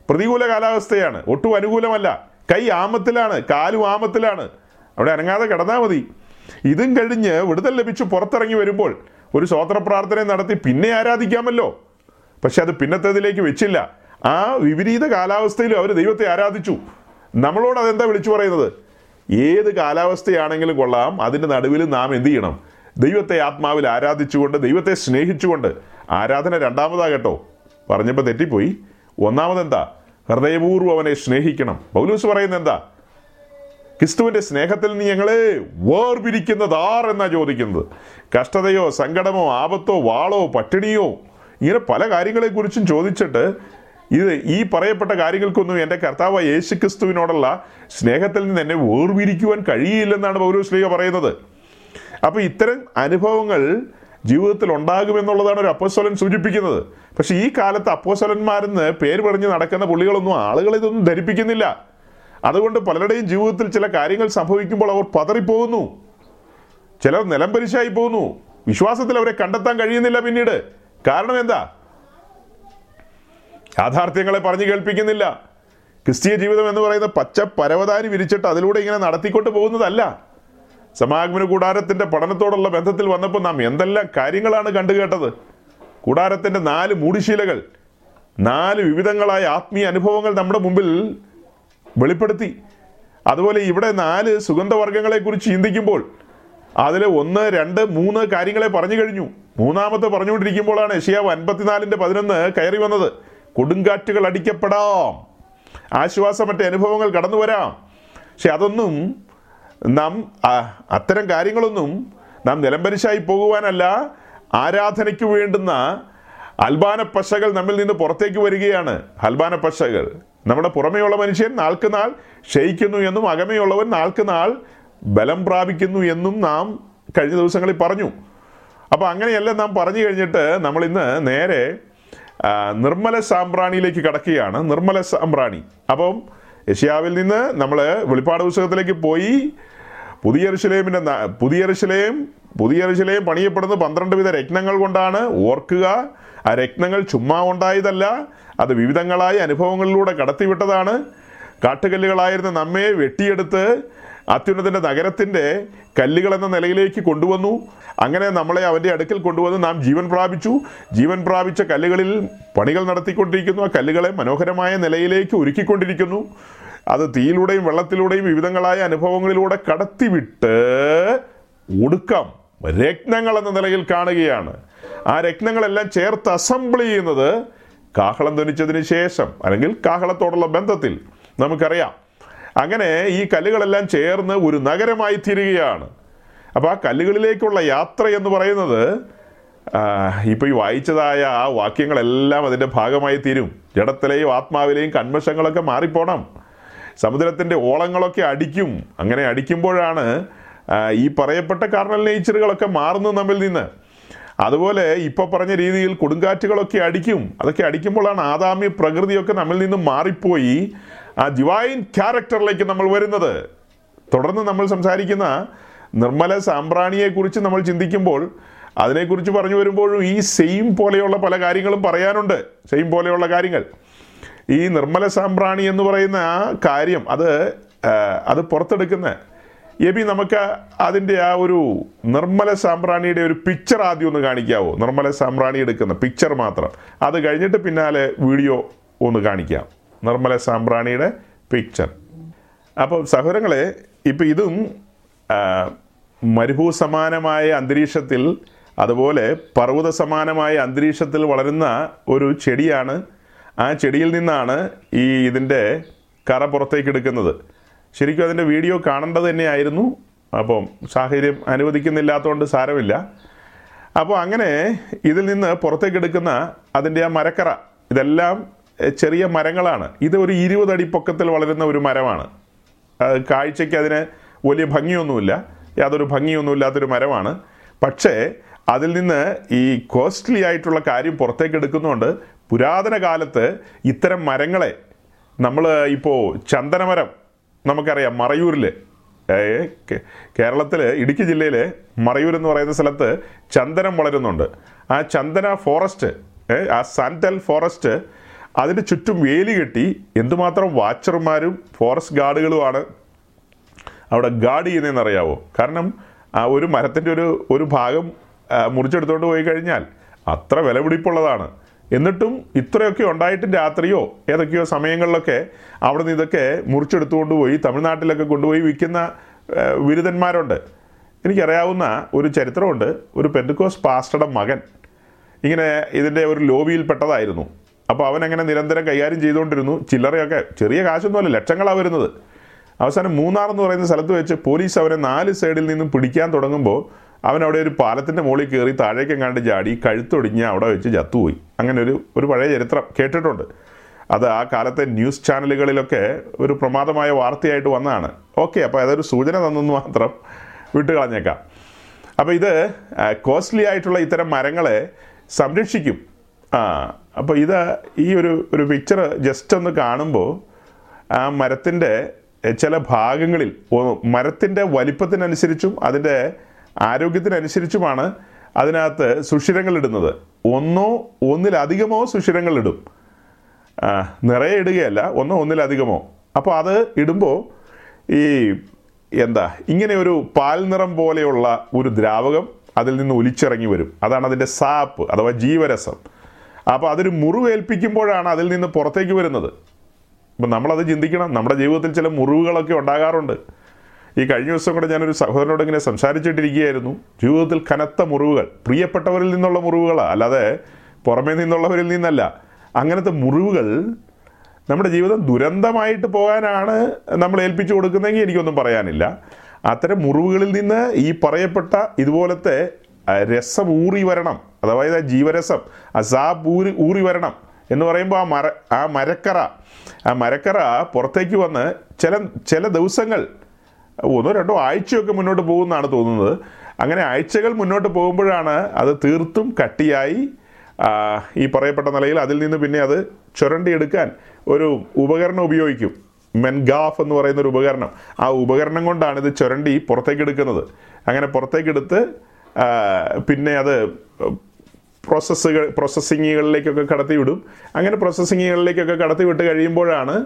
പ്രതികൂല കാലാവസ്ഥയാണ് ഒട്ടും അനുകൂലമല്ല. കൈ ആമത്തിലാണ് കാലും ആമത്തിലാണ്. അവിടെ അനങ്ങാതെ കിടന്നാൽ മതി. ഇതും കഴിഞ്ഞ് വിടുതൽ ലഭിച്ച് പുറത്തിറങ്ങി വരുമ്പോൾ ഒരു സ്വോത്ര പ്രാർത്ഥന നടത്തി പിന്നെ ആരാധിക്കാമല്ലോ. പക്ഷെ അത് പിന്നത്തേതിലേക്ക് വെച്ചില്ല. ആ വിപരീത കാലാവസ്ഥയിലും അവർ ദൈവത്തെ ആരാധിച്ചു. നമ്മളോട് അതെന്താ വിളിച്ചു പറയുന്നത്? ഏത് കാലാവസ്ഥയാണെങ്കിലും കൊള്ളാം. അതിന്റെ നടുവിൽ നാം എന്ത് ചെയ്യണം? ദൈവത്തെ ആത്മാവിൽ ആരാധിച്ചുകൊണ്ട് ദൈവത്തെ സ്നേഹിച്ചുകൊണ്ട് ആരാധന രണ്ടാമതാ കേട്ടോ. പറഞ്ഞപ്പോൾ തെറ്റിപ്പോയി. ഒന്നാമതെന്താ? ഹൃദയപൂർവം അവനെ സ്നേഹിക്കണം. പൗലൂസ് പറയുന്നത് എന്താ ക്രിസ്തുവിന്റെ സ്നേഹത്തിൽ നിന്ന് ഞങ്ങളെ വേർപിരിക്കുന്നത് ആർ എന്നാ ചോദിക്കുന്നത്. കഷ്ടതയോ സങ്കടമോ ആപത്തോ വാളോ പട്ടിണിയോ ഇങ്ങനെ പല കാര്യങ്ങളെക്കുറിച്ചും ചോദിച്ചിട്ട് ഇത് ഈ പറയപ്പെട്ട കാര്യങ്ങൾക്കൊന്നും എന്റെ കർത്താവ് യേശു ക്രിസ്തുവിനോടുള്ള സ്നേഹത്തിൽ നിന്ന് എന്നെ വേർപിരിക്കുവാൻ കഴിയില്ലെന്നാണ് പൗരസ്ലീഗ പറയുന്നത്. അപ്പോൾ ഇത്തരം അനുഭവങ്ങൾ ജീവിതത്തിൽ ഉണ്ടാകുമെന്നുള്ളതാണ് ഒരു അപ്പോസ്വലൻ സൂചിപ്പിക്കുന്നത്. പക്ഷേ ഈ കാലത്ത് അപ്പോസ്വലന്മാരെന്ന് പേര് പറഞ്ഞ് നടക്കുന്ന പുള്ളികളൊന്നും ആളുകളിതൊന്നും ധരിപ്പിക്കുന്നില്ല. അതുകൊണ്ട് പലരുടെയും ജീവിതത്തിൽ ചില കാര്യങ്ങൾ സംഭവിക്കുമ്പോൾ അവർ പതറിപ്പോകുന്നു. ചിലർ നിലംപരിശായി പോകുന്നു. വിശ്വാസത്തിൽ അവരെ കണ്ടെത്താൻ കഴിയുന്നില്ല പിന്നീട്. കാരണം എന്താ? യാഥാർത്ഥ്യങ്ങളെ പറഞ്ഞു കേൾപ്പിക്കുന്നില്ല. ക്രിസ്തീയ ജീവിതം എന്ന് പറയുന്ന പച്ച പരവതാനി വിരിച്ചിട്ട് അതിലൂടെ ഇങ്ങനെ നടത്തിക്കൊണ്ട് പോകുന്നതല്ല. സമാഗമന കൂടാരത്തിന്റെ പഠനത്തോടുള്ള ബന്ധത്തിൽ വന്നപ്പോൾ നാം എന്തെല്ലാം കാര്യങ്ങളാണ് കണ്ടു കേട്ടത് കൂടാരത്തിന്റെ നാല് മൂടിശീലകൾ നാല് വിവിധങ്ങളായ ആത്മീയ അനുഭവങ്ങൾ നമ്മുടെ മുമ്പിൽ വെളിപ്പെടുത്തി. അതുപോലെ ഇവിടെ നാല് സുഗന്ധവർഗങ്ങളെ കുറിച്ച് ചിന്തിക്കുമ്പോൾ അതിൽ ഒന്ന് രണ്ട് മൂന്ന് കാര്യങ്ങളെ പറഞ്ഞു കഴിഞ്ഞു. മൂന്നാമത്തെ പറഞ്ഞുകൊണ്ടിരിക്കുമ്പോഴാണ് ഏഷ്യാവ് അൻപത്തിനാലിന്റെ പതിനൊന്ന് കയറി വന്നത്. കൊടുങ്കാറ്റുകൾ അടിക്കപ്പെടാം. ആശ്വാസമറ്റ അനുഭവങ്ങൾ കടന്നു വരാം. പക്ഷെ അതൊന്നും നാം അത്തരം കാര്യങ്ങളൊന്നും നാം നിലംപരിശായി പോകുവാനല്ല ആരാധനയ്ക്ക് വേണ്ടുന്ന അൽബാന പശകൾ നമ്മിൽ നിന്ന് പുറത്തേക്ക് വരികയാണ്. അൽബാന പശകൾ. നമ്മുടെ പുറമേയുള്ള മനുഷ്യൻ നാൾക്ക് നാൾ ക്ഷയിക്കുന്നു എന്നും അകമയുള്ളവൻ നാൾക്ക് നാൾ ബലം പ്രാപിക്കുന്നു എന്നും നാം കഴിഞ്ഞ ദിവസങ്ങളിൽ പറഞ്ഞു. അപ്പോൾ അങ്ങനെയല്ല നാം പറഞ്ഞു കഴിഞ്ഞിട്ട് നമ്മൾ ഇന്ന് നേരെ നിർമ്മല സാമ്പ്രാണിയിലേക്ക് കടക്കുകയാണ്. നിർമ്മല സാമ്പ്രാണി. അപ്പം ഏഷ്യാവിൽ നിന്ന് നമ്മൾ വെളിപ്പാട് പുസ്തകത്തിലേക്ക് പോയി. പുതിയ ഋഷിലേമിന്റെ പുതിയ ഋഷിലേം പുതിയ ഋഷിലേം പണിയപ്പെടുന്ന പന്ത്രണ്ട് വിധ രത്നങ്ങൾ കൊണ്ടാണ് ഓർക്കുക. ആ രത്നങ്ങൾ ചുമ്മാ ഉണ്ടായതല്ല അത് വിവിധങ്ങളായ അനുഭവങ്ങളിലൂടെ കടത്തിവിട്ടതാണ്. കാട്ടുകല്ലുകളായിരുന്ന നമ്മെ വെട്ടിയെടുത്ത് അത്യുന്നതിന്റെ നഗരത്തിന്റെ കല്ലുകൾ എന്ന നിലയിലേക്ക് കൊണ്ടുവന്നു. അങ്ങനെ നമ്മളെ അവന്റെ അടുക്കൽ കൊണ്ടുവന്ന് നാം ജീവൻ പ്രാപിച്ചു. ജീവൻ പ്രാപിച്ച കല്ലുകളിൽ പണികൾ നടത്തിക്കൊണ്ടിരിക്കുന്നു. ആ കല്ലുകളെ മനോഹരമായ നിലയിലേക്ക് ഒരുക്കിക്കൊണ്ടിരിക്കുന്നു. അത് തീയിലൂടെയും വെള്ളത്തിലൂടെയും വിവിധങ്ങളായ അനുഭവങ്ങളിലൂടെ കടത്തിവിട്ട് ഒടുക്കം രത്നങ്ങൾ എന്ന നിലയിൽ കാണുകയാണ്. ആ രത്നങ്ങളെല്ലാം ചേർത്ത് അസംബിൾ ചെയ്യുന്നത് കാഹളം ധനിച്ചതിന് ശേഷം അല്ലെങ്കിൽ കാഹളത്തോടുള്ള ബന്ധത്തിൽ നമുക്കറിയാം. അങ്ങനെ ഈ കല്ലുകളെല്ലാം ചേർന്ന് ഒരു നഗരമായി തീരുകയാണ്. അപ്പോൾ ആ കല്ലുകളിലേക്കുള്ള യാത്ര എന്ന് പറയുന്നത് ഇപ്പോൾ ഈ വായിച്ചതായ ആ വാക്യങ്ങളെല്ലാം അതിന്റെ ഭാഗമായി തീരും. ജഡത്തിലെയും ആത്മാവിലെയും കന്മശങ്ങളൊക്കെ മാറിപ്പോണം. സമുദ്രത്തിന്റെ ഓളങ്ങളൊക്കെ അടിക്കും. അങ്ങനെ അടിക്കുമ്പോഴാണ് ഈ പറയപ്പെട്ട കാർണൽ നേച്ചറുകളൊക്കെ മാറുന്നത് നമ്മിൽ നിന്ന്. അതുപോലെ ഇപ്പോൾ പറഞ്ഞ രീതിയിൽ കൊടുങ്കാറ്റുകളൊക്കെ അടിക്കും. അതൊക്കെ അടിക്കുമ്പോഴാണ് ആദാമ്യ പ്രകൃതിയൊക്കെ നമ്മിൽ നിന്ന് മാറിപ്പോയി. ആ ഡിവൈൻ ക്യാരക്ടറിലേക്ക് നമ്മൾ വരുന്നത്. തുടർന്ന് നമ്മൾ സംസാരിക്കുന്ന നിർമ്മല സാമ്പ്രാണിയെക്കുറിച്ച് നമ്മൾ ചിന്തിക്കുമ്പോൾ അതിനെക്കുറിച്ച് പറഞ്ഞു വരുമ്പോഴും ഈ സെയിം പോലെയുള്ള പല കാര്യങ്ങളും പറയാനുണ്ട്. സെയിം പോലെയുള്ള കാര്യങ്ങൾ. ഈ നിർമ്മല സാമ്പ്രാണി എന്ന് പറയുന്ന ആ കാര്യം അത് അത് പുറത്തെടുക്കുന്ന എബി നമുക്ക് അതിന്റെ ആ ഒരു നിർമ്മല സാമ്പ്രാണിയുടെ ഒരു പിക്ചർ ആദ്യം ഒന്ന് കാണിക്കാവോ? നിർമ്മല സാമ്പ്രാണി എടുക്കുന്ന പിക്ചർ മാത്രം. അത് കഴിഞ്ഞിട്ട് പിന്നാലെ വീഡിയോ ഒന്ന് കാണിക്കാം. നിർമ്മല സാമ്പ്രാണിയുടെ പിക്ചർ അപ്പോൾ സഹോദരങ്ങളെ ഇപ്പം ഇതും മരുഭൂ സമാനമായ അന്തരീക്ഷത്തിൽ അതുപോലെ പർവത സമാനമായ അന്തരീക്ഷത്തിൽ വളരുന്ന ഒരു ചെടിയാണ്. ആ ചെടിയിൽ നിന്നാണ് ഈ ഇതിന്റെ കറ പുറത്തേക്ക് എടുക്കുന്നത്. ശരിക്കും അതിന്റെ വീഡിയോ കാണേണ്ടത് തന്നെയായിരുന്നു. അപ്പം സാഹചര്യം അനുവദിക്കുന്നില്ലാത്തതുകൊണ്ട് സാരമില്ല. അപ്പോൾ അങ്ങനെ ഇതിൽ നിന്ന് പുറത്തേക്ക് എടുക്കുന്ന അതിന്റെ ആ മരക്കറ ഇതെല്ലാം ചെറിയ മരങ്ങളാണ്. ഇത് ഒരു ഇരുപതടി പൊക്കത്തിൽ വളരുന്ന ഒരു മരമാണ്. കാഴ്ചയ്ക്ക് അതിന് വലിയ ഭംഗിയൊന്നുമില്ല. യാതൊരു ഭംഗിയൊന്നുമില്ലാത്തൊരു മരമാണ്. പക്ഷേ അതിൽ നിന്ന് ഈ കോസ്റ്റ്ലി ആയിട്ടുള്ള കാര്യം പുറത്തേക്ക് എടുക്കുന്നതുകൊണ്ട് പുരാതന കാലത്ത് ഇത്തരം മരങ്ങളെ നമ്മൾ ഇപ്പോൾ ചന്ദനമരം നമുക്കറിയാം മറയൂരിൽ കേരളത്തിലെ ഇടുക്കി ജില്ലയിലെ മറയൂർ എന്ന് പറയുന്ന സ്ഥലത്ത് ചന്ദനം വളരുന്നുണ്ട്. ആ ചന്ദന ഫോറസ്റ്റ് ആ സാൻഡൽ ഫോറസ്റ്റ് അതിന് ചുറ്റും വേലി കെട്ടി എന്തുമാത്രം വാച്ചർമാരും ഫോറസ്റ്റ് ഗാർഡുകളുമാണ് അവിടെ ഗാർഡ് ചെയ്യുന്നതെന്ന് അറിയാവോ കാരണം ആ ഒരു മരത്തിന്റെ ഒരു ഒരു ഭാഗം മുറിച്ചെടുത്തുകൊണ്ട് പോയി കഴിഞ്ഞാൽ അത്ര വിലപിടിപ്പുള്ളതാണ് എന്നിട്ടും ഇത്രയൊക്കെ ഉണ്ടായിട്ടും രാത്രിയോ ഏതൊക്കെയോ സമയങ്ങളിലൊക്കെ അവിടെ നിന്ന് ഇതൊക്കെ മുറിച്ചെടുത്തുകൊണ്ട് പോയി തമിഴ്നാട്ടിലൊക്കെ കൊണ്ടുപോയി വിൽക്കുന്ന ബിരുദന്മാരുണ്ട് എനിക്കറിയാവുന്ന ഒരു ചരിത്രമുണ്ട്. ഒരു പെൻഡുക്കോസ് പാസ്റ്ററുടെ മകൻ. ഇങ്ങനെ ഇതിന്റെ ഒരു ലോബിയിൽ പെട്ടതായിരുന്നു. അപ്പോൾ അവൻ അങ്ങനെ നിരന്തരം കൈകാര്യം ചെയ്തുകൊണ്ടിരുന്നു. ചില്ലറയൊക്കെ ചെറിയ കാശൊന്നുമല്ല ലക്ഷങ്ങളാണ് വരുന്നത്. അവസാനം മൂന്നാർ എന്ന് പറയുന്ന സ്ഥലത്ത് വെച്ച് പോലീസ് അവനെ നാല് സൈഡിൽ നിന്നും പിടിക്കാൻ തുടങ്ങുമ്പോൾ അവൻ അവിടെ ഒരു പാലത്തിന്റെ മുകളിൽ കയറി താഴേക്ക് എങ്ങാണ്ട് ചാടി കഴുത്തൊടിഞ്ഞ് അവിടെ വെച്ച് ചത്തുപോയി. അങ്ങനെ ഒരു ഒരു പഴയ ചരിത്രം കേട്ടിട്ടുണ്ട്. അത് ആ കാലത്തെ ന്യൂസ് ചാനലുകളിലൊക്കെ ഒരു പ്രമാദമായ വാർത്തയായിട്ട് വന്നതാണ്. ഓക്കെ അപ്പോൾ അതൊരു സൂചന തന്നെന്ന് മാത്രം വിട്ടുകളഞ്ഞേക്കാം. അപ്പോൾ ഇത് കോസ്റ്റ്ലി ആയിട്ടുള്ള ഇത്തരം മരങ്ങളെ സംരക്ഷിക്കും. ആ അപ്പോൾ ഇത് ഈ ഒരു ഒരു പിക്ചർ ജസ്റ്റ് ഒന്ന് കാണുമ്പോൾ ആ മരത്തിന്റെ ചില ഭാഗങ്ങളിൽ മരത്തിന്റെ വലിപ്പത്തിനനുസരിച്ചും അതിന്റെ ആരോഗ്യത്തിനനുസരിച്ചുമാണ് അതിനകത്ത് സുഷിരങ്ങൾ ഇടുന്നത് ഒന്നോ ഒന്നിലധികമോ സുഷിരങ്ങൾ ഇടും നിറയെ ഇടുകയല്ല ഒന്നോ ഒന്നിലധികമോ. അപ്പോൾ അത് ഇടുമ്പോൾ ഈ എന്താ ഇങ്ങനെ ഒരു പാൽ നിറം പോലെയുള്ള ഒരു ദ്രാവകം അതിൽ നിന്ന് ഒലിച്ചിറങ്ങി വരും. അതാണ് അതിന്റെ സാപ്പ് അഥവാ ജീവരസം. അപ്പോൾ അതൊരു മുറിവേൽപ്പിക്കുമ്പോഴാണ് അതിൽ നിന്ന് പുറത്തേക്ക് വരുന്നത്. അപ്പം നമ്മളത് ചിന്തിക്കണം. നമ്മുടെ ജീവിതത്തിൽ ചില മുറിവുകളൊക്കെ ഉണ്ടാകാറുണ്ട്. ഈ കഴിഞ്ഞ ദിവസം കൂടെ ഞാനൊരു സഹോദരനോട് ഇങ്ങനെ സംസാരിച്ചിട്ടിരിക്കുകയായിരുന്നു. ജീവിതത്തിൽ കനത്ത മുറിവുകൾ. പ്രിയപ്പെട്ടവരിൽ നിന്നുള്ള മുറിവുകളാണ് അല്ലാതെ പുറമേ നിന്നുള്ളവരിൽ നിന്നല്ല. അങ്ങനത്തെ മുറിവുകൾ നമ്മുടെ ജീവിതം ദുരന്തമായിട്ട് പോകാനാണ് നമ്മൾ ഏൽപ്പിച്ചു കൊടുക്കുന്നതെങ്കിൽ എനിക്കൊന്നും പറയാനില്ല. അത്തരം മുറിവുകളിൽ നിന്ന് ഈ പറയപ്പെട്ട ഇതുപോലത്തെ രസം ഊറി വരണം. അതായത് ജീവരസം അസാബ് ഊരി ഊറി വരണം എന്ന് പറയുമ്പോൾ ആ മര ആ മരക്കറ ആ മരക്കറ പുറത്തേക്ക് വന്ന് ചില ചില ദിവസങ്ങൾ ഒന്നോ രണ്ടോ ആഴ്ചയൊക്കെ മുന്നോട്ട് പോകുമെന്നാണ് തോന്നുന്നത്. അങ്ങനെ ആഴ്ചകൾ മുന്നോട്ട് പോകുമ്പോഴാണ് അത് തീർത്തും കട്ടിയായി. ഈ പറയപ്പെട്ട നിലയിൽ അതിൽ നിന്ന് പിന്നെ അത് ചുരണ്ടിയെടുക്കാൻ ഒരു ഉപകരണം ഉപയോഗിക്കും. മെൻഗാഫ് എന്ന് പറയുന്ന ഒരു ഉപകരണം. ആ ഉപകരണം കൊണ്ടാണ് ഇത് ചുരണ്ടി പുറത്തേക്ക് എടുക്കുന്നത്. അങ്ങനെ പുറത്തേക്കെടുത്ത് പിന്നെ അത് പ്രോസസ്സുകൾ പ്രോസസ്സിങ്ങുകളിലേക്കൊക്കെ കടത്തിവിടും. അങ്ങനെ പ്രോസസ്സിങ്ങുകളിലേക്കൊക്കെ കടത്തി വിട്ട് കഴിയുമ്പോഴാണ്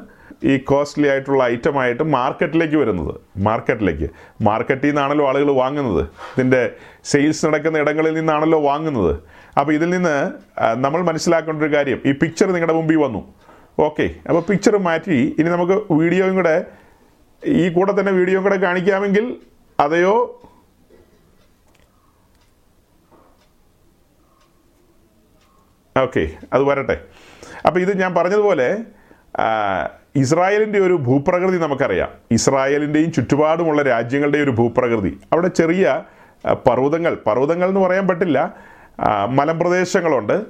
ഈ കോസ്റ്റ്ലി ആയിട്ടുള്ള ഐറ്റം ആയിട്ട് മാർക്കറ്റിലേക്ക് വരുന്നത്. മാർക്കറ്റിലേക്ക് മാർക്കറ്റിൽ നിന്നാണല്ലോ ആളുകൾ വാങ്ങുന്നത്. ഇതിന്റെ സെയിൽസ് നടക്കുന്ന ഇടങ്ങളിൽ നിന്നാണല്ലോ വാങ്ങുന്നത്. അപ്പോൾ ഇതിൽ നിന്ന് നമ്മൾ മനസ്സിലാക്കേണ്ട ഒരു കാര്യം. ഈ പിക്ചർ നിങ്ങളുടെ മുമ്പിൽ വന്നു. ഓക്കെ അപ്പോൾ പിക്ചർ മാറ്റി. ഇനി നമുക്ക് വീഡിയോയും കൂടെ ഈ കൂടെ തന്നെ വീഡിയോയും കൂടെ കാണിക്കാമെങ്കിൽ അതെയോ? ഓക്കെ അത് വരട്ടെ. അപ്പോൾ ഇത് ഞാൻ പറഞ്ഞതുപോലെ ഇസ്രായേലിന്റെ ഒരു ഭൂപ്രകൃതി നമുക്കറിയാം. ഇസ്രായേലിന്റെയും ചുറ്റുപാടുമുള്ള രാജ്യങ്ങളുടെ ഒരു ഭൂപ്രകൃതി. അവിടെ ചെറിയ പർവതങ്ങൾ. പർവതങ്ങൾ എന്ന് പറയാൻ പറ്റില്ല. മലമ്പ്രദേശങ്ങളുണ്ട്.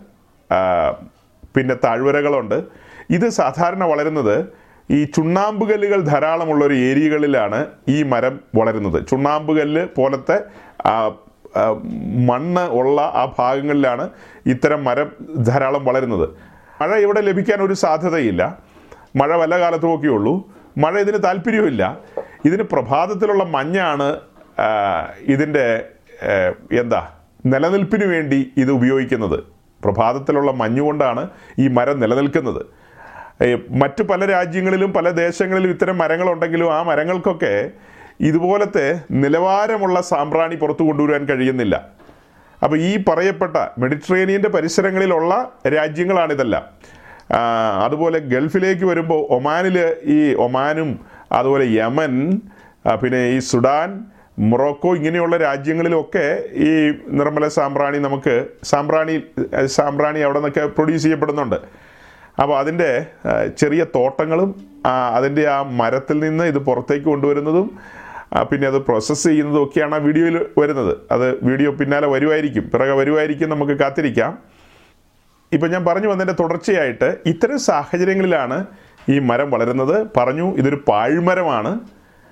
പിന്നെ താഴ്വരകളുണ്ട്. ഇത് സാധാരണ വളരുന്നത് ഈ ചുണ്ണാമ്പുകല്ലുകൾ ധാരാളമുള്ള ഒരു ഏരിയകളിലാണ് ഈ മരം വളരുന്നത്. ചുണ്ണാമ്പുകല്ല് പോലത്തെ മണ്ണ് ഉള്ള ആ ഭാഗങ്ങളിലാണ് ഇത്തരം മരം ധാരാളം വളരുന്നത്. മഴ ഇവിടെ ലഭിക്കാൻ ഒരു സാധ്യതയില്ല. മഴ വല്ല കാലത്തും ഒക്കെ ഉള്ളൂ. മഴ ഇതിന് താല്പര്യമില്ല ഇതിന് പ്രഭാതത്തിലുള്ള മഞ്ഞാണ് ഇതിന്റെ എന്താ നിലനിൽപ്പിന് വേണ്ടി ഇത് ഉപയോഗിക്കുന്നത്. പ്രഭാതത്തിലുള്ള മഞ്ഞുകൊണ്ടാണ് ഈ മരം നിലനിൽക്കുന്നത്. മറ്റ് പല രാജ്യങ്ങളിലും പല ദേശങ്ങളിലും ഇത്തരം മരങ്ങളുണ്ടെങ്കിലും ആ മരങ്ങൾക്കൊക്കെ ഇതുപോലത്തെ നിലവാരമുള്ള സാമ്പ്രാണി പുറത്തു കൊണ്ടുവരാൻ കഴിയുന്നില്ല. അപ്പോൾ ഈ പറയപ്പെട്ട മെഡിറ്ററേനിയന്റെ പരിസരങ്ങളിലുള്ള രാജ്യങ്ങളാണിതെല്ലാം. അതുപോലെ ഗൾഫിലേക്ക് വരുമ്പോൾ ഒമാനിൽ ഈ ഒമാനും അതുപോലെ യമൻ പിന്നെ ഈ സുഡാൻ മൊറോക്കോ ഇങ്ങനെയുള്ള രാജ്യങ്ങളിലൊക്കെ ഈ നിർമ്മല സാമ്പ്രാണി നമുക്ക് സാമ്പ്രാണി സാമ്പ്രാണി അവിടെ നിന്നൊക്കെ പ്രൊഡ്യൂസ് ചെയ്യപ്പെടുന്നുണ്ട് അപ്പോൾ അതിന്റെ ചെറിയ തോട്ടങ്ങളും അതിന്റെ ആ മരത്തിൽ നിന്ന് ഇത് പുറത്തേക്ക് കൊണ്ടുവരുന്നതും പിന്നെ അത് പ്രോസസ്സ് ചെയ്യുന്നതും ഒക്കെയാണ് ആ വീഡിയോയിൽ വരുന്നത്. അത് വീഡിയോ പിന്നാലെ വരുമായിരിക്കും പിറകെ വരുമായിരിക്കും നമുക്ക് കാത്തിരിക്കാം. ഇപ്പം ഞാൻ പറഞ്ഞു വന്നതിന്റെ തുടർച്ചയായിട്ട് ഇത്തരം സാഹചര്യങ്ങളിലാണ് ഈ മരം വളരുന്നത്. പറഞ്ഞു ഇതൊരു പാഴ്മരമാണ്.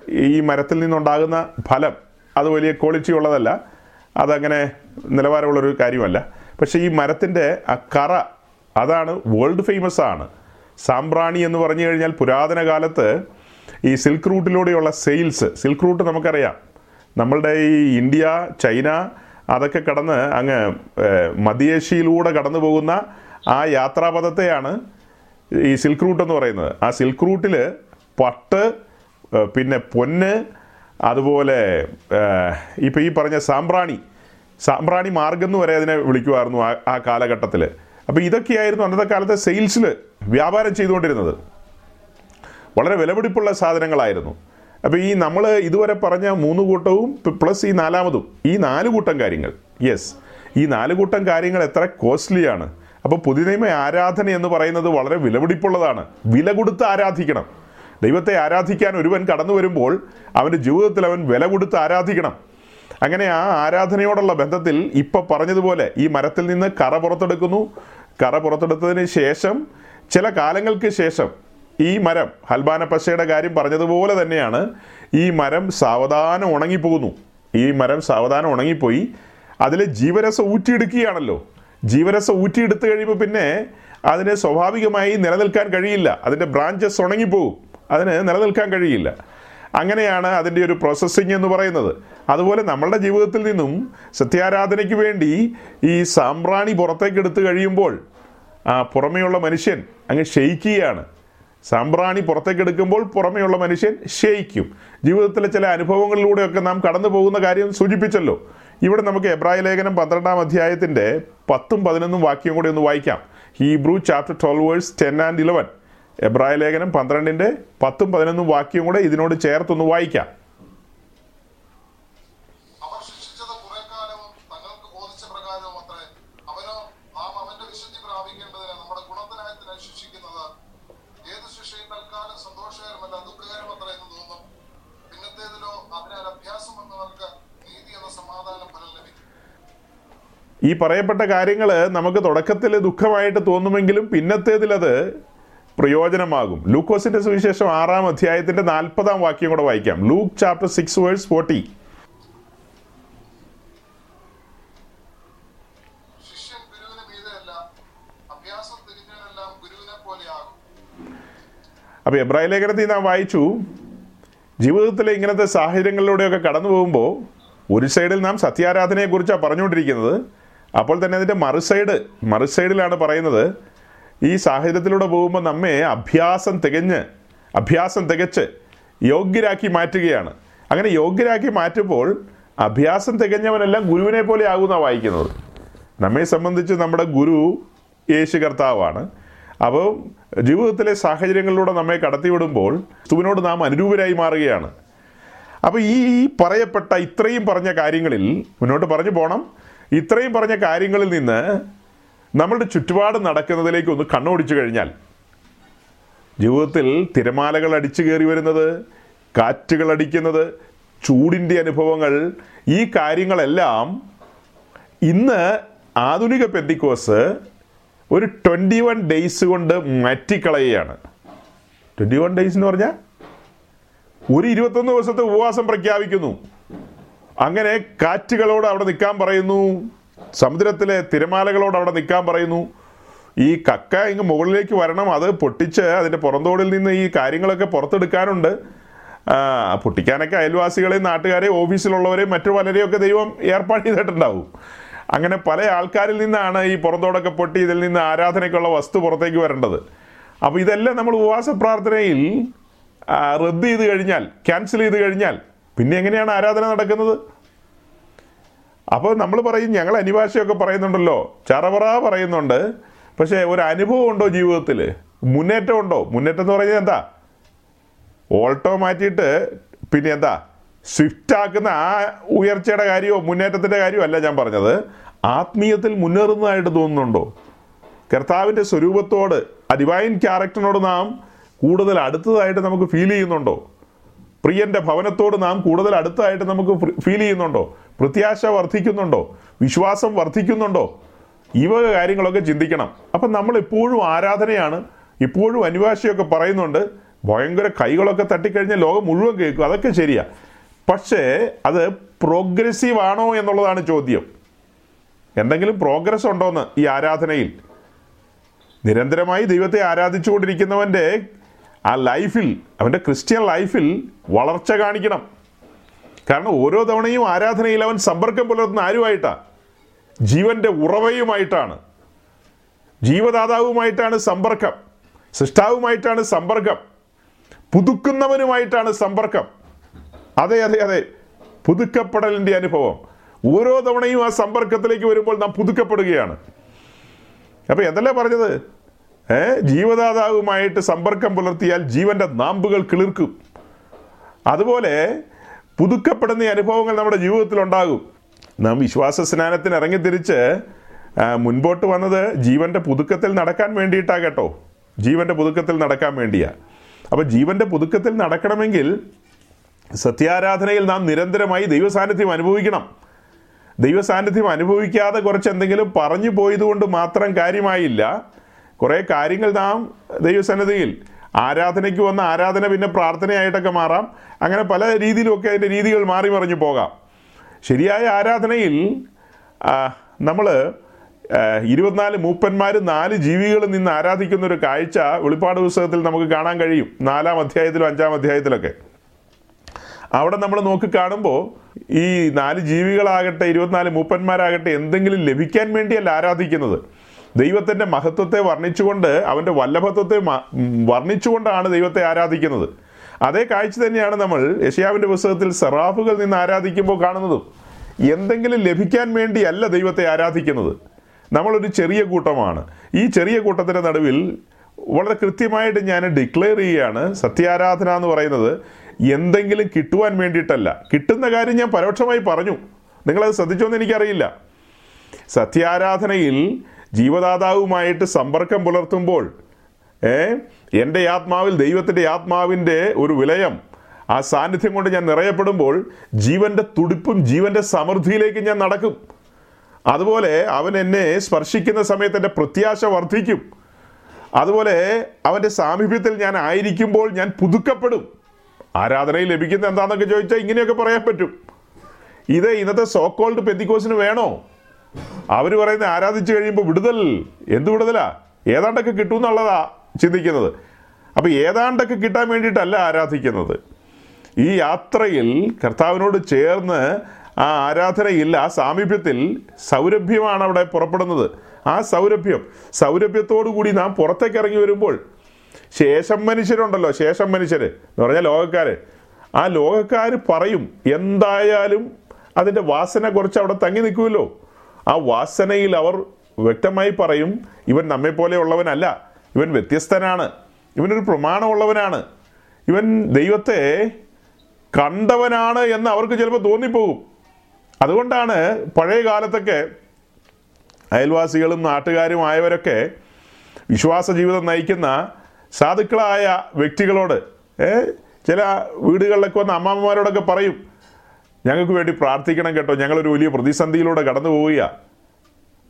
ഈ മരത്തിൽ നിന്നുണ്ടാകുന്ന ഫലം അത് വലിയ ക്വാളിറ്റി ഉള്ളതല്ല. അതങ്ങനെ നിലവാരമുള്ളൊരു കാര്യമല്ല. പക്ഷേ ഈ മരത്തിന്റെ ആ കറ അതാണ് വേൾഡ് ഫേമസ് ആണ്. സാമ്പ്രാണി എന്ന് പറഞ്ഞു കഴിഞ്ഞാൽ പുരാതന കാലത്ത് ഈ സിൽക്ക് റൂട്ടിലൂടെയുള്ള സെയിൽസ് സിൽക്ക് റൂട്ട് നമുക്കറിയാം. നമ്മളുടെ ഈ ഇന്ത്യ ചൈന അതൊക്കെ കടന്ന് അങ്ങ് മദിയേഷ്യയിലൂടെ കടന്നു പോകുന്ന ആ യാത്രാപഥത്തെയാണ് ഈ സിൽക്ക് റൂട്ട് എന്ന് പറയുന്നത്. ആ സിൽക്ക് റൂട്ടിൽ പട്ട് പിന്നെ പൊന്ന് അതുപോലെ ഇപ്പം ഈ പറഞ്ഞ സാമ്പ്രാണി സാമ്പ്രാണി മാർഗം എന്ന് വരെ അതിനെ വിളിക്കുമായിരുന്നു ആ ആ കാലഘട്ടത്തിൽ അപ്പോൾ ഇതൊക്കെയായിരുന്നു അന്നത്തെ കാലത്തെ സെയിൽസിൽ വ്യാപാരം ചെയ്തുകൊണ്ടിരുന്നത്. വളരെ വിലപിടിപ്പുള്ള സാധനങ്ങളായിരുന്നു. അപ്പോൾ ഈ നമ്മൾ ഇതുവരെ പറഞ്ഞ മൂന്ന് കൂട്ടവും പ്ലസ് ഈ നാലാമതും. ഈ നാല് കൂട്ടം കാര്യങ്ങൾ. യെസ് ഈ നാല് കൂട്ടം കാര്യങ്ങൾ എത്ര കോസ്റ്റ്ലിയാണ് അപ്പോൾ പുതുനിയമ ആരാധന എന്ന് പറയുന്നത് വളരെ വിലപിടിപ്പുള്ളതാണ്. വില കൊടുത്ത് ആരാധിക്കണം. ദൈവത്തെ ആരാധിക്കാൻ ഒരുവൻ കടന്നു വരുമ്പോൾ അവന്റെ ജീവിതത്തിൽ അവൻ വില കൊടുത്ത് ആരാധിക്കണം. അങ്ങനെ ആ ആരാധനയോടുള്ള ബന്ധത്തിൽ ഇപ്പം പറഞ്ഞതുപോലെ ഈ മരത്തിൽ നിന്ന് കറ പുറത്തെടുക്കുന്നു. കറ പുറത്തെടുത്തതിന് ശേഷം ചില കാലങ്ങൾക്ക് ശേഷം ഈ മരം ഹൽബാന പശയുടെ കാര്യം പറഞ്ഞതുപോലെ തന്നെയാണ് ഈ മരം സാവധാനം ഉണങ്ങിപ്പോകുന്നു. ഈ മരം സാവധാനം ഉണങ്ങിപ്പോയി അതിലെ ജീവരസം ഊറ്റിയെടുക്കുകയാണല്ലോ. ജീവരസം ഊറ്റിയെടുത്ത് കഴിയുമ്പോൾ പിന്നെ അതിന് സ്വാഭാവികമായി നിലനിൽക്കാൻ കഴിയില്ല. അതിന്റെ ബ്രാഞ്ചസ് ഉണങ്ങിപ്പോകും. അതിന് നിലനിൽക്കാൻ കഴിയില്ല. അങ്ങനെയാണ് അതിന്റെ ഒരു പ്രോസസ്സിങ് എന്ന് പറയുന്നത്. അതുപോലെ നമ്മളുടെ ജീവിതത്തിൽ നിന്നും സത്യാരാധനയ്ക്ക് വേണ്ടി ഈ സാമ്പ്രാണി പുറത്തേക്ക് എടുത്തു കഴിയുമ്പോൾ ആ പുറമെയുള്ള മനുഷ്യൻ അങ്ങ് ക്ഷയിക്കുകയാണ്. സാമ്പ്രാണി പുറത്തേക്ക് എടുക്കുമ്പോൾ പുറമെയുള്ള മനുഷ്യൻ ക്ഷയിക്കും ജീവിതത്തിലെ ചില അനുഭവങ്ങളിലൂടെയൊക്കെ നാം കടന്നു പോകുന്ന കാര്യം സൂചിപ്പിച്ചല്ലോ. ഇവിടെ നമുക്ക് എബ്രായ ലേഖനം പന്ത്രണ്ടാം അധ്യായത്തിന്റെ പത്തും പതിനൊന്നും വാക്യം കൂടി ഒന്ന് വായിക്കാം. Hebrew chapter twelve verse ten and eleven. എബ്രായ ലേഖനം പന്ത്രണ്ടിന്റെ പത്തും പതിനൊന്നും വാക്യം കൂടെ ഇതിനോട് ചേർത്തൊന്ന് വായിക്കാം. ഈ പറയപ്പെട്ട കാര്യങ്ങൾ നമുക്ക് തുടക്കത്തിൽ ദുഃഖമായിട്ട് തോന്നുമെങ്കിലും പിന്നത്തേതിലത് പ്രയോജനമാകും. ലൂക്കോസിന്റെ സുവിശേഷം ആറാം അധ്യായത്തിന്റെ നാൽപ്പതാം വാക്യം കൂടെ വായിക്കാം. Luke chapter six verse forty. അപ്പോൾ എബ്രാഹിം ലേഖനത്തിൽ നാം വായിച്ചു ജീവിതത്തിലെ ഇങ്ങനത്തെ സാഹചര്യങ്ങളിലൂടെയൊക്കെ കടന്നു പോകുമ്പോൾ ഒരു സൈഡിൽ നാം സത്യാരാധനയെക്കുറിച്ചാണ് പറഞ്ഞുകൊണ്ടിരിക്കുന്നത് അപ്പോൾ തന്നെ അതിന്റെ മറുസൈഡ് മറുസൈഡിലാണ് പറയുന്നത് ഈ സാഹചര്യത്തിലൂടെ പോകുമ്പോൾ നമ്മെ അഭ്യാസം തികഞ്ഞ് അഭ്യാസം തികച്ച് യോഗ്യരാക്കി മാറ്റുകയാണ്. അങ്ങനെ യോഗ്യരാക്കി മാറ്റുമ്പോൾ അഭ്യാസം തികഞ്ഞവനെല്ലാം ഗുരുവിനെ പോലെ ആകുന്ന വായിക്കുന്നത്. നമ്മെ സംബന്ധിച്ച് നമ്മുടെ ഗുരു യേശു കർത്താവാണ്. അപ്പോൾ ജീവിതത്തിലെ സാഹചര്യങ്ങളിലൂടെ നമ്മെ കടത്തിവിടുമ്പോൾ ക്രിസ്തുവിനോട് നാം അനുരൂപരായി മാറുകയാണ്. അപ്പോൾ ഈ പറയപ്പെട്ട ഇത്രയും പറഞ്ഞ കാര്യങ്ങളിൽ മുന്നോട്ട് പറഞ്ഞു പോകണം ഇത്രയും പറഞ്ഞ കാര്യങ്ങളിൽ നിന്ന് നമ്മളുടെ ചുറ്റുപാട് നടക്കുന്നതിലേക്ക് ഒന്ന് കണ്ണോടിച്ചു കഴിഞ്ഞാൽ ജീവിതത്തിൽ തിരമാലകൾ അടിച്ചു കയറി വരുന്നത് കാറ്റുകൾ അടിക്കുന്നത് ചൂടിന്റെ അനുഭവങ്ങൾ ഈ കാര്യങ്ങളെല്ലാം ഇന്ന് ആധുനിക പെന്തിക്കോസ് ഒരു ട്വന്റി വൺ ഡേയ്സ് കൊണ്ട് മാറ്റിക്കളയുകയാണ്. ട്വന്റി വൺ ഡേയ്സ് എന്ന് പറഞ്ഞാൽ ഒരു ഇരുപത്തൊന്ന് ദിവസത്തെ ഉപവാസം പ്രഖ്യാപിക്കുന്നു. അങ്ങനെ കാറ്റുകളോട് അവിടെ നിൽക്കാൻ പറയുന്നു. സമുദ്രത്തിലെ തിരമാലകളോട് അവിടെ നിൽക്കാൻ പറയുന്നു. ഈ കക്ക ഇങ്ങ് മുകളിലേക്ക് വരണം. അത് പൊട്ടിച്ച് അതിന്റെ പുറന്തോടിൽ നിന്ന് ഈ കാര്യങ്ങളൊക്കെ പുറത്തെടുക്കാനുണ്ട്. പൊട്ടിക്കാനൊക്കെ അയൽവാസികളെയും നാട്ടുകാരെയും ഓഫീസിലുള്ളവരെയും മറ്റു പലരെയും ഒക്കെ ദൈവം ഏർപ്പാട് ചെയ്തിട്ടുണ്ടാവും. അങ്ങനെ പല ആൾക്കാരിൽ നിന്നാണ് ഈ പുറന്തോടൊക്കെ പൊട്ടി ഇതിൽ നിന്ന് ആരാധനയ്ക്കുള്ള വസ്തു പുറത്തേക്ക് വരേണ്ടത്. അപ്പോൾ ഇതെല്ലാം നമ്മൾ ഉപവാസ പ്രാർത്ഥനയിൽ റദ്ദ് ചെയ്ത് കഴിഞ്ഞാൽ ക്യാൻസൽ ചെയ്ത് കഴിഞ്ഞാൽ പിന്നെ എങ്ങനെയാണ് ആരാധന നടക്കുന്നത്? അപ്പോൾ നമ്മൾ പറയും ഞങ്ങൾ അനിവാസിയൊക്കെ പറയുന്നുണ്ടല്ലോ. ചറവറ പറയുന്നുണ്ട്. പക്ഷേ ഒരു അനുഭവം ഉണ്ടോ ജീവിതത്തിൽ മുന്നേറ്റം ഉണ്ടോ? മുന്നേറ്റം എന്ന് പറയുന്നത് എന്താ? ഓൾട്ടോ മാറ്റിയിട്ട് പിന്നെ എന്താ? സ്വിഫ്റ്റ് ആക്കുന്ന ആ ഉയർച്ചയുടെ കാര്യമോ മുന്നേറ്റത്തിന്റെ കാര്യമോ അല്ല ഞാൻ പറഞ്ഞത്. ആത്മീയത്തിൽ മുന്നേറുന്നതായിട്ട് തോന്നുന്നുണ്ടോ? കർത്താവിന്റെ സ്വരൂപത്തോട് ആ ഡിവൈൻ ക്യാരക്ടറിനോട് നാം കൂടുതൽ അടുത്തതായിട്ട് നമുക്ക് ഫീൽ ചെയ്യുന്നുണ്ടോ? പ്രിയന്റെ ഭവനത്തോട് നാം കൂടുതൽ അടുത്തായിട്ട് നമുക്ക് ഫീൽ ചെയ്യുന്നുണ്ടോ? പ്രത്യാശ വർദ്ധിക്കുന്നുണ്ടോ? വിശ്വാസം വർദ്ധിക്കുന്നുണ്ടോ? ഈ വക കാര്യങ്ങളൊക്കെ ചിന്തിക്കണം. അപ്പം നമ്മൾ എപ്പോഴും ആരാധനയാണ് ഇപ്പോഴും അനിവാസിയൊക്കെ പറയുന്നുണ്ട് ഭയങ്കര കൈകളൊക്കെ തട്ടിക്കഴിഞ്ഞാൽ ലോകം മുഴുവൻ കേൾക്കും അതൊക്കെ ശരിയാ. പക്ഷേ അത് പ്രോഗ്രസീവ് ആണോ എന്നുള്ളതാണ് ചോദ്യം. എന്തെങ്കിലും പ്രോഗ്രസ് ഉണ്ടോന്ന് ഈ ആരാധനയിൽ? നിരന്തരമായി ദൈവത്തെ ആരാധിച്ചുകൊണ്ടിരിക്കുന്നവന്റെ ആ ലൈഫിൽ അവന്റെ ക്രിസ്ത്യൻ ലൈഫിൽ വളർച്ച കാണിക്കണം. കാരണം ഓരോ തവണയും ആരാധനയിൽ അവൻ സമ്പർക്കം പുലർത്തുന്ന ആരുമായിട്ടാണ് ജീവന്റെ ഉറവയുമായിട്ടാണ്. ജീവദാതാവുമായിട്ടാണ് സമ്പർക്കം. സൃഷ്ടാവുമായിട്ടാണ് സമ്പർക്കം. പുതുക്കുന്നവനുമായിട്ടാണ് സമ്പർക്കം. അതെ അതെ അതെ. പുതുക്കപ്പെടലിന്റെ അനുഭവം. ഓരോ തവണയും ആ സമ്പർക്കത്തിലേക്ക് വരുമ്പോൾ നാം പുതുക്കപ്പെടുകയാണ്. അപ്പോൾ എന്തല്ലേ പറഞ്ഞത്? ജീവദാതാവുമായിട്ട് സമ്പർക്കം പുലർത്തിയാൽ ജീവന്റെ നാമ്പുകൾ കിളിർക്കും. അതുപോലെ പുതുക്കപ്പെടുന്ന അനുഭവങ്ങൾ നമ്മുടെ ജീവിതത്തിൽ ഉണ്ടാകും. നാം വിശ്വാസ സ്നാനത്തിന് ഇറങ്ങിത്തിരിച്ച് മുൻപോട്ട് വന്നത് ജീവന്റെ പുതുക്കത്തിൽ നടക്കാൻ വേണ്ടിയിട്ടാ കേട്ടോ. ജീവന്റെ പുതുക്കത്തിൽ നടക്കാൻ വേണ്ടിയാ. അപ്പോൾ ജീവന്റെ പുതുക്കത്തിൽ നടക്കണമെങ്കിൽ സത്യാരാധനയിൽ നാം നിരന്തരമായി ദൈവസാന്നിധ്യം അനുഭവിക്കണം. ദൈവസാന്നിധ്യം അനുഭവിക്കാതെ കുറച്ച് എന്തെങ്കിലും പറഞ്ഞു പോയതുകൊണ്ട് മാത്രം കാര്യമായില്ല. കുറേ കാര്യങ്ങൾ നാം ദൈവസന്നദ്ധയിൽ ആരാധനയ്ക്ക് വന്ന ആരാധന പിന്നെ പ്രാർത്ഥനയായിട്ടൊക്കെ മാറാം. അങ്ങനെ പല രീതിയിലുമൊക്കെ അതിന്റെ രീതികൾ മാറി മറിഞ്ഞു പോകാം. ശരിയായ ആരാധനയിൽ നമ്മൾ ഇരുപത്തിനാല് മൂപ്പന്മാർ നാല് ജീവികളും നിന്ന് ആരാധിക്കുന്ന ഒരു കാഴ്ച വെളിപ്പാട് പുസ്തകത്തിൽ നമുക്ക് കാണാൻ കഴിയും. നാലാം അധ്യായത്തിലും അഞ്ചാം അധ്യായത്തിലൊക്കെ. അവിടെ നമ്മൾ നോക്കി കാണുമ്പോൾ ഈ നാല് ജീവികളാകട്ടെ ഇരുപത്തിനാല് മൂപ്പന്മാരാകട്ടെ എന്തെങ്കിലും ലഭിക്കാൻ വേണ്ടിയല്ല ആരാധിക്കുന്നത്. ദൈവത്തിന്റെ മഹത്വത്തെ വർണിച്ചുകൊണ്ട് അവന്റെ വല്ലഭത്വത്തെ വർണിച്ചുകൊണ്ടാണ് ദൈവത്തെ ആരാധിക്കുന്നത്. അതേ കാഴ്ച തന്നെയാണ് നമ്മൾ യഷ്യാവിന്റെ പുസ്തകത്തിൽ സെറാഫുകൾ നിന്ന് ആരാധിക്കുമ്പോൾ കാണുന്നതും. എന്തെങ്കിലും ലഭിക്കാൻ വേണ്ടിയല്ല ദൈവത്തെ ആരാധിക്കുന്നത്. നമ്മളൊരു ചെറിയ കൂട്ടമാണ്. ഈ ചെറിയ കൂട്ടത്തിന്റെ നടുവിൽ വളരെ കൃത്യമായിട്ട് ഞാൻ ഡിക്ലെയർ ചെയ്യുകയാണ് സത്യാരാധന എന്ന് പറയുന്നത് എന്തെങ്കിലും കിട്ടുവാൻ വേണ്ടിയിട്ടല്ല. കിട്ടുന്ന കാര്യം ഞാൻ പരോക്ഷമായി പറഞ്ഞു. നിങ്ങളത് ശ്രദ്ധിച്ചോന്ന് എനിക്കറിയില്ല. സത്യാരാധനയിൽ ജീവദാതാവുമായിട്ട് സമ്പർക്കം പുലർത്തുമ്പോൾ ഏ എന്റെ ആത്മാവിൽ ദൈവത്തിന്റെ ആത്മാവിന്റെ ഒരു വിലയം ആ സാന്നിധ്യം കൊണ്ട് ഞാൻ നിറയപ്പെടുമ്പോൾ ജീവന്റെ തുടിപ്പും ജീവന്റെ സമൃദ്ധിയിലേക്ക് ഞാൻ നടക്കും. അതുപോലെ അവൻ എന്നെ സ്പർശിക്കുന്ന സമയത്ത് എന്റെ പ്രത്യാശ വർദ്ധിക്കും. അതുപോലെ അവന്റെ സാമീപ്യത്തിൽ ഞാൻ ആയിരിക്കുമ്പോൾ ഞാൻ പുതുക്കപ്പെടും. ആരാധനയിൽ ലഭിക്കുന്ന എന്താണെന്നൊക്കെ ചോദിച്ചാൽ ഇങ്ങനെയൊക്കെ പറയാൻ പറ്റും. ഇത് ഇന്നത്തെ സോക്കോൾഡ് പെന്തിക്കോസിന് വേണോ? അവർ പറയുന്ന ആരാധിച്ചു കഴിയുമ്പോൾ വിടുതൽ. എന്ത് വിടുതലാ? ഏതാണ്ടൊക്കെ കിട്ടും എന്നുള്ളതാ ചിന്തിക്കുന്നത്. അപ്പം ഏതാണ്ടൊക്കെ കിട്ടാൻ വേണ്ടിയിട്ടല്ല ആരാധിക്കുന്നത്. ഈ യാത്രയിൽ കർത്താവിനോട് ചേർന്ന് ആ ആരാധനയിൽ ആ സാമീപ്യത്തിൽ സൗരഭ്യമാണ് അവിടെ പുറപ്പെടുന്നത്. ആ സൗരഭ്യം സൗരഭ്യത്തോടു കൂടി നാം പുറത്തേക്ക് ഇറങ്ങി വരുമ്പോൾ ശേഷം മനുഷ്യരുണ്ടല്ലോ ശേഷം മനുഷ്യർ എന്ന് പറഞ്ഞാൽ ലോകക്കാർ ആ ലോകക്കാർ പറയും എന്തായാലും അതിന്റെ വാസന കുറച്ച് അവിടെ തങ്ങി നിൽക്കുമല്ലോ. ആ വാസനയിൽ അവർ വ്യക്തമായി പറയും ഇവൻ നമ്മെ പോലെയുള്ളവനല്ല ഇവൻ വ്യത്യസ്തനാണ്. ഇവനൊരു പ്രമാണമുള്ളവനാണ്. ഇവൻ ദൈവത്തെ കണ്ടവനാണ് എന്ന് അവർക്ക് ചിലപ്പോൾ തോന്നിപ്പോകും. അതുകൊണ്ടാണ് പഴയ കാലത്തൊക്കെ അയൽവാസികളും നാട്ടുകാരും ആയവരൊക്കെ വിശ്വാസ ജീവിതം നയിക്കുന്ന സാധുക്കളായ വ്യക്തികളോട് ചില വീടുകളിലൊക്കെ വന്ന അമ്മാമ്മമാരോടൊക്കെ പറയും ഞങ്ങൾക്ക് വേണ്ടി പ്രാർത്ഥിക്കണം കേട്ടോ. ഞങ്ങളൊരു വലിയ പ്രതിസന്ധിയിലൂടെ കടന്നു പോവുക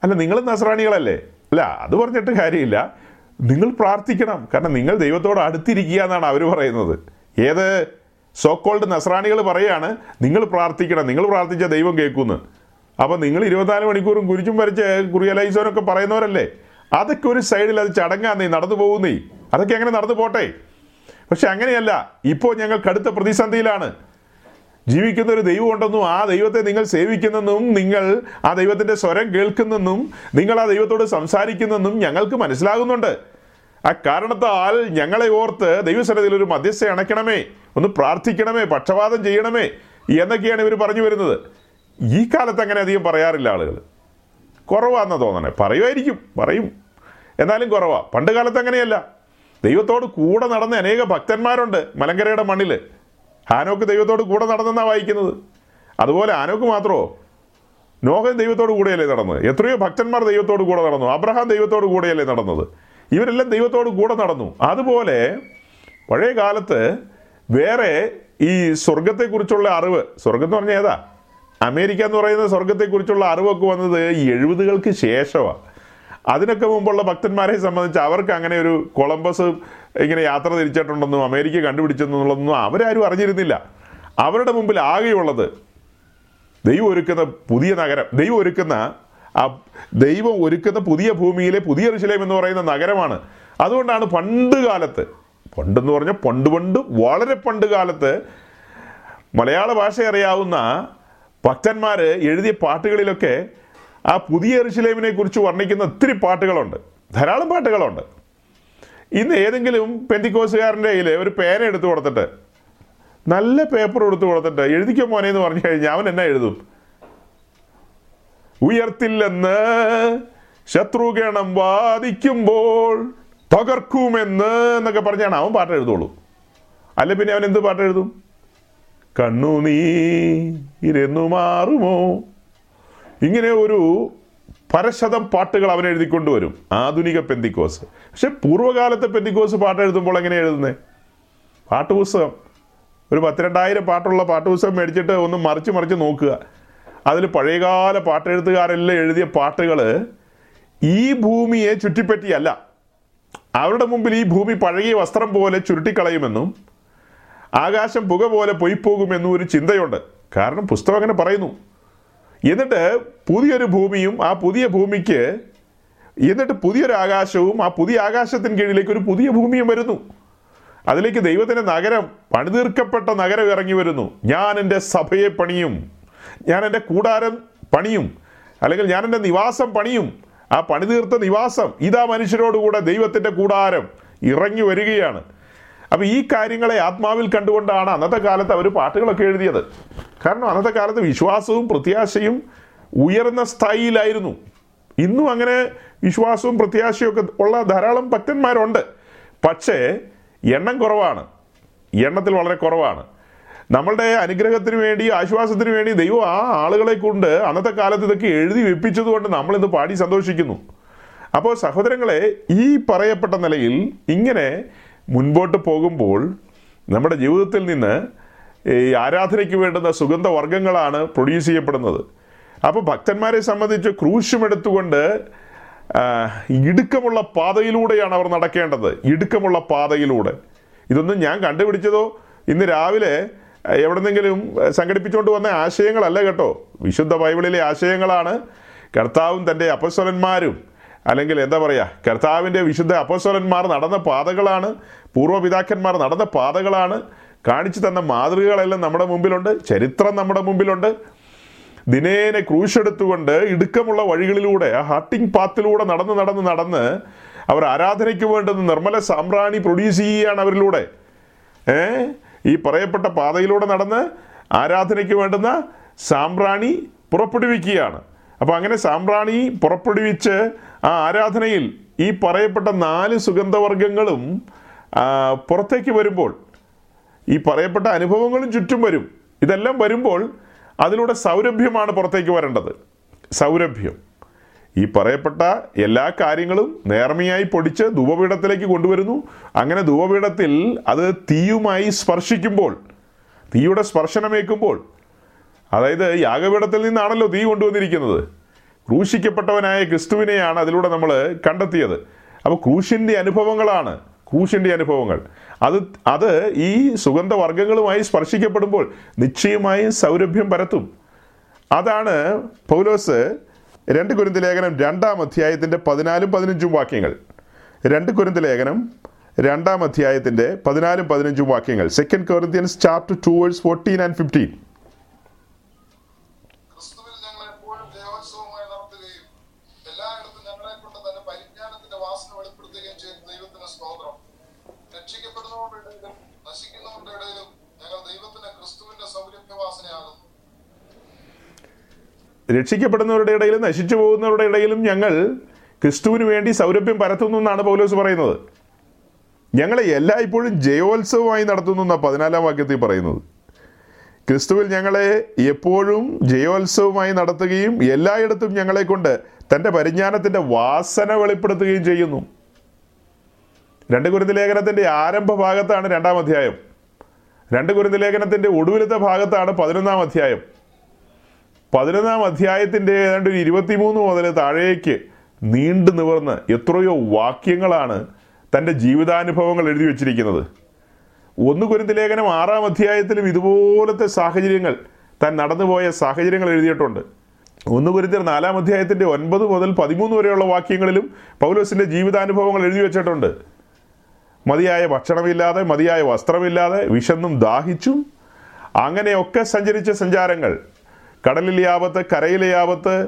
അല്ല നിങ്ങൾ നസ്രാണികളല്ലേ? അല്ല അത് പറഞ്ഞിട്ട് കാര്യമില്ല. നിങ്ങൾ പ്രാർത്ഥിക്കണം. കാരണം നിങ്ങൾ ദൈവത്തോട് അടുത്തിരിക്കുക എന്നാണ് അവർ പറയുന്നത്. ഏത് സോക്കോൾഡ് നസ്രാണികൾ പറയാണ് നിങ്ങൾ പ്രാർത്ഥിക്കണം. നിങ്ങൾ പ്രാർത്ഥിച്ച ദൈവം കേൾക്കുമെന്ന് അപ്പം നിങ്ങൾ ഇരുപത്തിനാല് മണിക്കൂറും കുരിച്ചും വരച്ച് കുറിയലൈസോനൊക്കെ പറയുന്നവരല്ലേ? അതൊക്കെ ഒരു സൈഡിൽ അത് ചടങ്ങാ നീ നടന്നു പോകുന്നേ. അതൊക്കെ അങ്ങനെ നടന്നു പോട്ടെ. പക്ഷെ അങ്ങനെയല്ല. ഇപ്പോൾ ഞങ്ങൾ കടുത്ത പ്രതിസന്ധിയിലാണ്. ജീവിക്കുന്ന ഒരു ദൈവമുണ്ടെന്നും ആ ദൈവത്തെ നിങ്ങൾ സേവിക്കുന്നെന്നും നിങ്ങൾ ആ ദൈവത്തിന്റെ സ്വരം കേൾക്കുന്നെന്നും നിങ്ങൾ ആ ദൈവത്തോട് സംസാരിക്കുന്നെന്നും ഞങ്ങൾക്ക് മനസ്സിലാകുന്നുണ്ട്. ആ കാരണത്താൽ ഞങ്ങളെ ഓർത്ത് ദൈവസന്നിധിയിൽ ഒരു മധ്യസ്ഥ അണയ്ക്കണമേ ഒന്ന് പ്രാർത്ഥിക്കണമേ പക്ഷപാതം ചെയ്യണമേ എന്നൊക്കെയാണ് ഇവർ പറഞ്ഞു വരുന്നത്. ഈ കാലത്ത് അങ്ങനെ അധികം പറയാറില്ല ആളുകൾ കുറവാണെന്ന് തോന്നണേ. പറയുമായിരിക്കും പറയും. എന്നാലും കുറവാ. പണ്ട് കാലത്ത് അങ്ങനെയല്ല. ദൈവത്തോട് കൂടെ നടന്ന അനേക ഭക്തന്മാരുണ്ട് മലങ്കരയുടെ മണ്ണിൽ ഹാനോക്ക് ദൈവത്തോട് കൂടെ നടന്നെന്നാണ് വായിക്കുന്നത്? അതുപോലെ ആനോക്ക് മാത്രമോ നോഹൻ ദൈവത്തോട് കൂടെയല്ലേ നടന്നത്? എത്രയോ ഭക്തന്മാർ ദൈവത്തോട് കൂടെ നടന്നു. അബ്രഹാം ദൈവത്തോട് കൂടെയല്ലേ നടന്നത്? ഇവരെല്ലാം ദൈവത്തോട് കൂടെ നടന്നു. അതുപോലെ പഴയ കാലത്ത് വേറെ ഈ സ്വർഗത്തെക്കുറിച്ചുള്ള അറിവ് സ്വർഗം എന്ന് പറഞ്ഞാൽ ഏതാ? അമേരിക്ക എന്ന് പറയുന്ന സ്വർഗത്തെക്കുറിച്ചുള്ള അറിവൊക്കെ വന്നത് എഴുപതുകൾക്ക് ശേഷമാണ് അതിനൊക്കെ മുമ്പുള്ള ഭക്തന്മാരെ സംബന്ധിച്ച് അവർക്ക് അങ്ങനെ ഒരു കൊളംബസ് ഇങ്ങനെ യാത്ര തിരിച്ചിട്ടുണ്ടെന്നും അമേരിക്ക കണ്ടുപിടിച്ചെന്നുള്ളതൊന്നും അവരാരും അറിഞ്ഞിരുന്നില്ല. അവരുടെ മുമ്പിൽ ആകെയുള്ളത് ദൈവം ഒരുക്കുന്ന പുതിയ നഗരം ദൈവം ഒരുക്കുന്ന ആ ദൈവം ഒരുക്കുന്ന പുതിയ ഭൂമിയിലെ പുതിയ ഋഷിലയം എന്ന് പറയുന്ന നഗരമാണ്. അതുകൊണ്ടാണ് പണ്ട് കാലത്ത് പണ്ടെന്ന് പറഞ്ഞാൽ പണ്ട് പണ്ട് വളരെ പണ്ട് കാലത്ത് മലയാള ഭാഷ അറിയാവുന്ന ഭക്തന്മാർ എഴുതിയ പാട്ടുകളിലൊക്കെ ആ പുതിയ ഋഷിലേമിനെ കുറിച്ച് വർണിക്കുന്ന ഒത്തിരി പാട്ടുകളുണ്ട്. ധാരാളം പാട്ടുകളുണ്ട്. ഇന്ന് ഏതെങ്കിലും പെന്തിക്കോസുകാരന്റെ കയ്യിൽ ഒരു പേന എടുത്തു കൊടുത്തിട്ട് നല്ല പേപ്പർ കൊടുത്തു കൊടുത്തിട്ട് എഴുതിക്കോ മോനെ എന്ന് പറഞ്ഞു കഴിഞ്ഞാൽ അവൻ എന്നാ എഴുതും? ഉയർത്തില്ലെന്ന് ശത്രുഗണം വാദിക്കുമ്പോൾ തകർക്കുമെന്ന് എന്നൊക്കെ പറഞ്ഞാണ് അവൻ പാട്ട് എഴുതുള്ളൂ. അല്ല പിന്നെ അവൻ എന്ത് പാട്ട് എഴുതും? കണ്ണു നീ ഇരുന്നു മാറുമോ? ഇങ്ങനെ ഒരു പരശതം പാട്ടുകൾ അവൻ എഴുതിക്കൊണ്ടുവരും ആധുനിക പെന്തിക്കോസ്. പക്ഷെ പൂർവകാലത്തെ പെന്തിക്കോസ് പാട്ട് എഴുതുമ്പോൾ എങ്ങനെ എഴുതുന്നത് പാട്ടുപുസ്തകം. ഒരു പത്തിരണ്ടായിരം പാട്ടുള്ള പാട്ടുപുസ്തകം മേടിച്ചിട്ട് ഒന്ന് മറിച്ച് മറിച്ച് നോക്കുക. അതിൽ പഴയകാല പാട്ടെഴുത്തുകാരെല്ലാം എഴുതിയ പാട്ടുകൾ ഈ ഭൂമിയെ ചുറ്റിപ്പറ്റിയല്ല. അവരുടെ മുമ്പിൽ ഈ ഭൂമി പഴകിയ വസ്ത്രം പോലെ ചുരുട്ടിക്കളയുമെന്നും ആകാശം പുക പോലെ പൊയ്പോകുമെന്നും ഒരു ചിന്തയുണ്ട്. കാരണം പുസ്തകം അങ്ങനെ പറയുന്നു. എന്നിട്ട് പുതിയൊരു ഭൂമിയും ആ പുതിയ ഭൂമിക്ക് എന്നിട്ട് പുതിയൊരു ആകാശവും ആ പുതിയ ആകാശത്തിന് കീഴിലേക്ക് ഒരു പുതിയ ഭൂമിയും വരുന്നു. അതിലേക്ക് ദൈവത്തിന്റെ നഗരം പണിതീർക്കപ്പെട്ട നഗരം ഇറങ്ങി വരുന്നു. ഞാൻ എന്റെ സഭയെ പണിയും. ഞാൻ എന്റെ കൂടാരം പണിയും. അല്ലെങ്കിൽ ഞാൻ എന്റെ നിവാസം പണിയും. ആ പണിതീർത്ത നിവാസം ഇതാ മനുഷ്യരോടുകൂടെ ദൈവത്തിന്റെ കൂടാരം ഇറങ്ങി വരികയാണ്. അപ്പൊ ഈ കാര്യങ്ങളെ ആത്മാവിൽ കണ്ടുകൊണ്ടാണ് അന്നത്തെ കാലത്ത് അവർ പാട്ടുകളൊക്കെ എഴുതിയത്. കാരണം അന്നത്തെ കാലത്ത് വിശ്വാസവും പ്രത്യാശയും ഉയർന്ന സ്ഥായിയിലായിരുന്നു. ഇന്നും അങ്ങനെ വിശ്വാസവും പ്രത്യാശയും ഒക്കെ ഉള്ള ധാരാളം ഭക്തന്മാരുണ്ട്. പക്ഷേ എണ്ണം കുറവാണ്. എണ്ണത്തിൽ വളരെ കുറവാണ്. നമ്മളുടെ അനുഗ്രഹത്തിന് വേണ്ടി ആശ്വാസത്തിന് വേണ്ടി ദൈവം ആ ആളുകളെ കൊണ്ട് അന്നത്തെ കാലത്ത് ഇതൊക്കെ എഴുതി വെപ്പിച്ചത് കൊണ്ട് നമ്മളിന്ന് പാടി സന്തോഷിക്കുന്നു. അപ്പോൾ സഹോദരങ്ങളെ ഈ പറയപ്പെട്ട നിലയിൽ ഇങ്ങനെ മുൻപോട്ട് പോകുമ്പോൾ നമ്മുടെ ജീവിതത്തിൽ നിന്ന് ഈ ആരാധനയ്ക്ക് വേണ്ടുന്ന സുഗന്ധവർഗങ്ങളാണ് പ്രൊഡ്യൂസ് ചെയ്യപ്പെടുന്നത്. അപ്പോൾ ഭക്തന്മാരെ സംബന്ധിച്ച് ക്രൂശുമെടുത്തുകൊണ്ട് ഇടുക്കമുള്ള പാതയിലൂടെയാണ് അവർ നടക്കേണ്ടത്. ഇടുക്കമുള്ള പാതയിലൂടെ. ഇതൊന്നും ഞാൻ കണ്ടുപിടിച്ചതോ? ഇന്ന് രാവിലെ എവിടെന്നെങ്കിലും സംഘടിപ്പിച്ചുകൊണ്ട് വന്ന ആശയങ്ങളല്ല കേട്ടോ. വിശുദ്ധ ബൈബിളിലെ ആശയങ്ങളാണ്. കർത്താവും തന്റെ അപ്പസ്വലന്മാരും അല്ലെങ്കിൽ എന്താ പറയുക കർത്താവിന്റെ വിശുദ്ധ അപ്പസ്വലന്മാർ നടന്ന പാതകളാണ് പൂർവപിതാക്കന്മാർ നടന്ന പാതകളാണ് കാണിച്ചു തന്ന മാതൃകകളെല്ലാം നമ്മുടെ മുമ്പിലുണ്ട് ചരിത്രം നമ്മുടെ മുമ്പിലുണ്ട്. ദിനേനെ ക്രൂശെടുത്തുകൊണ്ട് ഇടുക്കമുള്ള വഴികളിലൂടെ ആ ഹട്ടിംഗ് പാത്തിലൂടെ നടന്ന് നടന്ന് നടന്ന് അവർ ആരാധനയ്ക്ക് വേണ്ടുന്ന നിർമ്മല സാമ്രാണി പ്രൊഡ്യൂസ് ചെയ്യുകയാണ് അവരിലൂടെ. ഏ? ഈ പറയപ്പെട്ട പാതയിലൂടെ നടന്ന് ആരാധനയ്ക്ക് വേണ്ടുന്ന സാമ്പ്രാണി പുറപ്പെടുവിക്കുകയാണ്. അപ്പോൾ അങ്ങനെ സാമ്പ്രാണി പുറപ്പെടുവിച്ച് ആ ആരാധനയിൽ ഈ പറയപ്പെട്ട നാല് സുഗന്ധവർഗങ്ങളും പുറത്തേക്ക് വരുമ്പോൾ ഈ പറയപ്പെട്ട അനുഭവങ്ങളും ചുറ്റും വരും. ഇതെല്ലാം വരുമ്പോൾ അതിലൂടെ സൗരഭ്യമാണ് പുറത്തേക്ക് വരേണ്ടത്. സൗരഭ്യം. ഈ പറയപ്പെട്ട എല്ലാ കാര്യങ്ങളും നേർമയായി പൊടിച്ച് ധൂപപീഠത്തിലേക്ക് കൊണ്ടുവരുന്നു. അങ്ങനെ ധൂപപീഠത്തിൽ അത് തീയുമായി സ്പർശിക്കുമ്പോൾ തീയുടെ സ്പർശനമേക്കുമ്പോൾ അതായത് യാഗപീഠത്തിൽ നിന്നാണല്ലോ തീ കൊണ്ടുവന്നിരിക്കുന്നത്. ക്രൂശിക്കപ്പെട്ടവനായ ക്രിസ്തുവിനെയാണ് അതിലൂടെ നമ്മൾ കണ്ടെത്തിയത്. അപ്പോൾ ക്രൂശിന്റെ അനുഭവങ്ങളാണ് ക്രൂശിന്റെ അനുഭവങ്ങൾ. അത് അത് ഈ സുഗന്ധവർഗങ്ങളുമായി സ്പർശിക്കപ്പെടുമ്പോൾ നിശ്ചയമായും സൗരഭ്യം പരത്തും. അതാണ് പൗലോസ് രണ്ട് കുരുന്ത് ലേഖനം രണ്ടാം അധ്യായത്തിന്റെ പതിനാലും പതിനഞ്ചും വാക്യങ്ങൾ. രണ്ട് കുരുന്ത് ലേഖനം രണ്ടാം അധ്യായത്തിന്റെ പതിനാലും പതിനഞ്ചും വാക്യങ്ങൾ. Second Corinthians chapter two verse fourteen and fifteen ക്രിസ്തുവിൽ ഞങ്ങൾ എപ്പോഴും ജയോത്സവമായി നടത്തുകയും എല്ലായിടത്തും ഞങ്ങളെ കൊണ്ട് തന്നെ പരിജ്ഞാനത്തിന്റെ വാസന വെളിപ്പെടുത്തുകയും ചെയ്യുന്ന ദൈവത്തിന് സ്തോത്രം രക്ഷിക്കപ്പെടുന്നവരുടെ ഇടയിലും നശിക്കുന്നവരുടെ ഇടയിലും ഞങ്ങൾ ദൈവത്തിന്റെ ക്രിസ്തുവിന്റെ സൗരഭ്യവാസനയാകുന്നു രക്ഷിക്കപ്പെടുന്നവരുടെ ഇടയിലും നശിച്ചു പോകുന്നവരുടെ ഇടയിലും ഞങ്ങൾ ക്രിസ്തുവിന് വേണ്ടി സൗരഭ്യം പരത്തുന്നു എന്നാണ് പൗലോസ് പറയുന്നത്. ഞങ്ങളെ എല്ലായ്പ്പോഴും ജയോത്സവമായി നടത്തുന്നു എന്നാണ് പതിനാലാം വാക്യത്തിൽ പറയുന്നത്. ക്രിസ്തുവിൽ ഞങ്ങളെ എപ്പോഴും ജയോത്സവമായി നടത്തുകയും എല്ലായിടത്തും ഞങ്ങളെ കൊണ്ട് തന്റെ പരിജ്ഞാനത്തിന്റെ വാസന വെളിപ്പെടുത്തുകയും ചെയ്യുന്നു. രണ്ട് കുരുന്ന് ലേഖനത്തിന്റെ ആരംഭ ഭാഗത്താണ് രണ്ടാം അധ്യായം. രണ്ട് കുരുന്ന് ലേഖനത്തിന്റെ ഒടുവിലത്തെ ഭാഗത്താണ് പതിനൊന്നാം അധ്യായം. പതിനൊന്നാം അധ്യായത്തിന്റെ ഏതാണ്ട് ഒരു ഇരുപത്തിമൂന്ന് മുതൽ താഴേക്ക് നീണ്ടു നിവർന്ന് എത്രയോ വാക്യങ്ങളാണ് തന്റെ ജീവിതാനുഭവങ്ങൾ എഴുതി വച്ചിരിക്കുന്നത്. ഒന്ന് കുരുന്തലേഖനം ആറാം അധ്യായത്തിലും ഇതുപോലത്തെ സാഹചര്യങ്ങൾ താൻ നടന്നുപോയ സാഹചര്യങ്ങൾ എഴുതിയിട്ടുണ്ട്. ഒന്ന് കുരുന്തിർ നാലാം അധ്യായത്തിന്റെ ഒൻപത് മുതൽ പതിമൂന്ന് വരെയുള്ള വാക്യങ്ങളിലും പൗലോസിന്റെ ജീവിതാനുഭവങ്ങൾ എഴുതി വെച്ചിട്ടുണ്ട്. മതിയായ ഭക്ഷണമില്ലാതെ മതിയായ വസ്ത്രമില്ലാതെ വിശന്നും ദാഹിച്ചും അങ്ങനെയൊക്കെ സഞ്ചരിച്ച സഞ്ചാരങ്ങൾ കടലിലെ ആപത്ത് കരയിലെ ആപത്ത്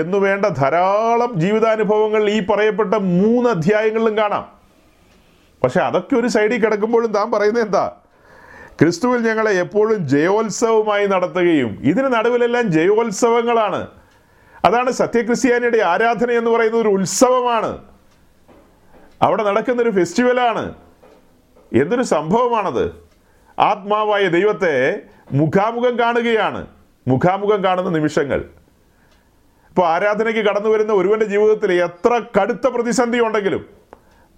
എന്നു വേണ്ട ധാരാളം ജീവിതാനുഭവങ്ങൾ ഈ പറയപ്പെട്ട മൂന്ന് അധ്യായങ്ങളിലും കാണാം. പക്ഷെ അതൊക്കെ ഒരു സൈഡിൽ കിടക്കുമ്പോഴും താൻ പറയുന്നത് എന്താ? ക്രിസ്തുവിൽ ഞങ്ങളെ എപ്പോഴും ജയോത്സവമായി നടത്തുകയും ഇതിന് നടുവിലെല്ലാം ജയോത്സവങ്ങളാണ്. അതാണ് സത്യക്രിസ്ത്യാനിയുടെ ആരാധന എന്ന് പറയുന്ന ഒരു ഉത്സവമാണ്. അവിടെ നടക്കുന്ന ഒരു ഫെസ്റ്റിവലാണ്. എന്തൊരു സംഭവമാണത്? ആത്മാവായ ദൈവത്തെ മുഖാമുഖം കാണുകയാണ്. മുഖാമുഖം കാണുന്ന നിമിഷങ്ങൾ. ഇപ്പോൾ ആരാധനയ്ക്ക് കടന്നു വരുന്ന ഒരുവന്റെ ജീവിതത്തിൽ എത്ര കടുത്ത പ്രതിസന്ധി ഉണ്ടെങ്കിലും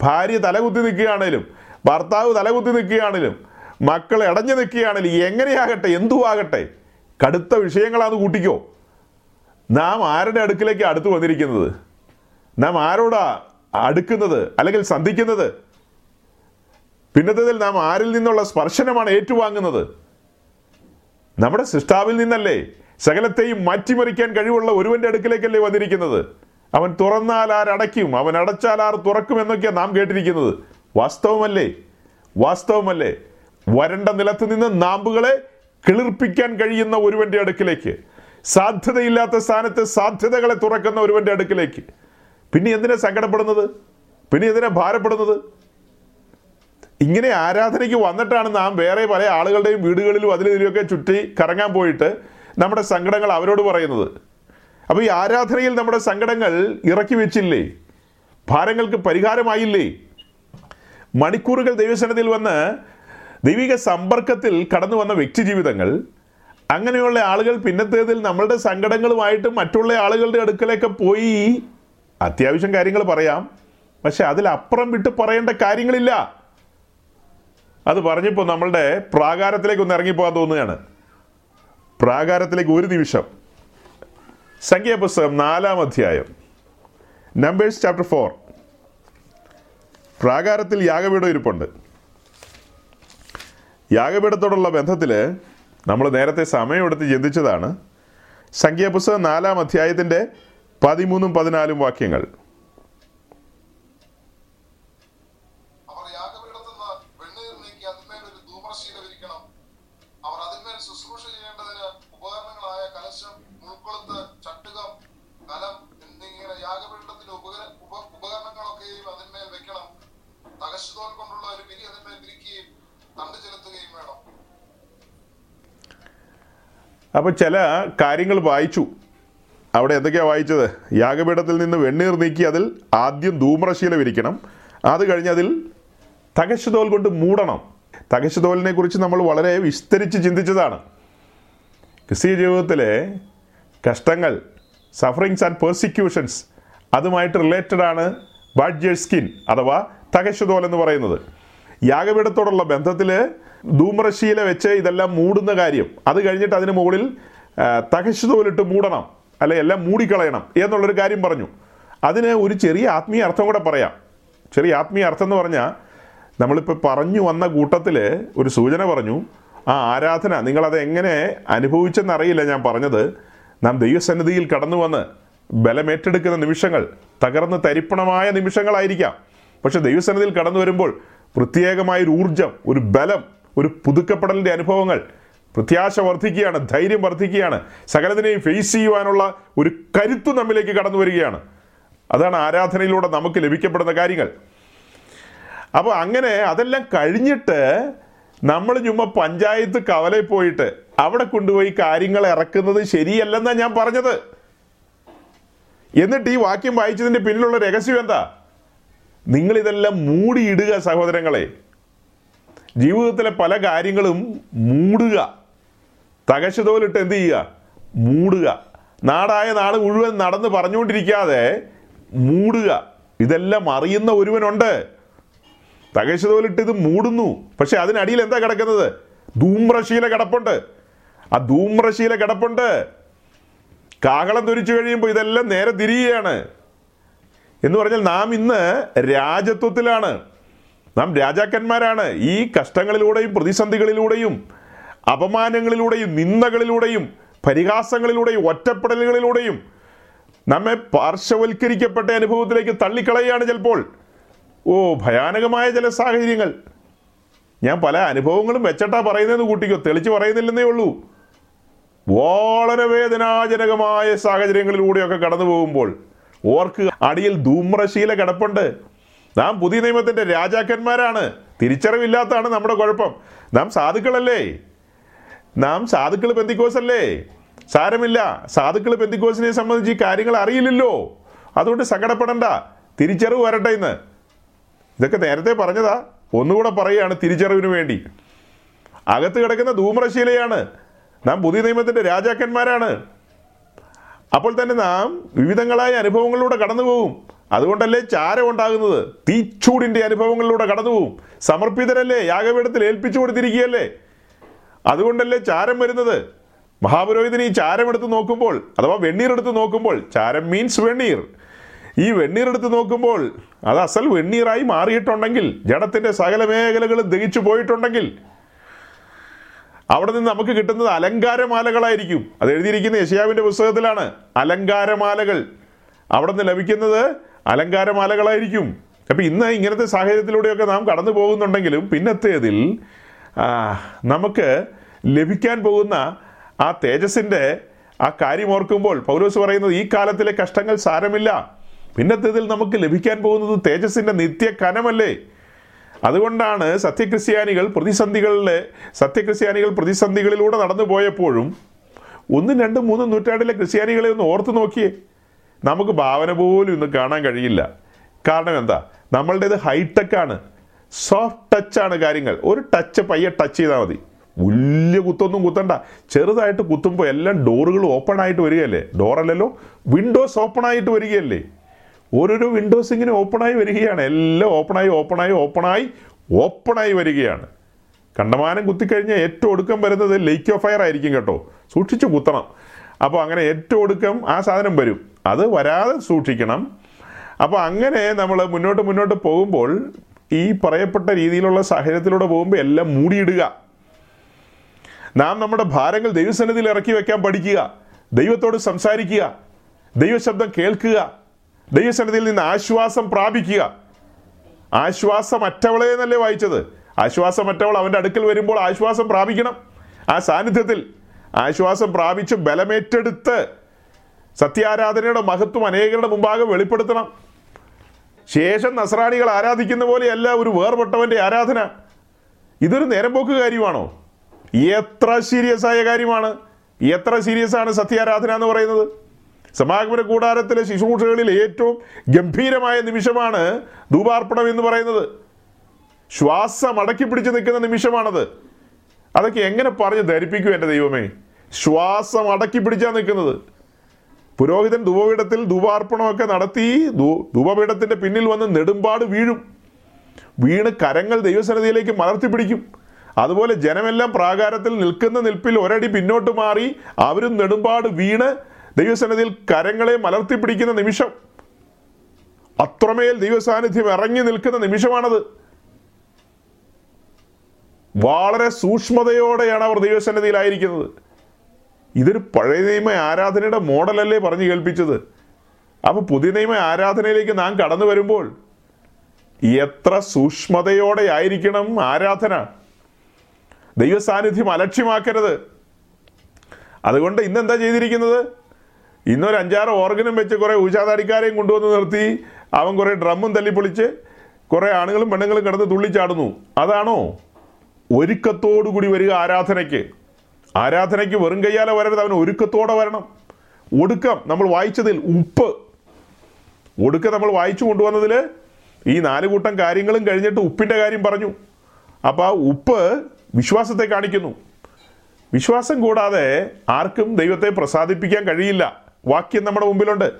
ഭാര്യ തലകുത്തി നിൽക്കുകയാണേലും ഭർത്താവ് തലകുത്തി നിൽക്കുകയാണേലും മക്കൾ ഇടഞ്ഞു നിൽക്കുകയാണേലും എങ്ങനെയാകട്ടെ എന്തുവാകട്ടെ കടുത്ത വിഷയങ്ങളാന്ന് കൂട്ടിക്കോ. നാം ആരുടെ അടുക്കിലേക്ക് അടുത്ത് വന്നിരിക്കുന്നത്? നാം ആരോടാ അടുക്കുന്നത് അല്ലെങ്കിൽ സന്ധിക്കുന്നത്? പിന്നത്തതിൽ നാം ആരിൽ നിന്നുള്ള സ്പർശനമാണ് ഏറ്റുവാങ്ങുന്നത്? നമ്മുടെ സൃഷ്ടാവിൽ നിന്നല്ലേ സകലത്തെയും മാറ്റിമറിക്കാൻ കഴിവുള്ള ഒരുവന്റെ അടുക്കിലേക്കല്ലേ വന്നിരിക്കുന്നത്? അവൻ തുറന്നാൽ ആരടയ്ക്കും അവൻ അടച്ചാൽ ആർ തുറക്കും എന്നൊക്കെയാണ് നാം കേട്ടിരിക്കുന്നത്. വാസ്തവമല്ലേ? വാസ്തവമല്ലേ? വരണ്ട നിലത്ത് നിന്ന് നാമ്പുകളെ കിളിർപ്പിക്കാൻ കഴിയുന്ന ഒരുവന്റെ അടുക്കിലേക്ക്. സാധ്യതയില്ലാത്ത സ്ഥാനത്ത് സാധ്യതകളെ തുറക്കുന്ന ഒരുവന്റെ അടുക്കിലേക്ക്. പിന്നെ എന്തിനാ സങ്കടപ്പെടുന്നത്? പിന്നെ എന്തിനാ ഭാരപ്പെടുന്നത്? ഇങ്ങനെ ആരാധനയ്ക്ക് വന്നിട്ടാണ് നാം വേറെ പല ആളുകളുടെയും വീടുകളിലും അതിലും ഇതിലുമൊക്കെ ചുറ്റി കറങ്ങാൻ പോയിട്ട് നമ്മുടെ സങ്കടങ്ങൾ അവരോട് പറയുന്നത്. അപ്പോൾ ഈ ആരാധനയിൽ നമ്മുടെ സങ്കടങ്ങൾ ഇറക്കി വെച്ചില്ലേ? ഭാരങ്ങൾക്ക് പരിഹാരമായില്ലേ? മണിക്കൂറുകൾ ദൈവസനത്തിൽ വന്ന് ദൈവിക സമ്പർക്കത്തിൽ കടന്നു വന്ന വ്യക്തി ജീവിതങ്ങൾ അങ്ങനെയുള്ള ആളുകൾ പിന്നത്തേതിൽ നമ്മളുടെ സങ്കടങ്ങളുമായിട്ട് മറ്റുള്ള ആളുകളുടെ അടുക്കലേക്ക് പോയി. അത്യാവശ്യം കാര്യങ്ങൾ പറയാം. പക്ഷെ അതിലപ്പുറം വിട്ട് പറയേണ്ട കാര്യങ്ങളില്ല. അത് പറഞ്ഞപ്പോൾ നമ്മളുടെ പ്രാകാരത്തിലേക്ക് ഒന്ന് ഇറങ്ങിപ്പോകാൻ തോന്നുകയാണ്. പ്രാകാരത്തിലേക്ക് ഒരു നിമിഷം. സംഖ്യാപുസ്തകം നാലാം അധ്യായം. നമ്പേഴ്സ് ചാപ്റ്റർ ഫോർ പ്രാകാരത്തിൽ യാഗപീഠം ഇരിപ്പുണ്ട്. യാഗപീഠത്തോടുള്ള ബന്ധത്തിൽ നമ്മൾ നേരത്തെ സമയമെടുത്ത് ചിന്തിച്ചതാണ്. സംഖ്യാപുസ്തകം നാലാം അധ്യായത്തിന്റെ പതിമൂന്നും പതിനാലും വാക്യങ്ങൾ. അപ്പോൾ ചില കാര്യങ്ങൾ വായിച്ചു. അവിടെ എന്തൊക്കെയാണ് വായിച്ചത്? യാഗപീഠത്തിൽ നിന്ന് വെണ്ണീർ നീക്കി അതിൽ ആദ്യം ധൂമ്രശീല വിരിക്കണം. അത് കഴിഞ്ഞ് അതിൽ തകശുതോൽ കൊണ്ട് മൂടണം. തകശുതോലിനെ കുറിച്ച് നമ്മൾ വളരെ വിസ്തരിച്ച് ചിന്തിച്ചതാണ്. ക്രിസ്തീയ ജീവിതത്തിലെ കഷ്ടങ്ങൾ സഫറിങ്സ് ആൻഡ് പെർസിക്യൂഷൻസ് അതുമായിട്ട് റിലേറ്റഡ് ആണ് ബാഡ്ജർ സ്കിൻ അഥവാ തകശുതോൽ എന്ന് പറയുന്നത്. യാഗപീഠത്തോടുള്ള ബന്ധത്തിൽ ധൂമ്രശീല വെച്ച് ഇതെല്ലാം മൂടുന്ന കാര്യം. അത് കഴിഞ്ഞിട്ട് അതിന് മുകളിൽ തകശ് തകശുതോലിട്ട് മൂടണം അല്ലെ എല്ലാം മൂടിക്കളയണം എന്നുള്ളൊരു കാര്യം പറഞ്ഞു. അതിന് ഒരു ചെറിയ ആത്മീയ അർത്ഥം കൂടെ പറയാം. ചെറിയ ആത്മീയ അർത്ഥം എന്ന് പറഞ്ഞാൽ നമ്മളിപ്പോൾ പറഞ്ഞു വന്ന കൂട്ടത്തിൽ ഒരു സൂചന പറഞ്ഞു. ആ ആരാധന നിങ്ങളത് എങ്ങനെ അനുഭവിച്ചെന്നറിയില്ല ഞാൻ പറഞ്ഞത്. നാം ദൈവസന്നിധിയിൽ കടന്നു വന്ന് ബലമേറ്റെടുക്കുന്ന നിമിഷങ്ങൾ തകർന്ന് തരിപ്പണമായ നിമിഷങ്ങളായിരിക്കാം. പക്ഷെ ദൈവസന്നിധിയിൽ കടന്നു വരുമ്പോൾ പ്രത്യേകമായൊരു ഊർജം ഒരു ബലം ഒരു പുതുക്കപ്പെടലിന്റെ അനുഭവങ്ങൾ പ്രത്യാശ വർദ്ധിക്കുകയാണ് ധൈര്യം വർദ്ധിക്കുകയാണ്. സകലതിനെയും ഫേസ് ചെയ്യുവാനുള്ള ഒരു കരുത്ത് നമ്മിലേക്ക് കടന്നു വരികയാണ്. അതാണ് ആരാധനയിലൂടെ നമുക്ക് ലഭിക്കപ്പെടുന്ന കാര്യങ്ങൾ. അപ്പോൾ അങ്ങനെ അതെല്ലാം കഴിഞ്ഞിട്ട് നമ്മൾ ചുമ്മാ പഞ്ചായത്ത് കവലയിൽ പോയിട്ട് അവിടെ കൊണ്ടുപോയി കാര്യങ്ങൾ ഇറക്കുന്നത് ശരിയല്ലെന്നാണ് ഞാൻ പറഞ്ഞത്. എന്നിട്ട് ഈ വാക്യം വായിച്ചതിന്റെ പിന്നിലുള്ള രഹസ്യം എന്താ? നിങ്ങളിതെല്ലാം മൂടിയിടുക സഹോദരങ്ങളെ. ജീവിതത്തിലെ പല കാര്യങ്ങളും മൂടുക. തകശതോലിട്ട് എന്ത് ചെയ്യുക? മൂടുക. നാടായ നാട് മുഴുവൻ നടന്ന് പറഞ്ഞുകൊണ്ടിരിക്കാതെ മൂടുക. ഇതെല്ലാം അറിയുന്ന ഒരുവനുണ്ട്. തകശതോലിട്ട് ഇത് മൂടുന്നു. പക്ഷെ അതിനടിയിൽ എന്താ കിടക്കുന്നത്? ധൂമ്രശീല കിടപ്പുണ്ട്. ആ ധൂമ്രശീല കിടപ്പുണ്ട്. കാഹളം തുരിച്ചു കഴിയുമ്പോൾ ഇതെല്ലാം നേരെ തിരിയുകയാണ്. എന്ന് പറഞ്ഞാൽ നാം ഇന്ന് രാജത്വത്തിലാണ്. നാം രാജാക്കന്മാരാണ്. ഈ കഷ്ടങ്ങളിലൂടെയും പ്രതിസന്ധികളിലൂടെയും അപമാനങ്ങളിലൂടെയും നിന്ദകളിലൂടെയും പരിഹാസങ്ങളിലൂടെയും ഒറ്റപ്പെടലുകളിലൂടെയും നമ്മെ പാർശ്വവൽക്കരിക്കപ്പെട്ട അനുഭവത്തിലേക്ക് തള്ളിക്കളയുകയാണ് ചിലപ്പോൾ. ഓ ഭയാനകമായ ചില സാഹചര്യങ്ങൾ. ഞാൻ പല അനുഭവങ്ങളും വെച്ചട്ടാ പറയുന്നതെന്ന് കൂട്ടിക്കോ തെളിച്ച് പറയുന്നില്ലെന്നേ ഉള്ളൂ. വളരെ വേദനാജനകമായ സാഹചര്യങ്ങളിലൂടെയൊക്കെ കടന്നു പോകുമ്പോൾ ഓർക്ക് അടിയിൽ ധൂമ്രശീല കിടപ്പുണ്ട്. നാം പുതിയ നിയമത്തിന്റെ രാജാക്കന്മാരാണ്. തിരിച്ചറിവില്ലാത്തതാണ് നമ്മുടെ കുഴപ്പം. നാം സാധുക്കളല്ലേ? നാം സാധുക്കൾ ബന്ധിക്കോസല്ലേ സാരമില്ല. സാധുക്കൾ ബന്ധിക്കോസിനെ സംബന്ധിച്ച് ഈ കാര്യങ്ങൾ അറിയില്ലല്ലോ. അതുകൊണ്ട് സങ്കടപ്പെടണ്ട. തിരിച്ചറിവ് വരട്ടെ ഇന്ന്. ഇതൊക്കെ നേരത്തെ പറഞ്ഞതാ. ഒന്നുകൂടെ പറയുകയാണ് തിരിച്ചറിവിന് വേണ്ടി. അകത്ത് കിടക്കുന്ന ധൂമ്രശീലയാണ്. നാം പുതിയ നിയമത്തിന്റെ രാജാക്കന്മാരാണ്. അപ്പോൾ തന്നെ നാം വിവിധങ്ങളായ അനുഭവങ്ങളിലൂടെ കടന്നു പോകും അതുകൊണ്ടല്ലേ ചാരം ഉണ്ടാകുന്നത്? തീച്ചൂടിന്റെ അനുഭവങ്ങളിലൂടെ കടന്നു പോവും. സമർപ്പിതരല്ലേ? യാഗപീഠത്തിൽ ഏൽപ്പിച്ചു കൊടുത്തിരിക്കുകയല്ലേ? അതുകൊണ്ടല്ലേ ചാരം വരുന്നത്? മഹാപുരോഹിതൻ ഈ ചാരം എടുത്ത് നോക്കുമ്പോൾ അഥവാ വെണ്ണീർ എടുത്ത് നോക്കുമ്പോൾ ചാരം മീൻസ് വെണ്ണീർ. ഈ വെണ്ണീർ എടുത്ത് നോക്കുമ്പോൾ അത് അസൽ വെണ്ണീറായി മാറിയിട്ടുണ്ടെങ്കിൽ ജഡത്തിന്റെ സകല മേഖലകളും ദഹിച്ചു പോയിട്ടുണ്ടെങ്കിൽ അവിടെ നിന്ന് നമുക്ക് കിട്ടുന്നത് അലങ്കാരമാലകളായിരിക്കും. അത് എഴുതിയിരിക്കുന്ന യശയാവിന്റെ പുസ്തകത്തിലാണ് അലങ്കാരമാലകൾ. അവിടെ നിന്ന് ലഭിക്കുന്നത് അലങ്കാരമാലകളായിരിക്കും. അപ്പം ഇന്ന് ഇങ്ങനത്തെ സാഹചര്യത്തിലൂടെയൊക്കെ നാം കടന്നു പോകുന്നുണ്ടെങ്കിലും പിന്നത്തേതിൽ നമുക്ക് ലഭിക്കാൻ പോകുന്ന ആ തേജസ്സിന്റെ ആ കാര്യം ഓർക്കുമ്പോൾ പൗലോസ് പറയുന്നത് ഈ കാലത്തിലെ കഷ്ടങ്ങൾ സാരമില്ല. പിന്നത്തേതിൽ നമുക്ക് ലഭിക്കാൻ പോകുന്നത് തേജസ്സിന്റെ നിത്യ കനമല്ലേ അതുകൊണ്ടാണ് സത്യക്രിസ്ത്യാനികൾ പ്രതിസന്ധികളിലെ സത്യക്രിസ്ത്യാനികൾ പ്രതിസന്ധികളിലൂടെ നടന്നു പോയപ്പോഴും ഒന്നും രണ്ടും മൂന്നും നൂറ്റാണ്ടിലെ ക്രിസ്ത്യാനികളെ ഒന്ന് ഓർത്തു നോക്കിയേ. നമുക്ക് ഭാവന പോലും ഇന്ന് കാണാൻ കഴിയില്ല. കാരണം എന്താ? നമ്മളുടേത് ഹൈടെക് ആണ്. സോഫ്റ്റ് ടച്ചാണ് കാര്യങ്ങൾ. ഒരു ടച്ച് പയ്യെ ടച്ച് ചെയ്താൽ മതി. വലിയ കുത്തൊന്നും കുത്തണ്ട. ചെറുതായിട്ട് കുത്തുമ്പോൾ എല്ലാം ഡോറുകൾ ഓപ്പൺ ആയിട്ട് വരികയല്ലേ? ഡോറല്ലല്ലോ വിൻഡോസ് ഓപ്പൺ ആയിട്ട് വരികയല്ലേ? ഓരോരോ വിൻഡോസ് ഇങ്ങനെ ഓപ്പണായി വരികയാണ്. എല്ലാം ഓപ്പണായി ഓപ്പണായി ഓപ്പണായി ഓപ്പണായി വരികയാണ്. കണ്ടമാനം കുത്തിക്കഴിഞ്ഞാൽ ഏറ്റവും ഒടുക്കം വരുന്നത് ലേക്ക് ഓഫ് ഫയർ ആയിരിക്കും കേട്ടോ. സൂക്ഷിച്ച് കുത്തണം. അപ്പോൾ അങ്ങനെ ഏറ്റവും ഒടുക്കം ആ സാധനം വരും. അത് വരാതെ സൂക്ഷിക്കണം. അപ്പോൾ അങ്ങനെ നമ്മൾ മുന്നോട്ട് മുന്നോട്ട് പോകുമ്പോൾ ഈ പറയപ്പെട്ട രീതിയിലുള്ള സാഹചര്യത്തിലൂടെ പോകുമ്പോൾ എല്ലാം മൂടിയിടുക. നാം നമ്മുടെ ഭാരങ്ങൾ ദൈവസന്നിധിയിൽ ഇറക്കി വെക്കാൻ പഠിക്കുക. ദൈവത്തോട് സംസാരിക്കുക. ദൈവശബ്ദം കേൾക്കുക. ദൈവസന്നിധിയിൽ നിന്ന് ആശ്വാസം പ്രാപിക്കുക. ആശ്വാസമറ്റവളെ എന്നല്ലേ വായിച്ചത്? ആശ്വാസമറ്റവൾ അവന്റെ അടുക്കൽ വരുമ്പോൾ ആശ്വാസം പ്രാപിക്കണം. ആ സാന്നിധ്യത്തിൽ ആശ്വാസം പ്രാപിച്ച് ബലമേറ്റെടുത്ത് സത്യാരാധനയുടെ മഹത്വം അനേകരുടെ മുമ്പാകെ വെളിപ്പെടുത്തണം. ശേഷം നസ്രാണികൾ ആരാധിക്കുന്ന പോലെയല്ല ഒരു വേർപെട്ടവന്റെ ആരാധന. ഇതൊരു നേരമ്പോക്ക് കാര്യമാണോ? എത്ര സീരിയസ് ആയ കാര്യമാണ്? എത്ര സീരിയസ് ആണ് സത്യാരാധന എന്ന് പറയുന്നത്? സമാഗമന കൂടാരത്തിലെ ശുശ്രൂഷകളിൽ ഏറ്റവും ഗംഭീരമായ നിമിഷമാണ് ധൂപാർപ്പണം എന്ന് പറയുന്നത്. ശ്വാസം അടക്കി പിടിച്ച് നിൽക്കുന്ന നിമിഷമാണത്. അതൊക്കെ എങ്ങനെ പറഞ്ഞ് ധരിപ്പിക്കും എന്റെ ദൈവമേ? ശ്വാസം അടക്കി പിടിച്ചാണ് നിൽക്കുന്നത്. പുരോഹിതൻ ധൂപപീഠത്തിൽ ധൂപാർപ്പണമൊക്കെ നടത്തി ധൂപപീഠത്തിന്റെ പിന്നിൽ വന്ന് നെടുമ്പാട് വീഴും. വീണ് കരങ്ങൾ ദൈവസന്നിധിയിലേക്ക് മലർത്തി പിടിക്കും. അതുപോലെ ജനമെല്ലാം പ്രാകാരത്തിൽ നിൽക്കുന്ന നിൽപ്പിൽ ഒരടി പിന്നോട്ട് മാറി അവരും നെടുമ്പാട് വീണ് ദൈവസന്നിധിയിൽ കരങ്ങളെ മലർത്തി പിടിക്കുന്ന നിമിഷം. അത്രമേൽ ദൈവസാന്നിധ്യം ഇറങ്ങി നിൽക്കുന്ന നിമിഷമാണത്. വളരെ സൂക്ഷ്മതയോടെയാണ് അവർ ദൈവസന്നിധിയിലായിരിക്കുന്നത്. ഇതൊരു പഴയ നിയമ ആരാധനയുടെ മോഡലല്ലേ പറഞ്ഞു കേൾപ്പിച്ചത്. അപ്പോൾ പുതിയ നിയമ ആരാധനയിലേക്ക് നാം കടന്നു വരുമ്പോൾ എത്ര സൂക്ഷ്മതയോടെ ആയിരിക്കണം ആരാധന? ദൈവസാന്നിധ്യം അലക്ഷ്യമാക്കരുത്. അതുകൊണ്ട് ഇന്ന് എന്താ ചെയ്തിരിക്കുന്നത്? ഇന്നൊരു അഞ്ചാറ് ഓർഗനും വെച്ച് കുറേ ഊശാതാടിക്കാരെയും കൊണ്ടുവന്ന് നിർത്തി അവൻ കുറേ ഡ്രമ്മും തല്ലിപ്പൊളിച്ച് കുറേ ആണുങ്ങളും പെണ്ണുങ്ങളും കിടന്ന് തുള്ളിച്ചാടുന്നു. അതാണോ? ഒരുക്കത്തോടുകൂടി വരിക ആരാധനയ്ക്ക്. ആരാധനയ്ക്ക് വെറും കയ്യാലെ വരരുത് അവൻ ഒരുക്കത്തോടെ വരണം. ഒടുക്കം നമ്മൾ വായിച്ചതിൽ ഉപ്പ്. ഒടുക്കം നമ്മൾ വായിച്ചു കൊണ്ടുവന്നതിൽ ഈ നാല് കൂട്ടം കാര്യങ്ങളും കഴിഞ്ഞിട്ട് ഉപ്പിന്റെ കാര്യം പറഞ്ഞു. അപ്പോൾ ആ ഉപ്പ് വിശ്വാസത്തെ കാണിക്കുന്നു. വിശ്വാസം കൂടാതെ ആർക്കും ദൈവത്തെ പ്രസാദിപ്പിക്കാൻ കഴിയില്ല. വാക്യം നമ്മുടെ മുമ്പിലുണ്ട്.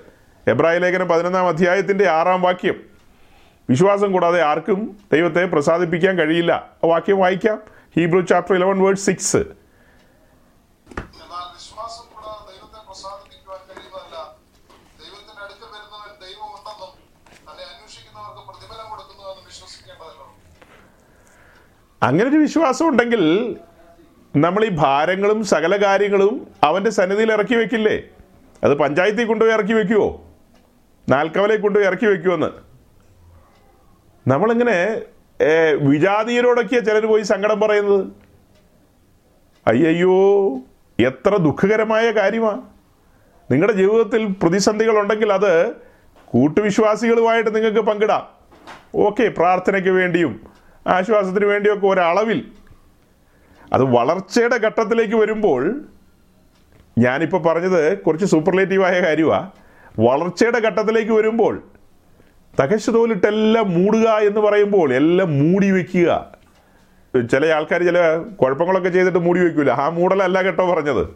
എബ്രാഹിം ലേഖനം പതിനൊന്നാം അധ്യായത്തിന്റെ ആറാം വാക്യം. വിശ്വാസം കൂടാതെ ആർക്കും ദൈവത്തെ പ്രസാദിപ്പിക്കാൻ കഴിയില്ല. വാക്യം വായിക്കാം. Hebrew chapter eleven word six എന്നാൽ വിശ്വാസം കൂടാതെ ദൈവത്തെ പ്രസാദിപ്പിക്കുവാൻ കഴിയുന്നതല്ല ദൈവത്തിന്റെ അടുക്കൽ വരുന്നവൻ ദൈവം ഉണ്ടെന്നും തന്നെ അന്വേഷിക്കുന്നവർക്ക് പ്രതിഫലം കൊടുക്കുന്നുവെന്നും വിശ്വസിക്കേണ്ടതല്ലോ അങ്ങനെ ഒരു വിശ്വാസം ഉണ്ടെങ്കിൽ നമ്മൾ ഈ ഭാരങ്ങളും സകല കാര്യങ്ങളും അവന്റെ സന്നിധിയിൽ ഇറക്കി വെക്കില്ലേ? അത് പഞ്ചായത്തിൽ കൊണ്ടുപോയി ഇറക്കി വെക്കുമോ നാൽക്കവലയിൽ കൊണ്ടുപോയി ഇറക്കി വെക്കുമെന്ന് നമ്മളിങ്ങനെ വിജാതീയരോടൊക്കെയാണ് ചിലർ പോയി സങ്കടം പറയുന്നത്? അയ്യയ്യോ എത്ര ദുഃഖകരമായ കാര്യമാണ് നിങ്ങളുടെ ജീവിതത്തിൽ പ്രതിസന്ധികൾ ഉണ്ടെങ്കിൽ അത് കൂട്ടുവിശ്വാസികളുമായിട്ട് നിങ്ങൾക്ക് പങ്കിടാം. ഓക്കെ പ്രാർത്ഥനയ്ക്ക് വേണ്ടിയും ആശ്വാസത്തിന് വേണ്ടിയൊക്കെ ഒരളവിൽ അത് വളർച്ചയുടെ ഘട്ടത്തിലേക്ക് വരുമ്പോൾ ഞാനിപ്പോൾ പറഞ്ഞത് കുറച്ച് സൂപ്പർലേറ്റീവായ കാര്യമാണ് വളർച്ചയുടെ ഘട്ടത്തിലേക്ക് വരുമ്പോൾ തകശ് തോലിട്ടെല്ലാം മൂടുക എന്ന് പറയുമ്പോൾ എല്ലാം മൂടി വയ്ക്കുക ചില ആൾക്കാർ ചില കുഴപ്പങ്ങളൊക്കെ ചെയ്തിട്ട് മൂടി വയ്ക്കില്ല ആ മൂടലല്ല കേട്ടോ പറഞ്ഞത്.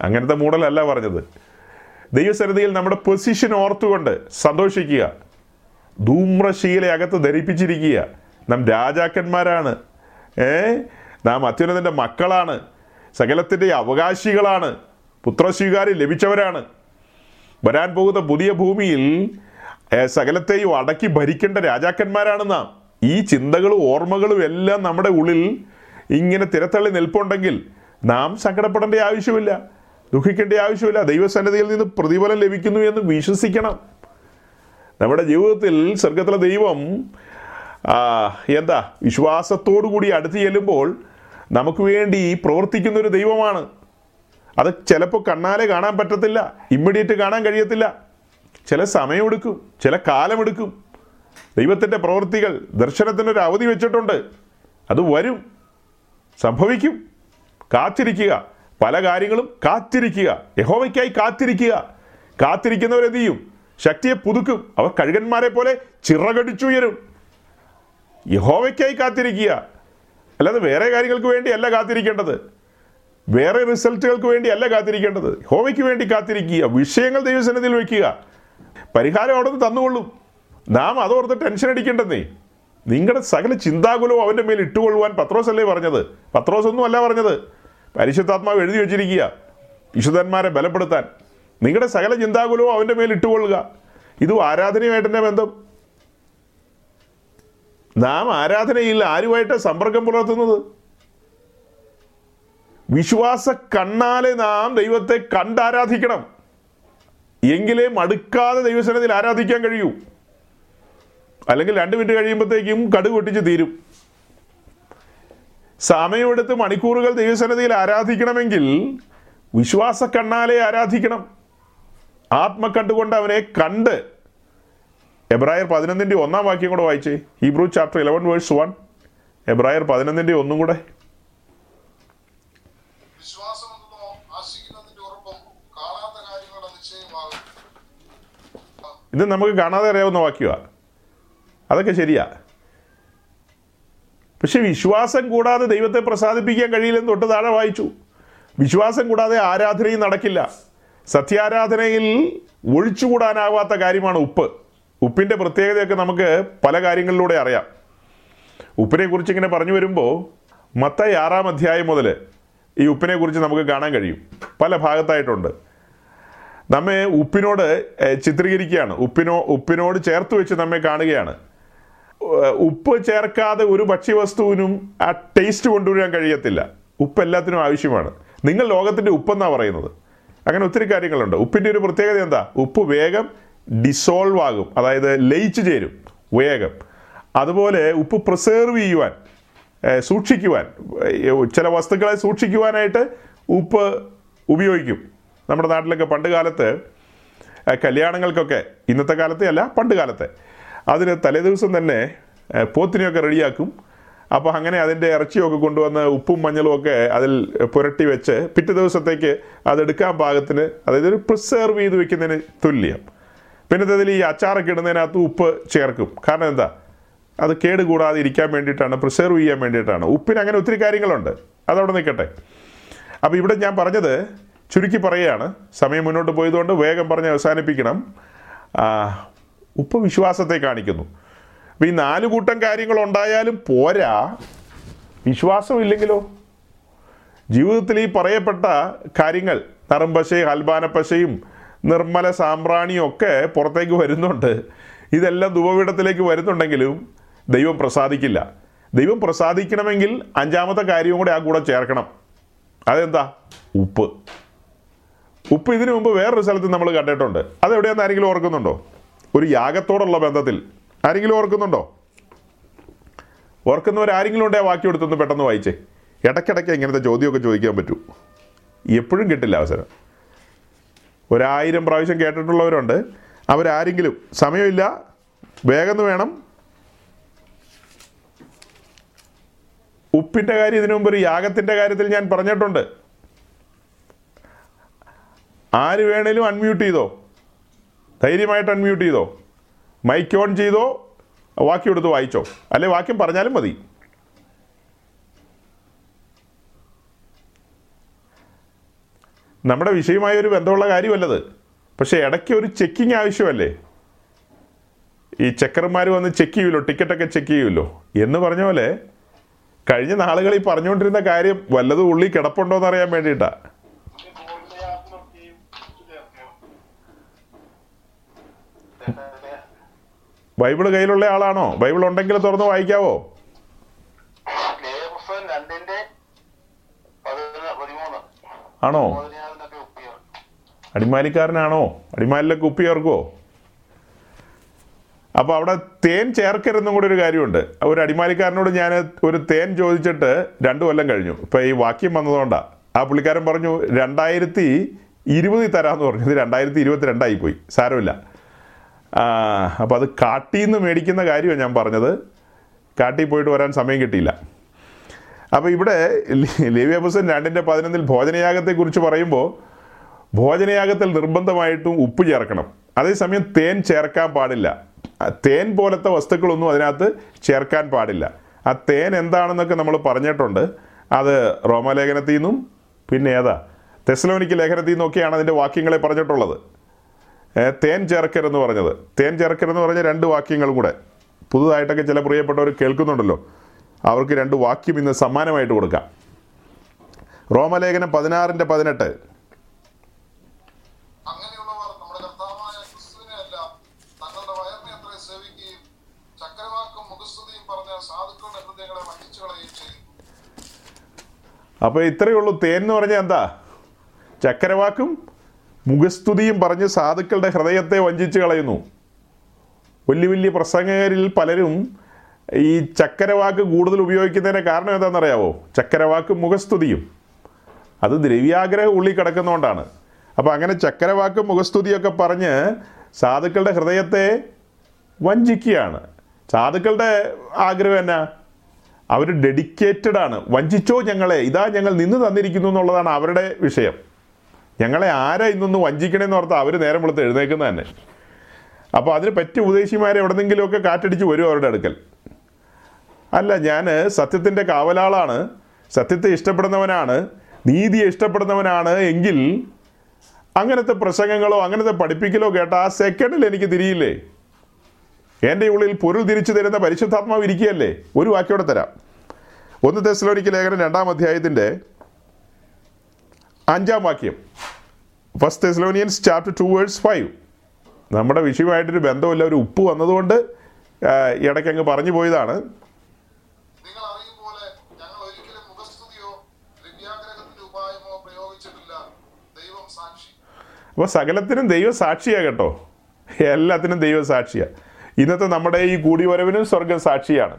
അങ്ങനത്തെ മൂടലല്ല പറഞ്ഞത്. ദൈവസന്നിധിയിൽ നമ്മുടെ പൊസിഷൻ ഓർത്തുകൊണ്ട് സന്തോഷിക്കുക. ധൂമ്രശീലയകത്ത് ധരിപ്പിച്ചിരിക്കുക. നാം രാജാക്കന്മാരാണ്. ഏ? നാം അത്യുന്നതന്റെ മക്കളാണ്. സകലത്തിന്റെ അവകാശികളാണ്. പുത്രസ്വീകാരം ലഭിച്ചവരാണ്. വരാൻ പോകുന്ന പുതിയ ഭൂമിയിൽ സകലത്തെയും അടക്കി ഭരിക്കേണ്ട രാജാക്കന്മാരാണ് നാം. ഈ ചിന്തകളും ഓർമ്മകളും എല്ലാം നമ്മുടെ ഉള്ളിൽ ഇങ്ങനെ തിരത്തള്ളി നിൽപ്പുണ്ടെങ്കിൽ നാം സങ്കടപ്പെടേണ്ട ആവശ്യമില്ല. ദുഃഖിക്കേണ്ട ആവശ്യമില്ല. ദൈവസന്നിധിയിൽ നിന്ന് പ്രതിഫലം ലഭിക്കുന്നു എന്ന് വിശ്വസിക്കണം. നമ്മുടെ ജീവിതത്തിൽ സ്വർഗത്തിലെ ദൈവം എന്താ? വിശ്വാസത്തോടു കൂടി അടുത്ത് ചെല്ലുമ്പോൾ നമുക്ക് വേണ്ടി പ്രവർത്തിക്കുന്ന ഒരു ദൈവമാണ്. അത് ചിലപ്പോൾ കണ്ണാലെ കാണാൻ പറ്റത്തില്ല ഇമ്മീഡിയറ്റ് കാണാൻ കഴിയത്തില്ല. ചില സമയമെടുക്കും ചില കാലമെടുക്കും. ദൈവത്തിന്റെ പ്രവൃത്തികൾ ദർശനത്തിനൊരു അവധി വെച്ചിട്ടുണ്ട്. അത് വരും സംഭവിക്കും. കാത്തിരിക്കുക പല കാര്യങ്ങളും കാത്തിരിക്കുക യഹോവയ്ക്കായി കാത്തിരിക്കുക. കാത്തിരിക്കുന്നവരെന്ത് ചെയ്യും ശക്തിയെ പുതുക്കും. അവർ കഴുകന്മാരെ പോലെ ചിറകടിച്ചുയരും. യഹോവയ്ക്കായി കാത്തിരിക്കുക. അല്ലാതെ വേറെ കാര്യങ്ങൾക്ക് വേണ്ടിയല്ല കാത്തിരിക്കേണ്ടത്. വേറെ റിസൾട്ടുകൾക്ക് വേണ്ടിയല്ല കാത്തിരിക്കേണ്ടത്. ഹോമയ്ക്ക് വേണ്ടി കാത്തിരിക്കുക. വിഷയങ്ങൾ ദൈവസന്നിധിയിൽ വയ്ക്കുക. പരിഹാരം അവിടെ നിന്ന് തന്നുകൊള്ളും. നാം അതോർത്ത് ടെൻഷൻ അടിക്കേണ്ടെന്നേ. നിങ്ങളുടെ സകല ചിന്താകുലവും അവന്റെ മേൽ ഇട്ടുകൊള്ളുവാൻ പത്രോസ് അല്ലേ പറഞ്ഞത്? പത്രോസ് ഒന്നും അല്ല പറഞ്ഞത്. പരിശുദ്ധാത്മാവ് എഴുതി വെച്ചിരിക്കുക. വിശുദ്ധന്മാരെ ബലപ്പെടുത്താൻ. നിങ്ങളുടെ സകല ചിന്താകുലവും അവന്റെ മേൽ ഇട്ടുകൊള്ളുക. ഇതും ആരാധനയുമായിട്ട് തന്നെ ബന്ധം. നാം ആരാധനയിൽ ആരുമായിട്ട് സമ്പർക്കം പുലർത്തുന്നത്? വിശ്വാസ കണ്ണാലെ നാം ദൈവത്തെ കണ്ടാരാധിക്കണം. എങ്കിലേ മടുക്കാതെ ദൈവസനത്തിൽ ആരാധിക്കാൻ കഴിയൂ. അല്ലെങ്കിൽ രണ്ട് മിനിറ്റ് കഴിയുമ്പോഴത്തേക്കും കടുക് പൊട്ടിച്ച് തീരും. സമയമെടുത്ത് മണിക്കൂറുകൾ ദൈവസന്നിധിയിൽ ആരാധിക്കണമെങ്കിൽ വിശ്വാസ കണ്ണാലെ ആരാധിക്കണം. ആത്മ കണ്ടുകൊണ്ട് അവനെ കണ്ട് എബ്രായർ പതിനൊന്നിന്റെ ഒന്നാം വാക്യം കൂടെ വായിച്ചേ. Hebrew chapter eleven verse one എബ്രായർ പതിനൊന്നിന്റെ ഒന്നും കൂടെ. ഇത് നമുക്ക് കാണാതെ അറിയാവുന്ന വാക്യമാണ് അതൊക്കെ ശരിയാ. പക്ഷെ വിശ്വാസം കൂടാതെ ദൈവത്തെ പ്രസാദിപ്പിക്കാൻ കഴിയില്ലെന്ന് തൊട്ട് താഴെ വായിച്ചു. വിശ്വാസം കൂടാതെ ആരാധനയും നടക്കില്ല. സത്യാരാധനയിൽ ഒഴിച്ചുകൂടാനാവാത്ത കാര്യമാണ് ഉപ്പ്. ഉപ്പിന്റെ പ്രത്യേകതയൊക്കെ നമുക്ക് പല കാര്യങ്ങളിലൂടെ അറിയാം. ഉപ്പിനെ കുറിച്ച് ഇങ്ങനെ പറഞ്ഞു വരുമ്പോൾ മത്തായി ആറാം അധ്യായം മുതൽ ഈ ഉപ്പിനെ കുറിച്ച് നമുക്ക് കാണാൻ കഴിയും. പല ഭാഗത്തായിട്ടുണ്ട്. നമ്മെ ഉപ്പിനോട് ചിത്രീകരിക്കുകയാണ്. ഉപ്പിനോ ഉപ്പിനോട് ചേർത്ത് വെച്ച് നമ്മെ കാണുകയാണ്. ഉപ്പ് ചേർക്കാതെ ഒരു ഭക്ഷ്യവസ്തുവിനും ആ ടേസ്റ്റ് കൊണ്ടുവരാൻ കഴിയത്തില്ല. ഉപ്പ് എല്ലാത്തിനും ആവശ്യമാണ്. നിങ്ങൾ ലോകത്തിന്റെ ഉപ്പെന്നാണ് പറയുന്നത്. അങ്ങനെ ഒത്തിരി കാര്യങ്ങളുണ്ട്. ഉപ്പിന്റെ ഒരു പ്രത്യേകത എന്താ? ഉപ്പ് വേഗം ഡിസോൾവ് ആകും. അതായത് ലയിച്ചു ചേരും വേഗം. അതുപോലെ ഉപ്പ് പ്രിസേർവ് ചെയ്യുവാൻ സൂക്ഷിക്കുവാൻ ചില വസ്തുക്കളെ സൂക്ഷിക്കുവാനായിട്ട് ഉപ്പ് ഉപയോഗിക്കും. നമ്മുടെ നാട്ടിലൊക്കെ പണ്ട് കാലത്ത് കല്യാണങ്ങൾക്കൊക്കെ ഇന്നത്തെ കാലത്തെ അല്ല പണ്ട് കാലത്തെ അതിന് തലേദിവസം തന്നെ പോത്തിനെയൊക്കെ റെഡിയാക്കും. അപ്പോൾ അങ്ങനെ അതിന്റെ ഇറച്ചിയൊക്കെ കൊണ്ടുവന്ന് ഉപ്പും മഞ്ഞളും ഒക്കെ അതിൽ പുരട്ടി വെച്ച് പിറ്റേ ദിവസത്തേക്ക് അതെടുക്കാൻ പാകത്തിന് അതായത് ഒരു പ്രിസേർവ് ചെയ്ത് വെക്കുന്നതിന് തുല്യം. പിന്നെ ഈ അച്ചാറൊക്കെ ഇടുന്നതിനകത്ത് ഉപ്പ് ചേർക്കും. കാരണം എന്താ? അത് കേട് കൂടാതെ ഇരിക്കാൻ വേണ്ടിയിട്ടാണ് പ്രിസർവ് ചെയ്യാൻ വേണ്ടിയിട്ടാണ്. ഉപ്പിന് അങ്ങനെ ഒത്തിരി കാര്യങ്ങളുണ്ട്. അതവിടെ നിൽക്കട്ടെ. അപ്പോൾ ഇവിടെ ഞാൻ പറഞ്ഞത് ചുരുക്കി പറയുകയാണ്. സമയം മുന്നോട്ട് പോയതുകൊണ്ട് വേഗം പറഞ്ഞ് അവസാനിപ്പിക്കണം. ഉപ്പ് വിശ്വാസത്തെ കാണിക്കുന്നു. അപ്പോൾ ഈ നാല് കൂട്ടം കാര്യങ്ങൾ ഉണ്ടായാലും പോരാ. വിശ്വാസമില്ലെങ്കിലോ ജീവിതത്തിൽ ഈ പറയപ്പെട്ട കാര്യങ്ങൾ നറുംപശയും അൽബാനപ്പശയും നിർമ്മല സാമ്പ്രാണിയും ഒക്കെ പുറത്തേക്ക് വരുന്നുണ്ട്. ഇതെല്ലാം ധുവപീഠത്തിലേക്ക് വരുന്നുണ്ടെങ്കിലും ദൈവം പ്രസാദിക്കില്ല. ദൈവം പ്രസാദിക്കണമെങ്കിൽ അഞ്ചാമത്തെ കാര്യവും കൂടെ ആ കൂടെ ചേർക്കണം. അതെന്താ? ഉപ്പ്. ഉപ്പ് ഇതിനു മുമ്പ് വേറൊരു സ്ഥലത്ത് നമ്മൾ കണ്ടിട്ടുണ്ട്. അതെവിടെയാന്ന് ആരെങ്കിലും ഓർക്കുന്നുണ്ടോ? ഒരു യാഗത്തോടുള്ള ബന്ധത്തിൽ. ആരെങ്കിലും ഓർക്കുന്നുണ്ടോ? ഓർക്കുന്നവർ ആരെങ്കിലും ഉണ്ടേ വാക്യം എടുത്തൊന്ന് പെട്ടെന്ന് വായിച്ചേ. ഇടയ്ക്കിടയ്ക്ക് ഇങ്ങനത്തെ ചോദ്യമൊക്കെ ചോദിക്കാൻ പറ്റൂ. എപ്പോഴും കിട്ടില്ല അവസരം. ഒരായിരം പ്രാവശ്യം കേട്ടിട്ടുള്ളവരുണ്ട്. അവരാരെങ്കിലും സമയമില്ല വേഗം വേണം. ഉപ്പിന്റെ കാര്യം ഇതിനു മുമ്പ് ഒരു യാഗത്തിന്റെ കാര്യത്തിൽ ഞാൻ പറഞ്ഞിട്ടുണ്ട്. ആര് വേണേലും അൺമ്യൂട്ട് ചെയ്തോ? ധൈര്യമായിട്ട് അൺമ്യൂട്ട് ചെയ്തോ? മൈക്ക് ഓൺ ചെയ്തോ? വാക്യം എടുത്ത് വായിച്ചോ? അല്ലെ വാക്യം പറഞ്ഞാലും മതി. നമ്മുടെ വിഷയമായ ഒരു ബന്ധമുള്ള കാര്യമല്ലത്. പക്ഷേ ഇടയ്ക്ക് ഒരു ചെക്കിങ് ആവശ്യമല്ലേ? ഈ ചെക്കർമാർ വന്ന് ചെക്ക് ചെയ്യുമല്ലോ? ടിക്കറ്റൊക്കെ ചെക്ക് ചെയ്യുമല്ലോ? എന്ന് പറഞ്ഞ പോലെ കഴിഞ്ഞ നാളുകളിൽ പറഞ്ഞുകൊണ്ടിരുന്ന കാര്യം വല്ലതും ഉള്ളി കിടപ്പുണ്ടോ എന്ന് അറിയാൻ വേണ്ടിയിട്ടാ. ബൈബിൾ കയ്യിലുള്ള ആളാണോ? ബൈബിൾ ഉണ്ടെങ്കിൽ തുറന്ന് വായിക്കാവോ? ആണോ? അടിമാലിക്കാരനാണോ? അടിമാലിലെ കുപ്പി ചേർക്കുവോ? അപ്പോൾ അവിടെ തേൻ ചേർക്കരുതെന്നും കൂടി ഒരു കാര്യമുണ്ട്. ഒരു അടിമാലിക്കാരനോട് ഞാൻ ഒരു തേൻ ചോദിച്ചിട്ട് രണ്ടു കൊല്ലം കഴിഞ്ഞു. ഇപ്പോൾ ഈ വാക്യം വന്നതുകൊണ്ടാണ് ആ പുള്ളിക്കാരൻ പറഞ്ഞു രണ്ടായിരത്തി ഇരുപതിൽ തരാമെന്ന് പറഞ്ഞു. ഇത് രണ്ടായിരത്തി ഇരുപത്തി രണ്ടായി പോയി. സാരമില്ല. അപ്പോൾ അത് കാട്ടിൽ നിന്ന് മേടിക്കുന്ന കാര്യമാണ് ഞാൻ പറഞ്ഞത്. കാട്ടിൽ പോയിട്ട് വരാൻ സമയം കിട്ടിയില്ല. അപ്പോൾ ഇവിടെ ലേവ്യാപുസൻ രണ്ടിന്റെ പതിനൊന്നിൽ ഭോജനയാഗത്തെക്കുറിച്ച് പറയുമ്പോൾ ഭോജനയാഗത്തിൽ നിർബന്ധമായിട്ടും ഉപ്പ് ചേർക്കണം. അതേസമയം തേൻ ചേർക്കാൻ പാടില്ല. തേൻ പോലത്തെ വസ്തുക്കളൊന്നും അതിനകത്ത് ചേർക്കാൻ പാടില്ല. ആ തേൻ എന്താണെന്നൊക്കെ നമ്മൾ പറഞ്ഞിട്ടുണ്ട്. അത് റോമലേഖനത്തിൽ നിന്നും പിന്നെ ഏതാ? തെസ്ലോനിക്ക് ലേഖനത്തിൽ നിന്നൊക്കെയാണ് അതിന്റെ വാക്യങ്ങളെ പറഞ്ഞിട്ടുള്ളത്. തേൻ ചേർക്കരെന്ന് പറഞ്ഞത്. തേൻ ചേർക്കരെന്ന് പറഞ്ഞ രണ്ട് വാക്യങ്ങൾ കൂടെ. പുതുതായിട്ടൊക്കെ ചില പ്രിയപ്പെട്ടവർ കേൾക്കുന്നുണ്ടല്ലോ. അവർക്ക് രണ്ട് വാക്യം ഇന്ന് സമ്മാനമായിട്ട് കൊടുക്കാം. റോമലേഖനം പതിനാറിന്റെ പതിനെട്ട് അങ്ങനെയുള്ളവർ നമ്മുടെ കർത്താവായ ക്രിസ്തുവിനെ അല്ല തങ്ങളുടെ വയറിനെ അത്ര സേവിക്കുകയും ചക്രവാക്കും മുഖസ്തുതിയും പറഞ്ഞ സാധുക്കളുടെ ഹൃദയങ്ങളെ വഞ്ചിച്ചു കളയുകയും ചെയ്യും അപ്പോൾ ഇത്രയേ ഉള്ളൂ. തേൻ എന്ന് പറഞ്ഞാൽ എന്താ? ചക്കരവാക്കും മുഖസ്തുതിയും പറഞ്ഞ് സാധുക്കളുടെ ഹൃദയത്തെ വഞ്ചിച്ച് കളയുന്നു. വലിയ വലിയ പ്രസംഗകരിൽ പലരും ഈ ചക്കരവാക്ക് കൂടുതൽ ഉപയോഗിക്കുന്നതിന് കാരണം എന്താണെന്നറിയാവോ? ചക്കരവാക്കും മുഖസ്തുതിയും. അത് ദ്രവ്യാഗ്രഹം ഉള്ളിൽ കിടക്കുന്നതുകൊണ്ടാണ്. അപ്പോൾ അങ്ങനെ ചക്കരവാക്കും മുഖസ്തുതിയൊക്കെ പറഞ്ഞ് സാധുക്കളുടെ ഹൃദയത്തെ വഞ്ചിക്കുകയാണ്. സാധുക്കളുടെ ആഗ്രഹം എന്നാ? അവർ ഡെഡിക്കേറ്റഡ് ആണ് വഞ്ചിച്ചോ ഞങ്ങളെ. ഇതാ ഞങ്ങൾ നിന്ന് തന്നിരിക്കുന്നു എന്നുള്ളതാണ് അവരുടെ വിഷയം. ഞങ്ങളെ ആരാ ഇന്നൊന്ന് വഞ്ചിക്കണേന്ന് ഓർത്ത് അവർ നേരം വെളുത്ത് എഴുന്നേക്കുന്ന തന്നെ. അപ്പോൾ അതിന് പറ്റിയ ഉപദേശിമാരെ എവിടെന്നെങ്കിലുമൊക്കെ കാറ്റടിച്ച് വരും അവരുടെ അടുക്കൽ. അല്ല ഞാൻ സത്യത്തിന്റെ കാവലാളാണ്. സത്യത്തെ ഇഷ്ടപ്പെടുന്നവനാണ്. നീതിയെ ഇഷ്ടപ്പെടുന്നവനാണ് എങ്കിൽ അങ്ങനത്തെ പ്രസംഗങ്ങളോ അങ്ങനത്തെ പഠിപ്പിക്കലോ കേട്ട ആ സെക്കൻഡിൽ എനിക്ക് തിരിയില്ലേ? എന്റെ ഉള്ളിൽ പൊരുൾ തിരിച്ചു തരുന്ന പരിശുദ്ധാത്മാവ് ഇരിക്കുകയല്ലേ? ഒരു വാക്യോടെ തരാം. ഒന്ന് തെസ്ലോനിക്ക് ലേഖനം രണ്ടാം അധ്യായത്തിന്റെ അഞ്ചാം വാക്യം. First Thessalonians chapter two verse five നമ്മുടെ വിഷയമായിട്ടൊരു ബന്ധമില്ല ഒരു ഉപ്പ് വന്നതുകൊണ്ട് ഇടയ്ക്കങ്ങ് പറഞ്ഞു പോയതാണ്. അപ്പോൾ സകലത്തിനും ദൈവ സാക്ഷിയാ കേട്ടോ. എല്ലാത്തിനും ദൈവ സാക്ഷിയാ ഇന്നത്തെ നമ്മുടെ ഈ കൂടിവരവിനും സ്വർഗം സാക്ഷിയാണ്.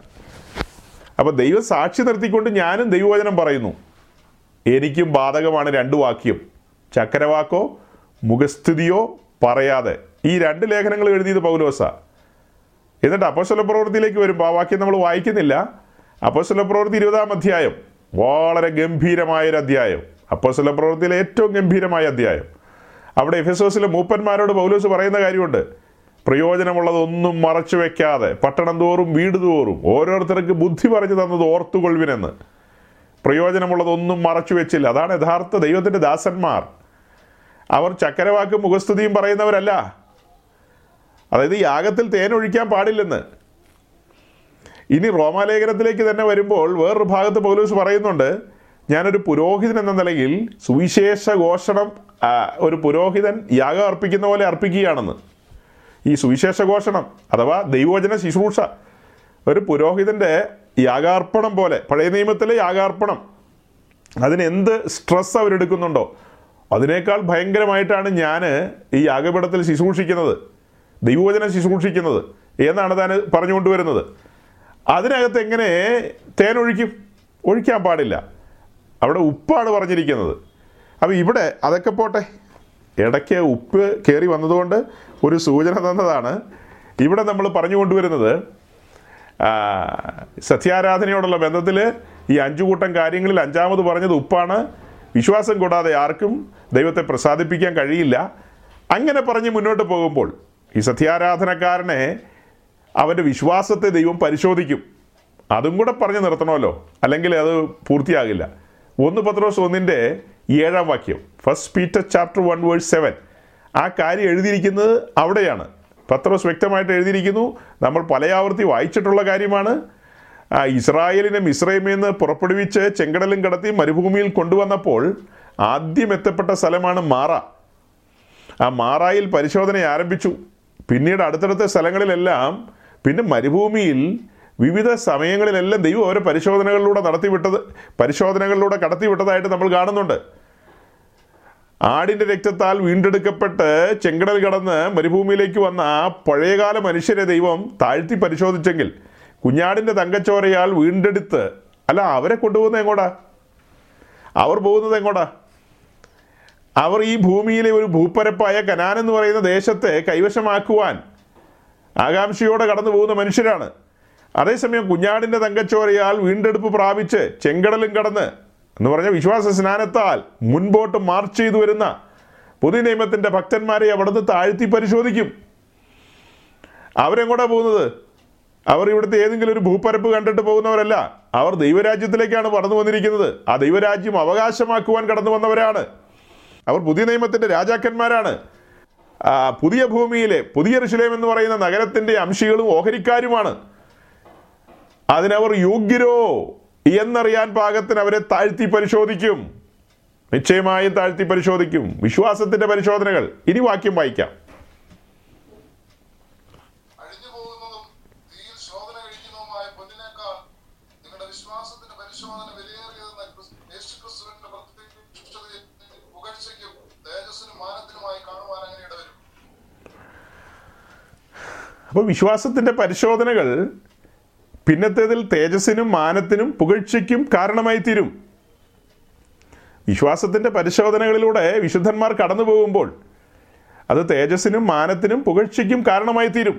അപ്പോൾ ദൈവം സാക്ഷി നിർത്തിക്കൊണ്ട് ഞാനും ദൈവവചനം പറയുന്നു. എനിക്കും ബാധകമാണ് രണ്ട് വാക്യം. ചക്കരവാക്കോ മുഖസ്ഥിതിയോ പറയാതെ. ഈ രണ്ട് ലേഖനങ്ങൾ എഴുതിയത് പൗലോസ. എന്നിട്ട് അപ്പോസ്വല പ്രവൃത്തിയിലേക്ക് വരുമ്പോൾ ആ വാക്യം നമ്മൾ വായിക്കുന്നില്ല. അപ്പോസ്വല പ്രവൃത്തി ഇരുപതാം അധ്യായം. വളരെ ഗംഭീരമായൊരു അധ്യായം. അപ്പോസ്വല പ്രവൃത്തിയിലെ ഏറ്റവും ഗംഭീരമായ അധ്യായം. അവിടെ എഫ് എഫെസോസിലെ മൂപ്പന്മാരോട് പൗലോസ് പറയുന്ന കാര്യമുണ്ട്. പ്രയോജനമുള്ളതൊന്നും മറച്ചു വെക്കാതെ പട്ടണം തോറും വീട് തോറും ഓരോരുത്തർക്ക് ബുദ്ധി പറഞ്ഞു തന്നത് ഓർത്തുകൊള്ളുവിനെന്ന്. പ്രയോജനമുള്ളതൊന്നും മറച്ചു വെച്ചില്ല. അതാണ് യഥാർത്ഥ ദൈവത്തിന്റെ ദാസന്മാർ. അവർ ചക്കരവാക്കും മുഖസ്തുതിയും പറയുന്നവരല്ല. അതായത് യാഗത്തിൽ തേനൊഴിക്കാൻ പാടില്ലെന്ന്. ഇനി റോമാലേഖനത്തിലേക്ക് തന്നെ വരുമ്പോൾ വേറൊരു ഭാഗത്ത് പൗലോസ് പറയുന്നുണ്ട് ഞാനൊരു പുരോഹിതൻ എന്ന നിലയിൽ സുവിശേഷ ഘോഷണം ഒരു പുരോഹിതൻ യാഗം അർപ്പിക്കുന്ന പോലെ അർപ്പിക്കുകയാണെന്ന്. ഈ സുവിശേഷ ഘോഷണം അഥവാ ദൈവവചന ശുശ്രൂഷ ഒരു പുരോഹിതന്റെ യാഗാർപ്പണം പോലെ പഴയ നിയമത്തിലെ യാഗാർപ്പണം അതിനെന്ത് സ്ട്രെസ് അവരെടുക്കുന്നുണ്ടോ അതിനേക്കാൾ ഭയങ്കരമായിട്ടാണ് ഞാൻ ഈ യാഗപീഠത്തിൽ ശുശ്രൂഷിക്കുന്നത് ദൈവവചനം ശുശ്രൂഷിക്കുന്നത് എന്നാണ് താൻ പറഞ്ഞുകൊണ്ടുവരുന്നത് അതിനകത്ത് എങ്ങനെ തേൻ ഒഴിക്കും? ഒഴിക്കാൻ പാടില്ല. അവിടെ ഉപ്പാണ് പറഞ്ഞിരിക്കുന്നത്. അപ്പോൾ ഇവിടെ അതൊക്കെ പോട്ടെ ഇടയ്ക്ക് ഉപ്പ് കയറി വന്നതുകൊണ്ട് ഒരു സൂചന തന്നതാണ്. ഇവിടെ നമ്മൾ പറഞ്ഞു കൊണ്ടുവരുന്നത് സത്യാരാധനയോടുള്ള ബന്ധത്തിൽ ഈ അഞ്ചു കൂട്ടം കാര്യങ്ങളിൽ അഞ്ചാമത് പറഞ്ഞത് ഉപ്പാണ്. വിശ്വാസം കൂടാതെ ആർക്കും ദൈവത്തെ പ്രസാദിപ്പിക്കാൻ കഴിയില്ല. അങ്ങനെ പറഞ്ഞ് മുന്നോട്ട് പോകുമ്പോൾ ഈ സത്യാരാധനക്കാരനെ അവന്റെ വിശ്വാസത്തെ ദൈവം പരിശോധിക്കും. അതും കൂടെ പറഞ്ഞ് നിർത്തണമല്ലോ. അല്ലെങ്കിൽ അത് പൂർത്തിയാകില്ല. ഒന്ന് പത്രോസ് ഒന്നിന്റെ ഏഴാം വാക്യം. First Peter chapter one verse seven ആ കാര്യം എഴുതിയിരിക്കുന്നത് അവിടെയാണ്. പത്രോസ് വ്യക്തമായിട്ട് എഴുതിയിരിക്കുന്നു. നമ്മൾ പലയാവർത്തി വായിച്ചിട്ടുള്ള കാര്യമാണ്. ഇസ്രായേലിനെ മിസ്രൈമിൽ നിന്ന് പുറപ്പെടുവിച്ച് ചെങ്കടലും കടത്തി മരുഭൂമിയിൽ കൊണ്ടുവന്നപ്പോൾ ആദ്യം എത്തപ്പെട്ട സ്ഥലമാണ് മാറ. ആ മാറായിൽ പരിശോധന ആരംഭിച്ചു. പിന്നീട് അടുത്തടുത്ത സ്ഥലങ്ങളിലെല്ലാം പിന്നെ മരുഭൂമിയിൽ വിവിധ സമയങ്ങളിലെല്ലാം ദൈവം അവരെ പരിശോധനകളിലൂടെ നടത്തിവിട്ടത് പരിശോധനകളിലൂടെ കടത്തിവിട്ടതായിട്ട് നമ്മൾ കാണുന്നുണ്ട്. ആടിന്റെ രക്തത്താൽ വീണ്ടെടുക്കപ്പെട്ട് ചെങ്കടൽ കടന്ന് മരുഭൂമിയിലേക്ക് വന്ന ആ പഴയകാല മനുഷ്യരെ ദൈവം താഴ്ത്തി പരിശോധിച്ചെങ്കിൽ കുഞ്ഞാടിന്റെ തങ്കച്ചോരയാൽ വീണ്ടെടുത്ത് അല്ല അവരെ കൊണ്ടുപോകുന്നത് എങ്ങോട്ടാ? അവർ പോകുന്നത് എങ്ങോട്ടാ? അവർ ഈ ഭൂമിയിലെ ഒരു ഭൂപ്പരപ്പായ കനാൻ എന്ന് പറയുന്ന ദേശത്തെ കൈവശമാക്കുവാൻ ആകാംക്ഷയോടെ കടന്നു പോകുന്ന മനുഷ്യരാണ്. അതേസമയം കുഞ്ഞാടിന്റെ തങ്കച്ചോരയാൽ വീണ്ടെടുപ്പ് പ്രാപിച്ച് ചെങ്കടലും കടന്ന് എന്ന് പറഞ്ഞ വിശ്വാസ സ്നാനത്താൽ മുൻപോട്ട് മാർച്ച് ചെയ്തു വരുന്ന പുതിയ നിയമത്തിന്റെ ഭക്തന്മാരെ അവിടുന്ന് താഴ്ത്തി പരിശോധിക്കും. അവരെങ്ങോട്ടാണ് പോകുന്നത് അവർ ഇവിടുത്തെ ഏതെങ്കിലും ഒരു ഭൂപ്പരപ്പ് കണ്ടിട്ട് പോകുന്നവരല്ല. അവർ ദൈവരാജ്യത്തിലേക്കാണ് കടന്നു വന്നിരിക്കുന്നത്. ആ ദൈവരാജ്യം അവകാശമാക്കുവാൻ കടന്നു വന്നവരാണ്. അവർ പുതിയ നിയമത്തിന്റെ രാജാക്കന്മാരാണ്. പുതിയ ഭൂമിയിലെ പുതിയ ഋഷിലേം എന്ന് പറയുന്ന നഗരത്തിന്റെ അംശികളും ഓഹരിക്കാരുമാണ്. അതിനവർ യോഗ്യരോ എന്നറിയാൻ പാകത്തിന് അവരെ താഴ്ത്തി പരിശോധിക്കും. നിശ്ചയമായും താഴ്ത്തി പരിശോധിക്കും. വിശ്വാസത്തിന്റെ പരിശോധനകൾ. ഇനി വാക്യം വായിക്കാം. അപ്പൊ അപ്പോൾ വിശ്വാസത്തിന്റെ പരിശോധനകൾ പിന്നത്തേതിൽ തേജസ്സിനും മാനത്തിനും പുകഴ്ചയ്ക്കും കാരണമായി തീരും വിശ്വാസത്തിന്റെ പരിശോധനകളിലൂടെ വിശുദ്ധന്മാർ കടന്നു പോകുമ്പോൾ അത് തേജസ്സിനും മാനത്തിനും പുകഴ്ചയ്ക്കും കാരണമായി തീരും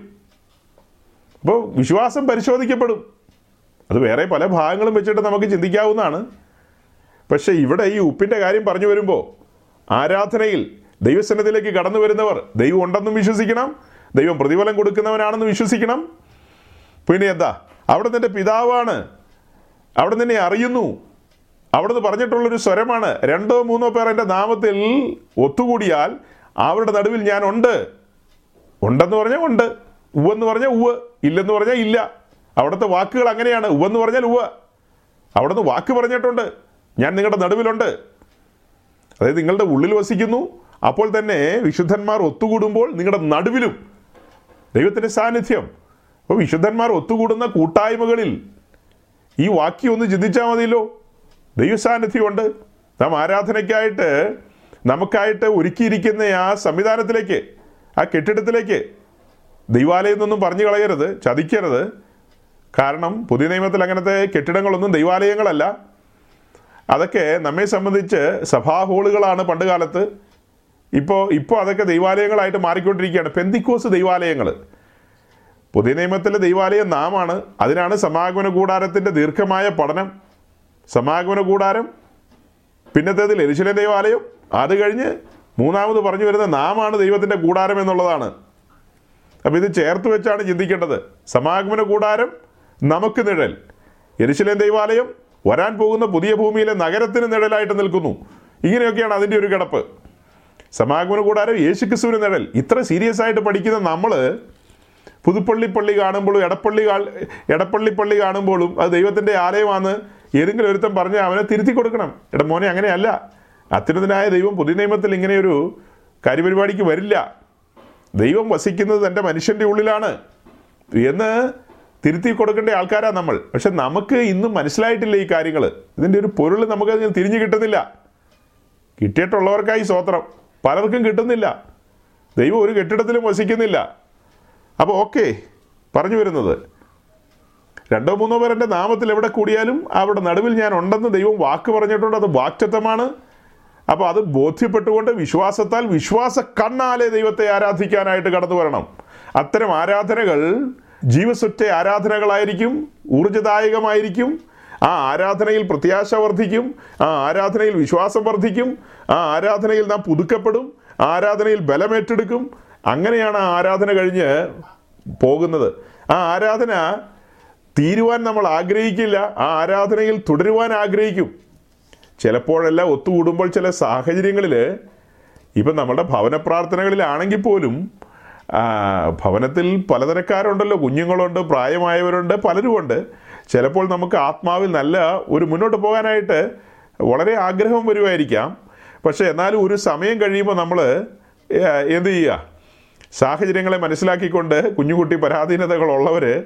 അപ്പോൾ വിശ്വാസം പരിശോധിക്കപ്പെടും. അത് വേറെ പല ഭാഗങ്ങളും വെച്ചിട്ട് നമുക്ക് ചിന്തിക്കാവുന്നതാണ്. പക്ഷേ ഇവിടെ ഈ ഉപ്പിന്റെ കാര്യം പറഞ്ഞു വരുമ്പോൾ ആരാധനയിൽ ദൈവസന്നിധിയിലേക്ക് കടന്നു വരുന്നവർ ദൈവം ഉണ്ടെന്നും വിശ്വസിക്കണം ദൈവം പ്രതിഫലം കൊടുക്കുന്നവനാണെന്നും വിശ്വസിക്കണം. പിന്നെ എന്താ? അവിടെ നിന്റെ പിതാവാണ്. അവിടെ നിന്നെ അറിയുന്നു. അവിടുന്ന് പറഞ്ഞിട്ടുള്ളൊരു സ്വരമാണ്. രണ്ടോ മൂന്നോ പേർ എന്റെ നാമത്തിൽ ഒത്തുകൂടിയാൽ അവരുടെ നടുവിൽ ഞാൻ ഉണ്ട്. ഉണ്ടെന്ന് പറഞ്ഞാൽ ഉണ്ട്. ഉവെന്ന് പറഞ്ഞാൽ ഉവ് ഇല്ലെന്ന് പറഞ്ഞാൽ ഇല്ല. അവിടുത്തെ വാക്കുകൾ അങ്ങനെയാണ്. ഉവെന്ന് പറഞ്ഞാൽ ഉവ്വ്. അവിടുന്ന് വാക്ക് പറഞ്ഞിട്ടുണ്ട്. ഞാൻ നിങ്ങളുടെ നടുവിലുണ്ട്. അതായത് നിങ്ങളുടെ ഉള്ളിൽ വസിക്കുന്നു. അപ്പോൾ തന്നെ വിശുദ്ധന്മാർ ഒത്തുകൂടുമ്പോൾ നിങ്ങളുടെ നടുവിലും ദൈവത്തിന്റെ സാന്നിധ്യം അപ്പോൾ വിശുദ്ധന്മാർ ഒത്തുകൂടുന്ന കൂട്ടായ്മകളിൽ ഈ വാക്യം ഒന്ന് ചിന്തിച്ചാൽ മതിയല്ലോ. ദൈവസാന്നിധ്യമുണ്ട്. നാം ആരാധനയ്ക്കായിട്ട് നമുക്കായിട്ട് ഒരുക്കിയിരിക്കുന്ന ആ സംവിധാനത്തിലേക്ക് ആ കെട്ടിടത്തിലേക്ക് ദൈവാലയം എന്നൊന്നും പറഞ്ഞു കളയരുത് ചതിക്കരുത്. കാരണം പുതിയ നിയമത്തിൽ അങ്ങനത്തെ കെട്ടിടങ്ങളൊന്നും ദൈവാലയങ്ങളല്ല. അതൊക്കെ നമ്മെ സംബന്ധിച്ച് സഭാ ഹോളുകളാണ് പണ്ട് കാലത്ത്. ഇപ്പോൾ ഇപ്പോൾ അതൊക്കെ ദൈവാലയങ്ങളായിട്ട് മാറിക്കൊണ്ടിരിക്കുകയാണ്. പെന്തിക്കോസ് ദൈവാലയങ്ങൾ പുതിയ നിയമത്തിലെ ദൈവാലയം നാമാണ്. അതിനാണ് സമാഗമന കൂടാരത്തിന്റെ ദീർഘമായ പഠനം. സമാഗമന കൂടാരം പിന്നത്തേതിൽ എരിശിലെ ദൈവാലയം. അത് കഴിഞ്ഞ് മൂന്നാമത് പറഞ്ഞു വരുന്ന നാമാണ് ദൈവത്തിന്റെ കൂടാരം എന്നുള്ളതാണ്. അപ്പോൾ ഇത് ചേർത്ത് വെച്ചാണ് ചിന്തിക്കേണ്ടത്. സമാഗമന കൂടാരം നമുക്ക് നിഴൽ. എരിശിലേം ദൈവാലയം വരാൻ പോകുന്ന പുതിയ ഭൂമിയിലെ നഗരത്തിന് നിഴലായിട്ട് നിൽക്കുന്നു. ഇങ്ങനെയൊക്കെയാണ് അതിന്റെ ഒരു കിടപ്പ്. സമാഗമന കൂടാരം യേശുക്രിസ്തുവിന് നിഴൽ. ഇത്ര സീരിയസ് ആയിട്ട് പഠിക്കുന്ന നമ്മൾ പുതുപ്പള്ളി പള്ളി കാണുമ്പോഴും എടപ്പള്ളി എടപ്പള്ളി പള്ളി കാണുമ്പോഴും അത് ദൈവത്തിന്റെ ആലയമാണ് ഏതെങ്കിലും ഒരുത്തം പറഞ്ഞ് അവനെ തിരുത്തി കൊടുക്കണം. എടാ മോനെ അങ്ങനെയല്ല. അത്യുന്നതനായ ദൈവം പുതിയ നിയമത്തിൽ ഇങ്ങനെയൊരു കാര്യപരിപാടിക്ക് വരില്ല. ദൈവം വസിക്കുന്നത് തന്റെ മനുഷ്യന്റെ ഉള്ളിലാണ്. എന്ന് തിരുത്തി കൊടുക്കേണ്ട ആൾക്കാരാണ് നമ്മൾ. പക്ഷെ നമുക്ക് ഇന്നും മനസ്സിലായിട്ടില്ല ഈ കാര്യങ്ങൾ ഇതിന്റെ ഒരു പൊരുൾ നമുക്ക് തിരിഞ്ഞു കിട്ടുന്നില്ല. കിട്ടിയിട്ടുള്ളവർക്കായി സ്വോത്രം പലർക്കും കിട്ടുന്നില്ല. ദൈവം ഒരു കെട്ടിടത്തിലും വസിക്കുന്നില്ല. അപ്പോൾ ഓക്കെ പറഞ്ഞു വരുന്നത്. രണ്ടോ മൂന്നോ പേർ നാമത്തിൽ എവിടെ കൂടിയാലും അവിടെ നടുവിൽ ഞാൻ ഉണ്ടെന്ന് ദൈവം വാക്ക് പറഞ്ഞിട്ടുണ്ട് അത് വാക്ചത്വമാണ് അപ്പോൾ അത് ബോധ്യപ്പെട്ടുകൊണ്ട് വിശ്വാസത്താൽ വിശ്വാസ കണ്ണാലെ ദൈവത്തെ ആരാധിക്കാനായിട്ട് കടന്നു വരണം. അത്തരം ആരാധനകൾ ജീവസുറ്റ ആരാധനകളായിരിക്കും ഊർജദായകമായിരിക്കും. ആ ആരാധനയിൽ പ്രത്യാശ വർദ്ധിക്കും ആ ആരാധനയിൽ വിശ്വാസം വർദ്ധിക്കും ആ ആരാധനയിൽ നാം പുതുക്കപ്പെടും ആരാധനയിൽ ബലമേറ്റെടുക്കും അങ്ങനെയാണ് ആരാധന കഴിഞ്ഞ് പോകുന്നത്. ആ ആരാധന തീരുവാൻ നമ്മൾ ആഗ്രഹിക്കില്ല. ആ ആരാധനയിൽ തുടരുവാൻ ആഗ്രഹിക്കും. ചിലപ്പോഴെല്ലാം ഒത്തുകൂടുമ്പോൾ ചില സാഹചര്യങ്ങളിൽ ഇപ്പം നമ്മുടെ ഭവന പ്രാർത്ഥനകളിലാണെങ്കിൽ പോലും ഭവനത്തിൽ പലതരക്കാരുണ്ടല്ലോ. കുഞ്ഞുങ്ങളുണ്ട് പ്രായമായവരുണ്ട് പലരുമുണ്ട്. ചിലപ്പോൾ നമുക്ക് ആത്മാവിൽ നല്ല ഒരു മുന്നോട്ട് പോകാനായിട്ട് വളരെ ആഗ്രഹം വരുമായിരിക്കാം. പക്ഷേ എന്നാലും ഒരു സമയം കഴിയുമ്പോൾ നമ്മൾ എന്ത് ചെയ്യുക? സാഹചര്യങ്ങളെ മനസ്സിലാക്കിക്കൊണ്ട് കുഞ്ഞുകുട്ടി പരാധീനതകളുള്ളവർ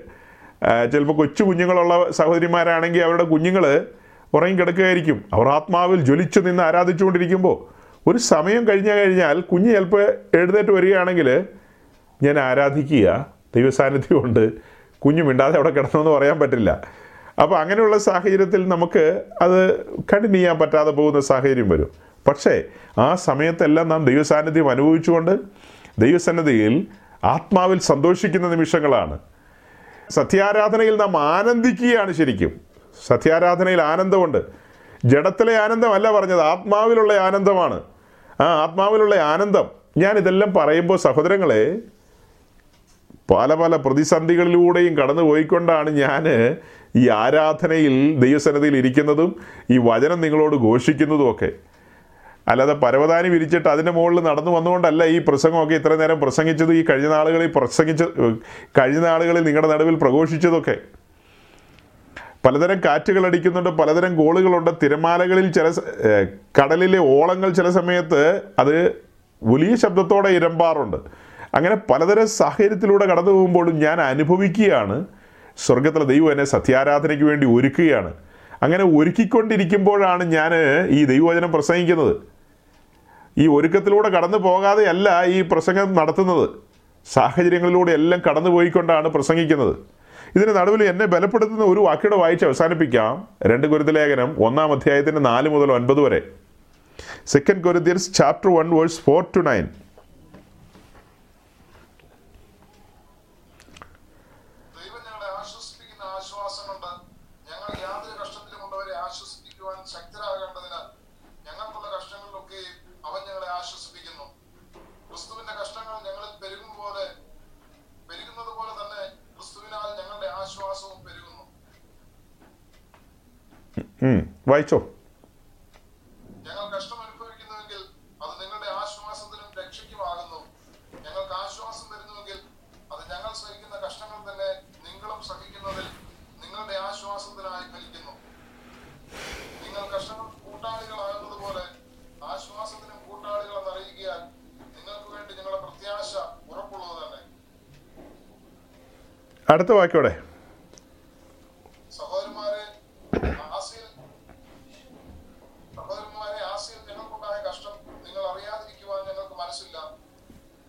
ചിലപ്പോൾ കൊച്ചു കുഞ്ഞുങ്ങളുള്ള സഹോദരിമാരാണെങ്കിൽ അവരുടെ കുഞ്ഞുങ്ങൾ ഉറങ്ങിക്കിടക്കുകയായിരിക്കും അവർ ആത്മാവിൽ ജ്വലിച്ചു നിന്ന് ആരാധിച്ചുകൊണ്ടിരിക്കുമ്പോൾ ഒരു സമയം കഴിഞ്ഞു കഴിഞ്ഞാൽ കുഞ്ഞ് ചിലപ്പോൾ എഴുന്നേറ്റ് വരികയാണെങ്കിൽ ഞാൻ ആരാധിക്കുക ദൈവസാന്നിധ്യമുണ്ട് കുഞ്ഞു മിണ്ടാതെ അവിടെ കിടന്നെന്ന് പറയാൻ പറ്റില്ല. അപ്പോൾ അങ്ങനെയുള്ള സാഹചര്യത്തിൽ നമുക്ക് അത് കണ്ടിന്യൂ ചെയ്യാൻ പറ്റാതെ പോകുന്ന സാഹചര്യം വരും. പക്ഷേ ആ സമയത്തെല്ലാം നാം ദൈവസാന്നിധ്യം അനുഭവിച്ചുകൊണ്ട് ദൈവസന്നിധിയിൽ ആത്മാവിൽ സന്തോഷിക്കുന്ന നിമിഷങ്ങളാണ്. സത്യാരാധനയിൽ നാം ആനന്ദിക്കുകയാണ് ശരിക്കും. സത്യാരാധനയിൽ ആനന്ദമുണ്ട്. ജഡത്തിലെ ആനന്ദമല്ല പറഞ്ഞത് ആത്മാവിലുള്ള ആനന്ദമാണ്. ആ ആത്മാവിലുള്ള ആനന്ദം. ഞാൻ ഇതെല്ലാം പറയുമ്പോൾ സഹോദരങ്ങളെ പല പല പ്രതിസന്ധികളിലൂടെയും കടന്നു പോയിക്കൊണ്ടാണ് ഞാൻ ഈ ആരാധനയിൽ ദൈവസന്നതിയിൽ ഇരിക്കുന്നതും ഈ വചനം നിങ്ങളോട് ഘോഷിക്കുന്നതും ഒക്കെ അല്ലാതെ പരവതാനി വിരിച്ചിട്ട് അതിന്റെ മുകളിൽ നടന്നു വന്നുകൊണ്ടല്ല ഈ പ്രസംഗമൊക്കെ ഇത്ര നേരം പ്രസംഗിച്ചത് ഈ കഴിഞ്ഞ നാളുകളിൽ പ്രസംഗിച്ച കഴിഞ്ഞ നാളുകളിൽ നിങ്ങളുടെ നടുവിൽ പ്രഘോഷിച്ചതൊക്കെ. പലതരം കാറ്റുകൾ അടിക്കുന്നുണ്ട് പലതരം ഗോളുകളുണ്ട്. തിരമാലകളിൽ ചില കടലിലെ ഓളങ്ങൾ ചില സമയത്ത് അത് വലിയ ശബ്ദത്തോടെ ഇരമ്പാറുണ്ട്. അങ്ങനെ പലതരം സാഹചര്യത്തിലൂടെ കടന്നു പോകുമ്പോഴും ഞാൻ അനുഭവിക്കുകയാണ്. സ്വർഗത്തിലെ ദൈവം എന്നെ സത്യാരാധനയ്ക്ക് വേണ്ടി ഒരുക്കുകയാണ്. അങ്ങനെ ഒരുക്കിക്കൊണ്ടിരിക്കുമ്പോഴാണ് ഞാൻ ഈ ദൈവവചനം പ്രസംഗിക്കുന്നത്. ഈ ഒരുക്കത്തിലൂടെ കടന്നു പോകാതെയല്ല ഈ പ്രസംഗം നടത്തുന്നത്. സാഹചര്യങ്ങളിലൂടെ എല്ലാം കടന്നു പോയിക്കൊണ്ടാണ് പ്രസംഗിക്കുന്നത്. ഇതിന് നടുവിൽ എന്നെ ബലപ്പെടുത്തുന്ന ഒരു വാക്കിയുടെ വായിച്ച് അവസാനിപ്പിക്കാം. രണ്ട് ഗുരുതലേഖനം ലേഖനം ഒന്നാം അധ്യായത്തിന് നാല് മുതൽ ഒൻപത് വരെ. Second Corinthians chapter one verse four to nine വായിച്ചോ. ഞങ്ങൾ കഷ്ടം അനുഭവിക്കുന്നുവെങ്കിൽ അത് നിങ്ങളുടെ ആശ്വാസത്തിനും രക്ഷയ്ക്കുമാകുന്നു. ഞങ്ങൾക്ക് ആശ്വാസം അത് ഞങ്ങൾ സഹിക്കുന്ന കഷ്ടങ്ങൾ തന്നെ നിങ്ങളും സഹിക്കുന്നതിൽ നിങ്ങളുടെ ആശ്വാസത്തിനായി ഫലിക്കുന്നു. നിങ്ങൾ കഷ്ടങ്ങൾ കൂട്ടാളികളാകുന്നത് പോലെ ആശ്വാസത്തിനും കൂട്ടാളികളെന്ന് അറിയുകയാൽ നിങ്ങൾക്ക് വേണ്ടി നിങ്ങളുടെ പ്രത്യാശ ഉറപ്പുള്ളത് തന്നെ. അടുത്ത വാക്യോടെ സഹോദരന്മാരെ ആസിയിൽ സഹോദരന്മാരെ ആസിയിൽ ഞങ്ങൾക്കുണ്ടായ കഷ്ടം നിങ്ങൾ അറിയാതിരിക്കുവാൻ ഞങ്ങൾക്ക് മനസ്സില്ല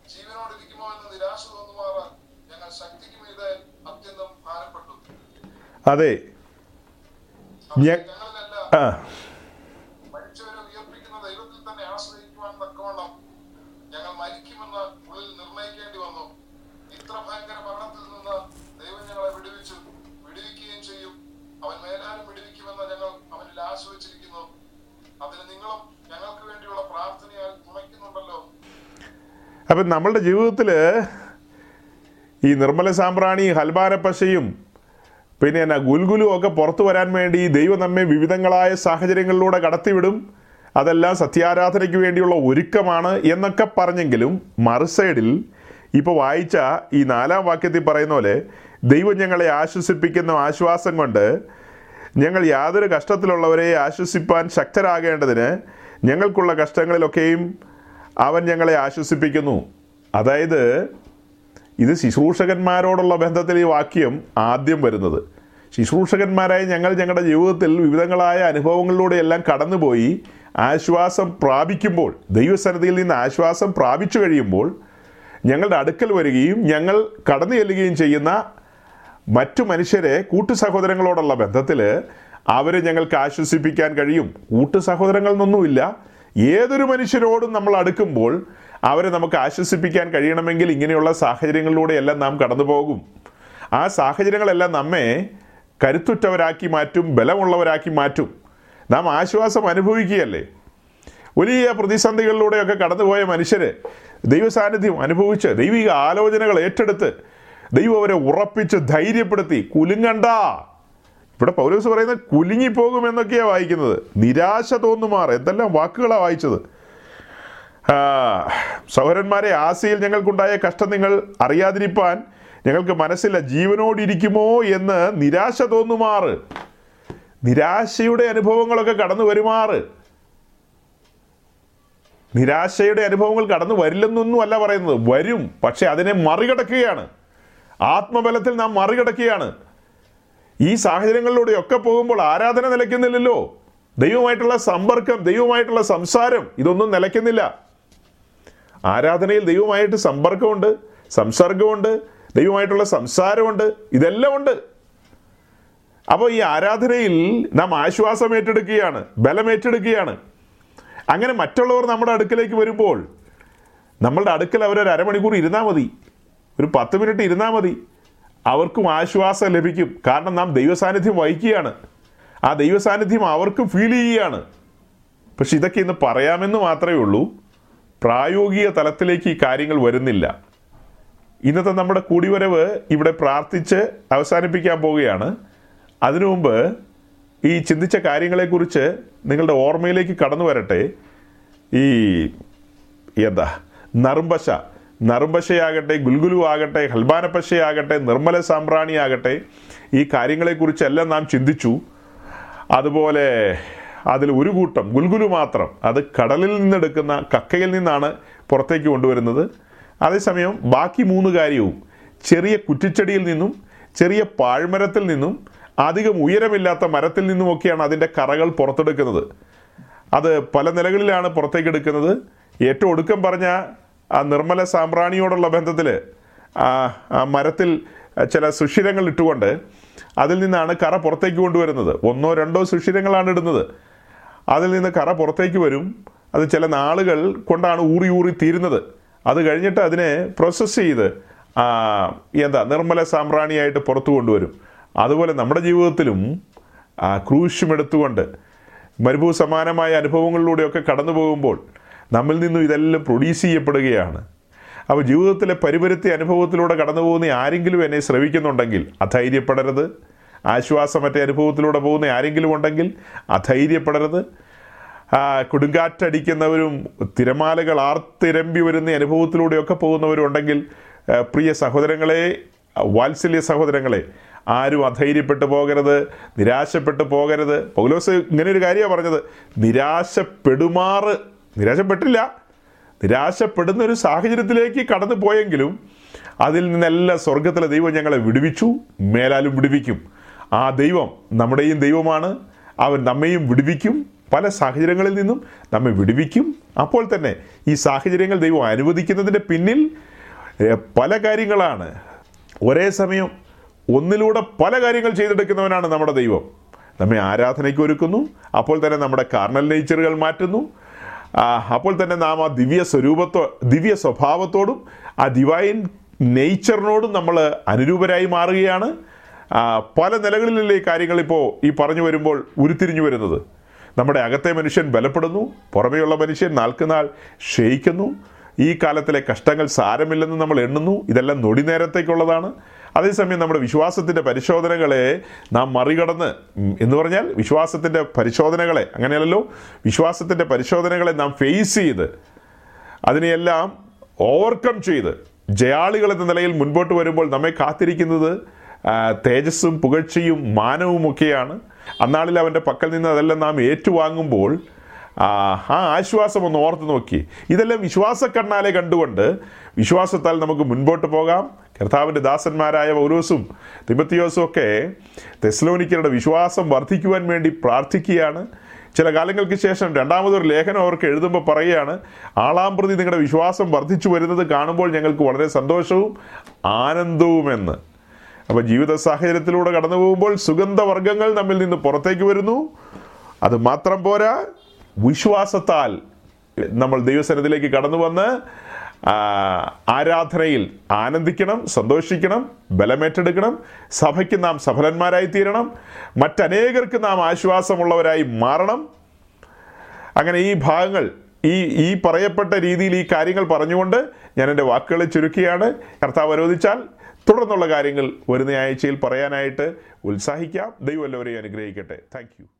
ജീവനോടിരിക്കുമോ എന്ന് നിരാശ തോന്നുമാറ് ഞങ്ങൾ ശക്തിക്ക് മീതെ അത്യന്തം ഭാരപ്പെട്ടു അതെ ഞ- ഞങ്ങളിലെല്ലാം ആ മരിച്ചവരെ ഉയർപ്പിക്കുന്ന ദൈവത്തിൽ തന്നെ ആശ്രയിക്കുവാൻ തക്കവണ്ണം ഞങ്ങൾ മരിക്കുമെന്ന് ഉള്ളിൽ നിർണയിക്കേണ്ടി വന്നു ഇത്ര ഭയങ്കര മരണത്തിൽ നിന്ന് ദൈവം ഞങ്ങളെ വിടുവിച്ചു വിടുവിക്കുകയും ചെയ്യും അവൻ മേലാലും വിടുവിക്കുമെന്ന് ഞങ്ങൾ അവനിൽ ആശ്രയിച്ചിരിക്കുന്നു അതിന് നിങ്ങളും ഞങ്ങൾക്ക് വേണ്ടിയുള്ള പ്രാർത്ഥനയാൽ ആ അപ്പം നമ്മളുടെ ജീവിതത്തിൽ ഈ നിർമ്മല സാമ്പ്രാണി ഹൽബാരപ്പശയും പിന്നെ എന്നാ ഗുൽഗുലും ഒക്കെ പുറത്തു വരാൻ വേണ്ടി ദൈവം നമ്മെ വിവിധങ്ങളായ സാഹചര്യങ്ങളിലൂടെ കടത്തിവിടും. അതെല്ലാം സത്യാരാധനയ്ക്ക് വേണ്ടിയുള്ള ഒരുക്കമാണ് എന്നൊക്കെ പറഞ്ഞെങ്കിലും മറുസൈഡിൽ ഇപ്പോൾ വായിച്ച ഈ നാലാം വാക്യത്തിൽ പറയുന്ന പോലെ ദൈവം ഞങ്ങളെ ആശ്വസിപ്പിക്കുന്ന ആശ്വാസം കൊണ്ട് ഞങ്ങൾ യാതൊരു കഷ്ടത്തിലുള്ളവരെ ആശ്വസിപ്പാൻ ശക്തരാകേണ്ടതിന് ഞങ്ങൾക്കുള്ള കഷ്ടങ്ങളിലൊക്കെയും അവൻ ഞങ്ങളെ ആശ്വസിപ്പിക്കുന്നു. അതായത് ഇത് ശുശ്രൂഷകന്മാരോടുള്ള ബന്ധത്തിൽ ഈ വാക്യം ആദ്യം വരുന്നത്. ശുശ്രൂഷകന്മാരായ ഞങ്ങൾ ഞങ്ങളുടെ ജീവിതത്തിൽ വിവിധങ്ങളായ അനുഭവങ്ങളിലൂടെ എല്ലാം കടന്നുപോയി ആശ്വാസം പ്രാപിക്കുമ്പോൾ ദൈവസന്നിധിയിൽ നിന്ന് ആശ്വാസം പ്രാപിച്ചു കഴിയുമ്പോൾ ഞങ്ങളുടെ അടുക്കൽ വരികയും ഞങ്ങൾ കടന്നു ചെല്ലുകയും ചെയ്യുന്ന മറ്റു മനുഷ്യരെ കൂട്ടു സഹോദരങ്ങളോടുള്ള ബന്ധത്തിൽ അവരെ ഞങ്ങൾക്ക് ആശ്വസിപ്പിക്കാൻ കഴിയും. കൂട്ടു സഹോദരങ്ങളിൽ ഏതൊരു മനുഷ്യരോടും നമ്മൾ അടുക്കുമ്പോൾ അവരെ നമുക്ക് ആശ്വസിപ്പിക്കാൻ കഴിയണമെങ്കിൽ ഇങ്ങനെയുള്ള സാഹചര്യങ്ങളിലൂടെ എല്ലാം നാം കടന്നു പോകും ആ സാഹചര്യങ്ങളെല്ലാം നമ്മെ കരുത്തുറ്റവരാക്കി മാറ്റും ബലമുള്ളവരാക്കി മാറ്റും. നാം ആശ്വാസം അനുഭവിക്കുകയല്ലേ? വലിയ പ്രതിസന്ധികളിലൂടെയൊക്കെ കടന്നുപോയ മനുഷ്യർ ദൈവസാന്നിധ്യം അനുഭവിച്ച് ദൈവിക ആലോചനകൾ ഏറ്റെടുത്ത് ദൈവം അവരെ ഉറപ്പിച്ച് ധൈര്യപ്പെടുത്തി കുലുങ്ങണ്ട. ഇവിടെ പൗലോസ് പറയുന്നത് കുലുങ്ങിപ്പോകുമെന്നൊക്കെയാണ് വായിക്കുന്നത്. നിരാശ തോന്നുമാർ എന്തെല്ലാം വാക്കുകളാണ് വായിച്ചത്. സഹോദരന്മാരെ ആസിയിൽ ഞങ്ങൾക്കുണ്ടായ കഷ്ടം നിങ്ങൾ അറിയാതിരിപ്പാൻ ഞങ്ങൾക്ക് മനസ്സില്ല. ജീവനോടിരിക്കുമോ എന്ന് നിരാശ തോന്നുമാറ്. നിരാശയുടെ അനുഭവങ്ങളൊക്കെ കടന്നു വരുമാറ്. നിരാശയുടെ അനുഭവങ്ങൾ കടന്നു വരില്ലെന്നൊന്നും അല്ല പറയുന്നത്. വരും പക്ഷെ അതിനെ മറികടക്കുകയാണ്. ആത്മബലത്തിൽ നാം മറികടക്കുകയാണ്. ഈ സാഹചര്യങ്ങളിലൂടെയൊക്കെ പോകുമ്പോൾ ആരാധന നിലയ്ക്കുന്നില്ലല്ലോ. ദൈവമായിട്ടുള്ള സമ്പർക്കം ദൈവമായിട്ടുള്ള സംസാരം ഇതൊന്നും നിലയ്ക്കുന്നില്ല. ആരാധനയിൽ ദൈവമായിട്ട് സമ്പർക്കമുണ്ട് സംസർഗമുണ്ട് ദൈവമായിട്ടുള്ള സംസാരമുണ്ട് ഇതെല്ലാം ഉണ്ട് അപ്പോൾ ഈ ആരാധനയിൽ നാം ആശ്വാസം ഏറ്റെടുക്കുകയാണ് ബലം ഏറ്റെടുക്കുകയാണ്. അങ്ങനെ മറ്റുള്ളവർ നമ്മുടെ അടുക്കലേക്ക് വരുമ്പോൾ നമ്മളുടെ അടുക്കൽ അവരൊരു അരമണിക്കൂർ ഇരുന്നാൽ മതി ഒരു പത്ത് മിനിറ്റ് ഇരുന്നാൽ മതി. അവർക്കും ആശ്വാസം ലഭിക്കും. കാരണം നാം ദൈവസാന്നിധ്യം വഹിക്കുകയാണ്. ആ ദൈവസാന്നിധ്യം അവർക്കും ഫീൽ ചെയ്യുകയാണ്. പക്ഷെ ഇതൊക്കെ ഇന്ന് പറയാമെന്ന് മാത്രമേ ഉള്ളൂ. പ്രായോഗിക തലത്തിലേക്ക് ഈ കാര്യങ്ങൾ വരുന്നില്ല. ഇന്നത്തെ നമ്മുടെ കൂടിവരവ് ഇവിടെ പ്രാർത്ഥിച്ച് അവസാനിപ്പിക്കാൻ പോവുകയാണ്. അതിനു മുമ്പ് ഈ ചിന്തിച്ച കാര്യങ്ങളെക്കുറിച്ച് നിങ്ങളുടെ ഓർമ്മയിലേക്ക് കടന്നു വരട്ടെ. ഈ എന്താ നറുംപശ നറുംപശയാകട്ടെ ഗുൽഗുലു ആകട്ടെ ഹൽബാനപ്പശയാകട്ടെ നിർമ്മല സാമ്പ്രാണിയാകട്ടെ ഈ കാര്യങ്ങളെക്കുറിച്ചെല്ലാം നാം ചിന്തിച്ചു. അതുപോലെ അതിൽ ഒരു കൂട്ടം ഗുൽഗുലു മാത്രം അത് കടലിൽ നിന്നെടുക്കുന്ന കക്കയിൽ നിന്നാണ് പുറത്തേക്ക് കൊണ്ടുവരുന്നത്. അതേസമയം ബാക്കി മൂന്ന് കാര്യവും ചെറിയ കുറ്റിച്ചെടിയിൽ നിന്നും ചെറിയ പാഴ്മരത്തിൽ നിന്നും അധികം ഉയരമില്ലാത്ത മരത്തിൽ നിന്നുമൊക്കെയാണ് അതിന്റെ കറകൾ പുറത്തെടുക്കുന്നത്. അത് പല നിലകളിലാണ് പുറത്തേക്ക് എടുക്കുന്നത് ഏറ്റവും ഒടുക്കം പറഞ്ഞ ആ നിർമ്മല സാമ്പ്രാണിയോടുള്ള ബന്ധത്തിൽ ആ മരത്തിൽ ചില സുഷിരങ്ങൾ ഇട്ടുകൊണ്ട് അതിൽ നിന്നാണ് കറ പുറത്തേക്ക് കൊണ്ടുവരുന്നത്. ഒന്നോ രണ്ടോ സുഷിരങ്ങളാണ് ഇടുന്നത്. അതിൽ നിന്ന് കറ പുറത്തേക്ക് വരും. അത് ചില നാളുകൾ കൊണ്ടാണ് ഊറി ഊറി തീരുന്നത്. അത് കഴിഞ്ഞിട്ട് അതിനെ പ്രോസസ്സ് ചെയ്ത് എന്താ നിർമ്മല സാമ്പ്രാണിയായിട്ട് പുറത്തു കൊണ്ടുവരും. അതുപോലെ നമ്മുടെ ജീവിതത്തിലും ആ ക്രൂശും എടുത്തുകൊണ്ട് മരുഭൂ സമാനമായ അനുഭവങ്ങളിലൂടെയൊക്കെ കടന്നു പോകുമ്പോൾ നമ്മിൽ നിന്നും ഇതെല്ലാം പ്രൊഡ്യൂസ് ചെയ്യപ്പെടുകയാണ്. അപ്പോൾ ജീവിതത്തിലെ പരിപരുത്തി അനുഭവത്തിലൂടെ കടന്നു പോകുന്ന ആരെങ്കിലും എന്നെ ശ്രവിക്കുന്നുണ്ടെങ്കിൽ അധൈര്യപ്പെടരുത്. ആശ്വാസമറ്റ അനുഭവത്തിലൂടെ പോകുന്ന ആരെങ്കിലും ഉണ്ടെങ്കിൽ അധൈര്യപ്പെടരുത്. കൊടുങ്കാറ്റടിക്കുന്നവരും തിരമാലകൾ ആർത്തിരമ്പി വരുന്ന അനുഭവത്തിലൂടെയൊക്കെ പോകുന്നവരും ഉണ്ടെങ്കിൽ പ്രിയ സഹോദരങ്ങളെ വാത്സല്യ സഹോദരങ്ങളെ ആരും അധൈര്യപ്പെട്ടു പോകരുത് നിരാശപ്പെട്ടു പോകരുത്. പൗലോസ് ഇങ്ങനെ ഒരു കാര്യമാണ് പറഞ്ഞത്. നിരാശപ്പെടുമാറ്. നിരാശപ്പെട്ടില്ല. നിരാശപ്പെടുന്ന ഒരു സാഹചര്യത്തിലേക്ക് കടന്നു പോയെങ്കിലും അതിൽ നിന്നെല്ലാം സ്വർഗത്തിലെ ദൈവം ഞങ്ങളെ വിടുവിച്ചു മേലാലും വിടുവിക്കും. ആ ദൈവം നമ്മുടെയും ദൈവമാണ്. അവൻ നമ്മെയും വിടുവിക്കും. പല സാഹചര്യങ്ങളിൽ നിന്നും നമ്മെ വിടുവിക്കും. അപ്പോൾ തന്നെ ഈ സാഹചര്യങ്ങൾ ദൈവം അനുവദിക്കുന്നതിന്റെ പിന്നിൽ പല കാര്യങ്ങളാണ്. ഒരേ സമയം ഒന്നിലൂടെ പല കാര്യങ്ങൾ ചെയ്തെടുക്കുന്നവനാണ് നമ്മുടെ ദൈവം. നമ്മെ ആരാധനയ്ക്ക് ഒരുക്കുന്നു. അപ്പോൾ തന്നെ നമ്മുടെ കാർണൽ നേച്ചറുകൾ മാറ്റുന്നു. അപ്പോൾ തന്നെ നാം ആ ദിവ്യ സ്വരൂപത്തോ ദിവ്യ സ്വഭാവത്തോടും ആ ഡിവൈൻ നേച്ചറിനോടും നമ്മൾ അനുരൂപരായി മാറുകയാണ്. പല നിലകളിലല്ലേ ഈ കാര്യങ്ങൾ ഇപ്പോൾ ഈ പറഞ്ഞു വരുമ്പോൾ ഉരുത്തിരിഞ്ഞു വരുന്നത്. നമ്മുടെ അകത്തെ മനുഷ്യൻ ബലപ്പെടുന്നു പുറമേയുള്ള മനുഷ്യൻ നാൾക്കുനാൾ ക്ഷയിക്കുന്നു ഈ കാലത്തിലെ കഷ്ടങ്ങൾ സാരമില്ലെന്ന് നമ്മൾ എണ്ണുന്നു ഇതെല്ലാം നൊടി നേരത്തേക്കുള്ളതാണ് അതേസമയം നമ്മുടെ വിശ്വാസത്തിന്റെ പരിശോധനകളെ നാം മറികടന്ന് എന്ന് പറഞ്ഞാൽ വിശ്വാസത്തിന്റെ പരിശോധനകളെ അങ്ങനെയല്ലല്ലോ? വിശ്വാസത്തിന്റെ പരിശോധനകളെ നാം ഫേസ് ചെയ്ത് അതിനെയെല്ലാം ഓവർകം ചെയ്ത് ജയാളികൾ എന്ന നിലയിൽ മുൻപോട്ട് വരുമ്പോൾ നമ്മെ കാത്തിരിക്കുന്നത് തേജസ്സും പുകഴ്ചയും മാനവുമൊക്കെയാണ് അന്നാളിൽ അവന്റെ പക്കൽ നിന്ന് അതെല്ലാം നാം ഏറ്റുവാങ്ങുമ്പോൾ ആ ആശ്വാസം ഒന്ന് ഓർത്ത് നോക്കി. ഇതെല്ലാം വിശ്വാസക്കണ്ണാലെ കണ്ടുകൊണ്ട് വിശ്വാസത്താൽ നമുക്ക് മുൻപോട്ട് പോകാം. കർത്താവിന്റെ ദാസന്മാരായ പൗലോസും തിബത്തിയോസും ഒക്കെ തെസ്ലോനിക്കരുടെ വിശ്വാസം വർദ്ധിക്കുവാൻ വേണ്ടി പ്രാർത്ഥിക്കുകയാണ്. ചില കാലങ്ങൾക്ക് ശേഷം രണ്ടാമതൊരു ലേഖനം അവർക്ക് എഴുതുമ്പോൾ പറയുകയാണ് ആളാം പ്രതി നിങ്ങളുടെ വിശ്വാസം വർദ്ധിച്ചു വരുന്നത് കാണുമ്പോൾ ഞങ്ങൾക്ക് വളരെ സന്തോഷവും ആനന്ദവുമെന്ന്. അപ്പോൾ ജീവിത സാഹചര്യത്തിലൂടെ കടന്നു പോകുമ്പോൾ സുഗന്ധവർഗങ്ങൾ നമ്മിൽ നിന്ന് പുറത്തേക്ക് വരുന്നു. അത് മാത്രം പോരാ വിശ്വാസത്താൽ നമ്മൾ ദൈവസനത്തിലേക്ക് കടന്നു വന്ന് ആരാധനയിൽ ആനന്ദിക്കണം സന്തോഷിക്കണം ബലമേറ്റെടുക്കണം സഭയ്ക്ക് നാം സഫലന്മാരായി തീരണം മറ്റനേകർക്ക് നാം ആശ്വാസമുള്ളവരായി മാറണം. അങ്ങനെ ഈ ഭാഗങ്ങൾ ഈ ഈ പറയപ്പെട്ട രീതിയിൽ ഈ കാര്യങ്ങൾ പറഞ്ഞുകൊണ്ട് ഞാൻ എന്റെ വാക്കുകളെ ചുരുക്കിയാണ് കർത്താവ് അനുവദിച്ചാൽ തുടർന്നുള്ള കാര്യങ്ങൾ വരുന്ന ആഴ്ചയിൽ പറയാനായിട്ട് ഉത്സാഹിക്കാം. ദൈവം എല്ലാവരെയും അനുഗ്രഹിക്കട്ടെ. താങ്ക്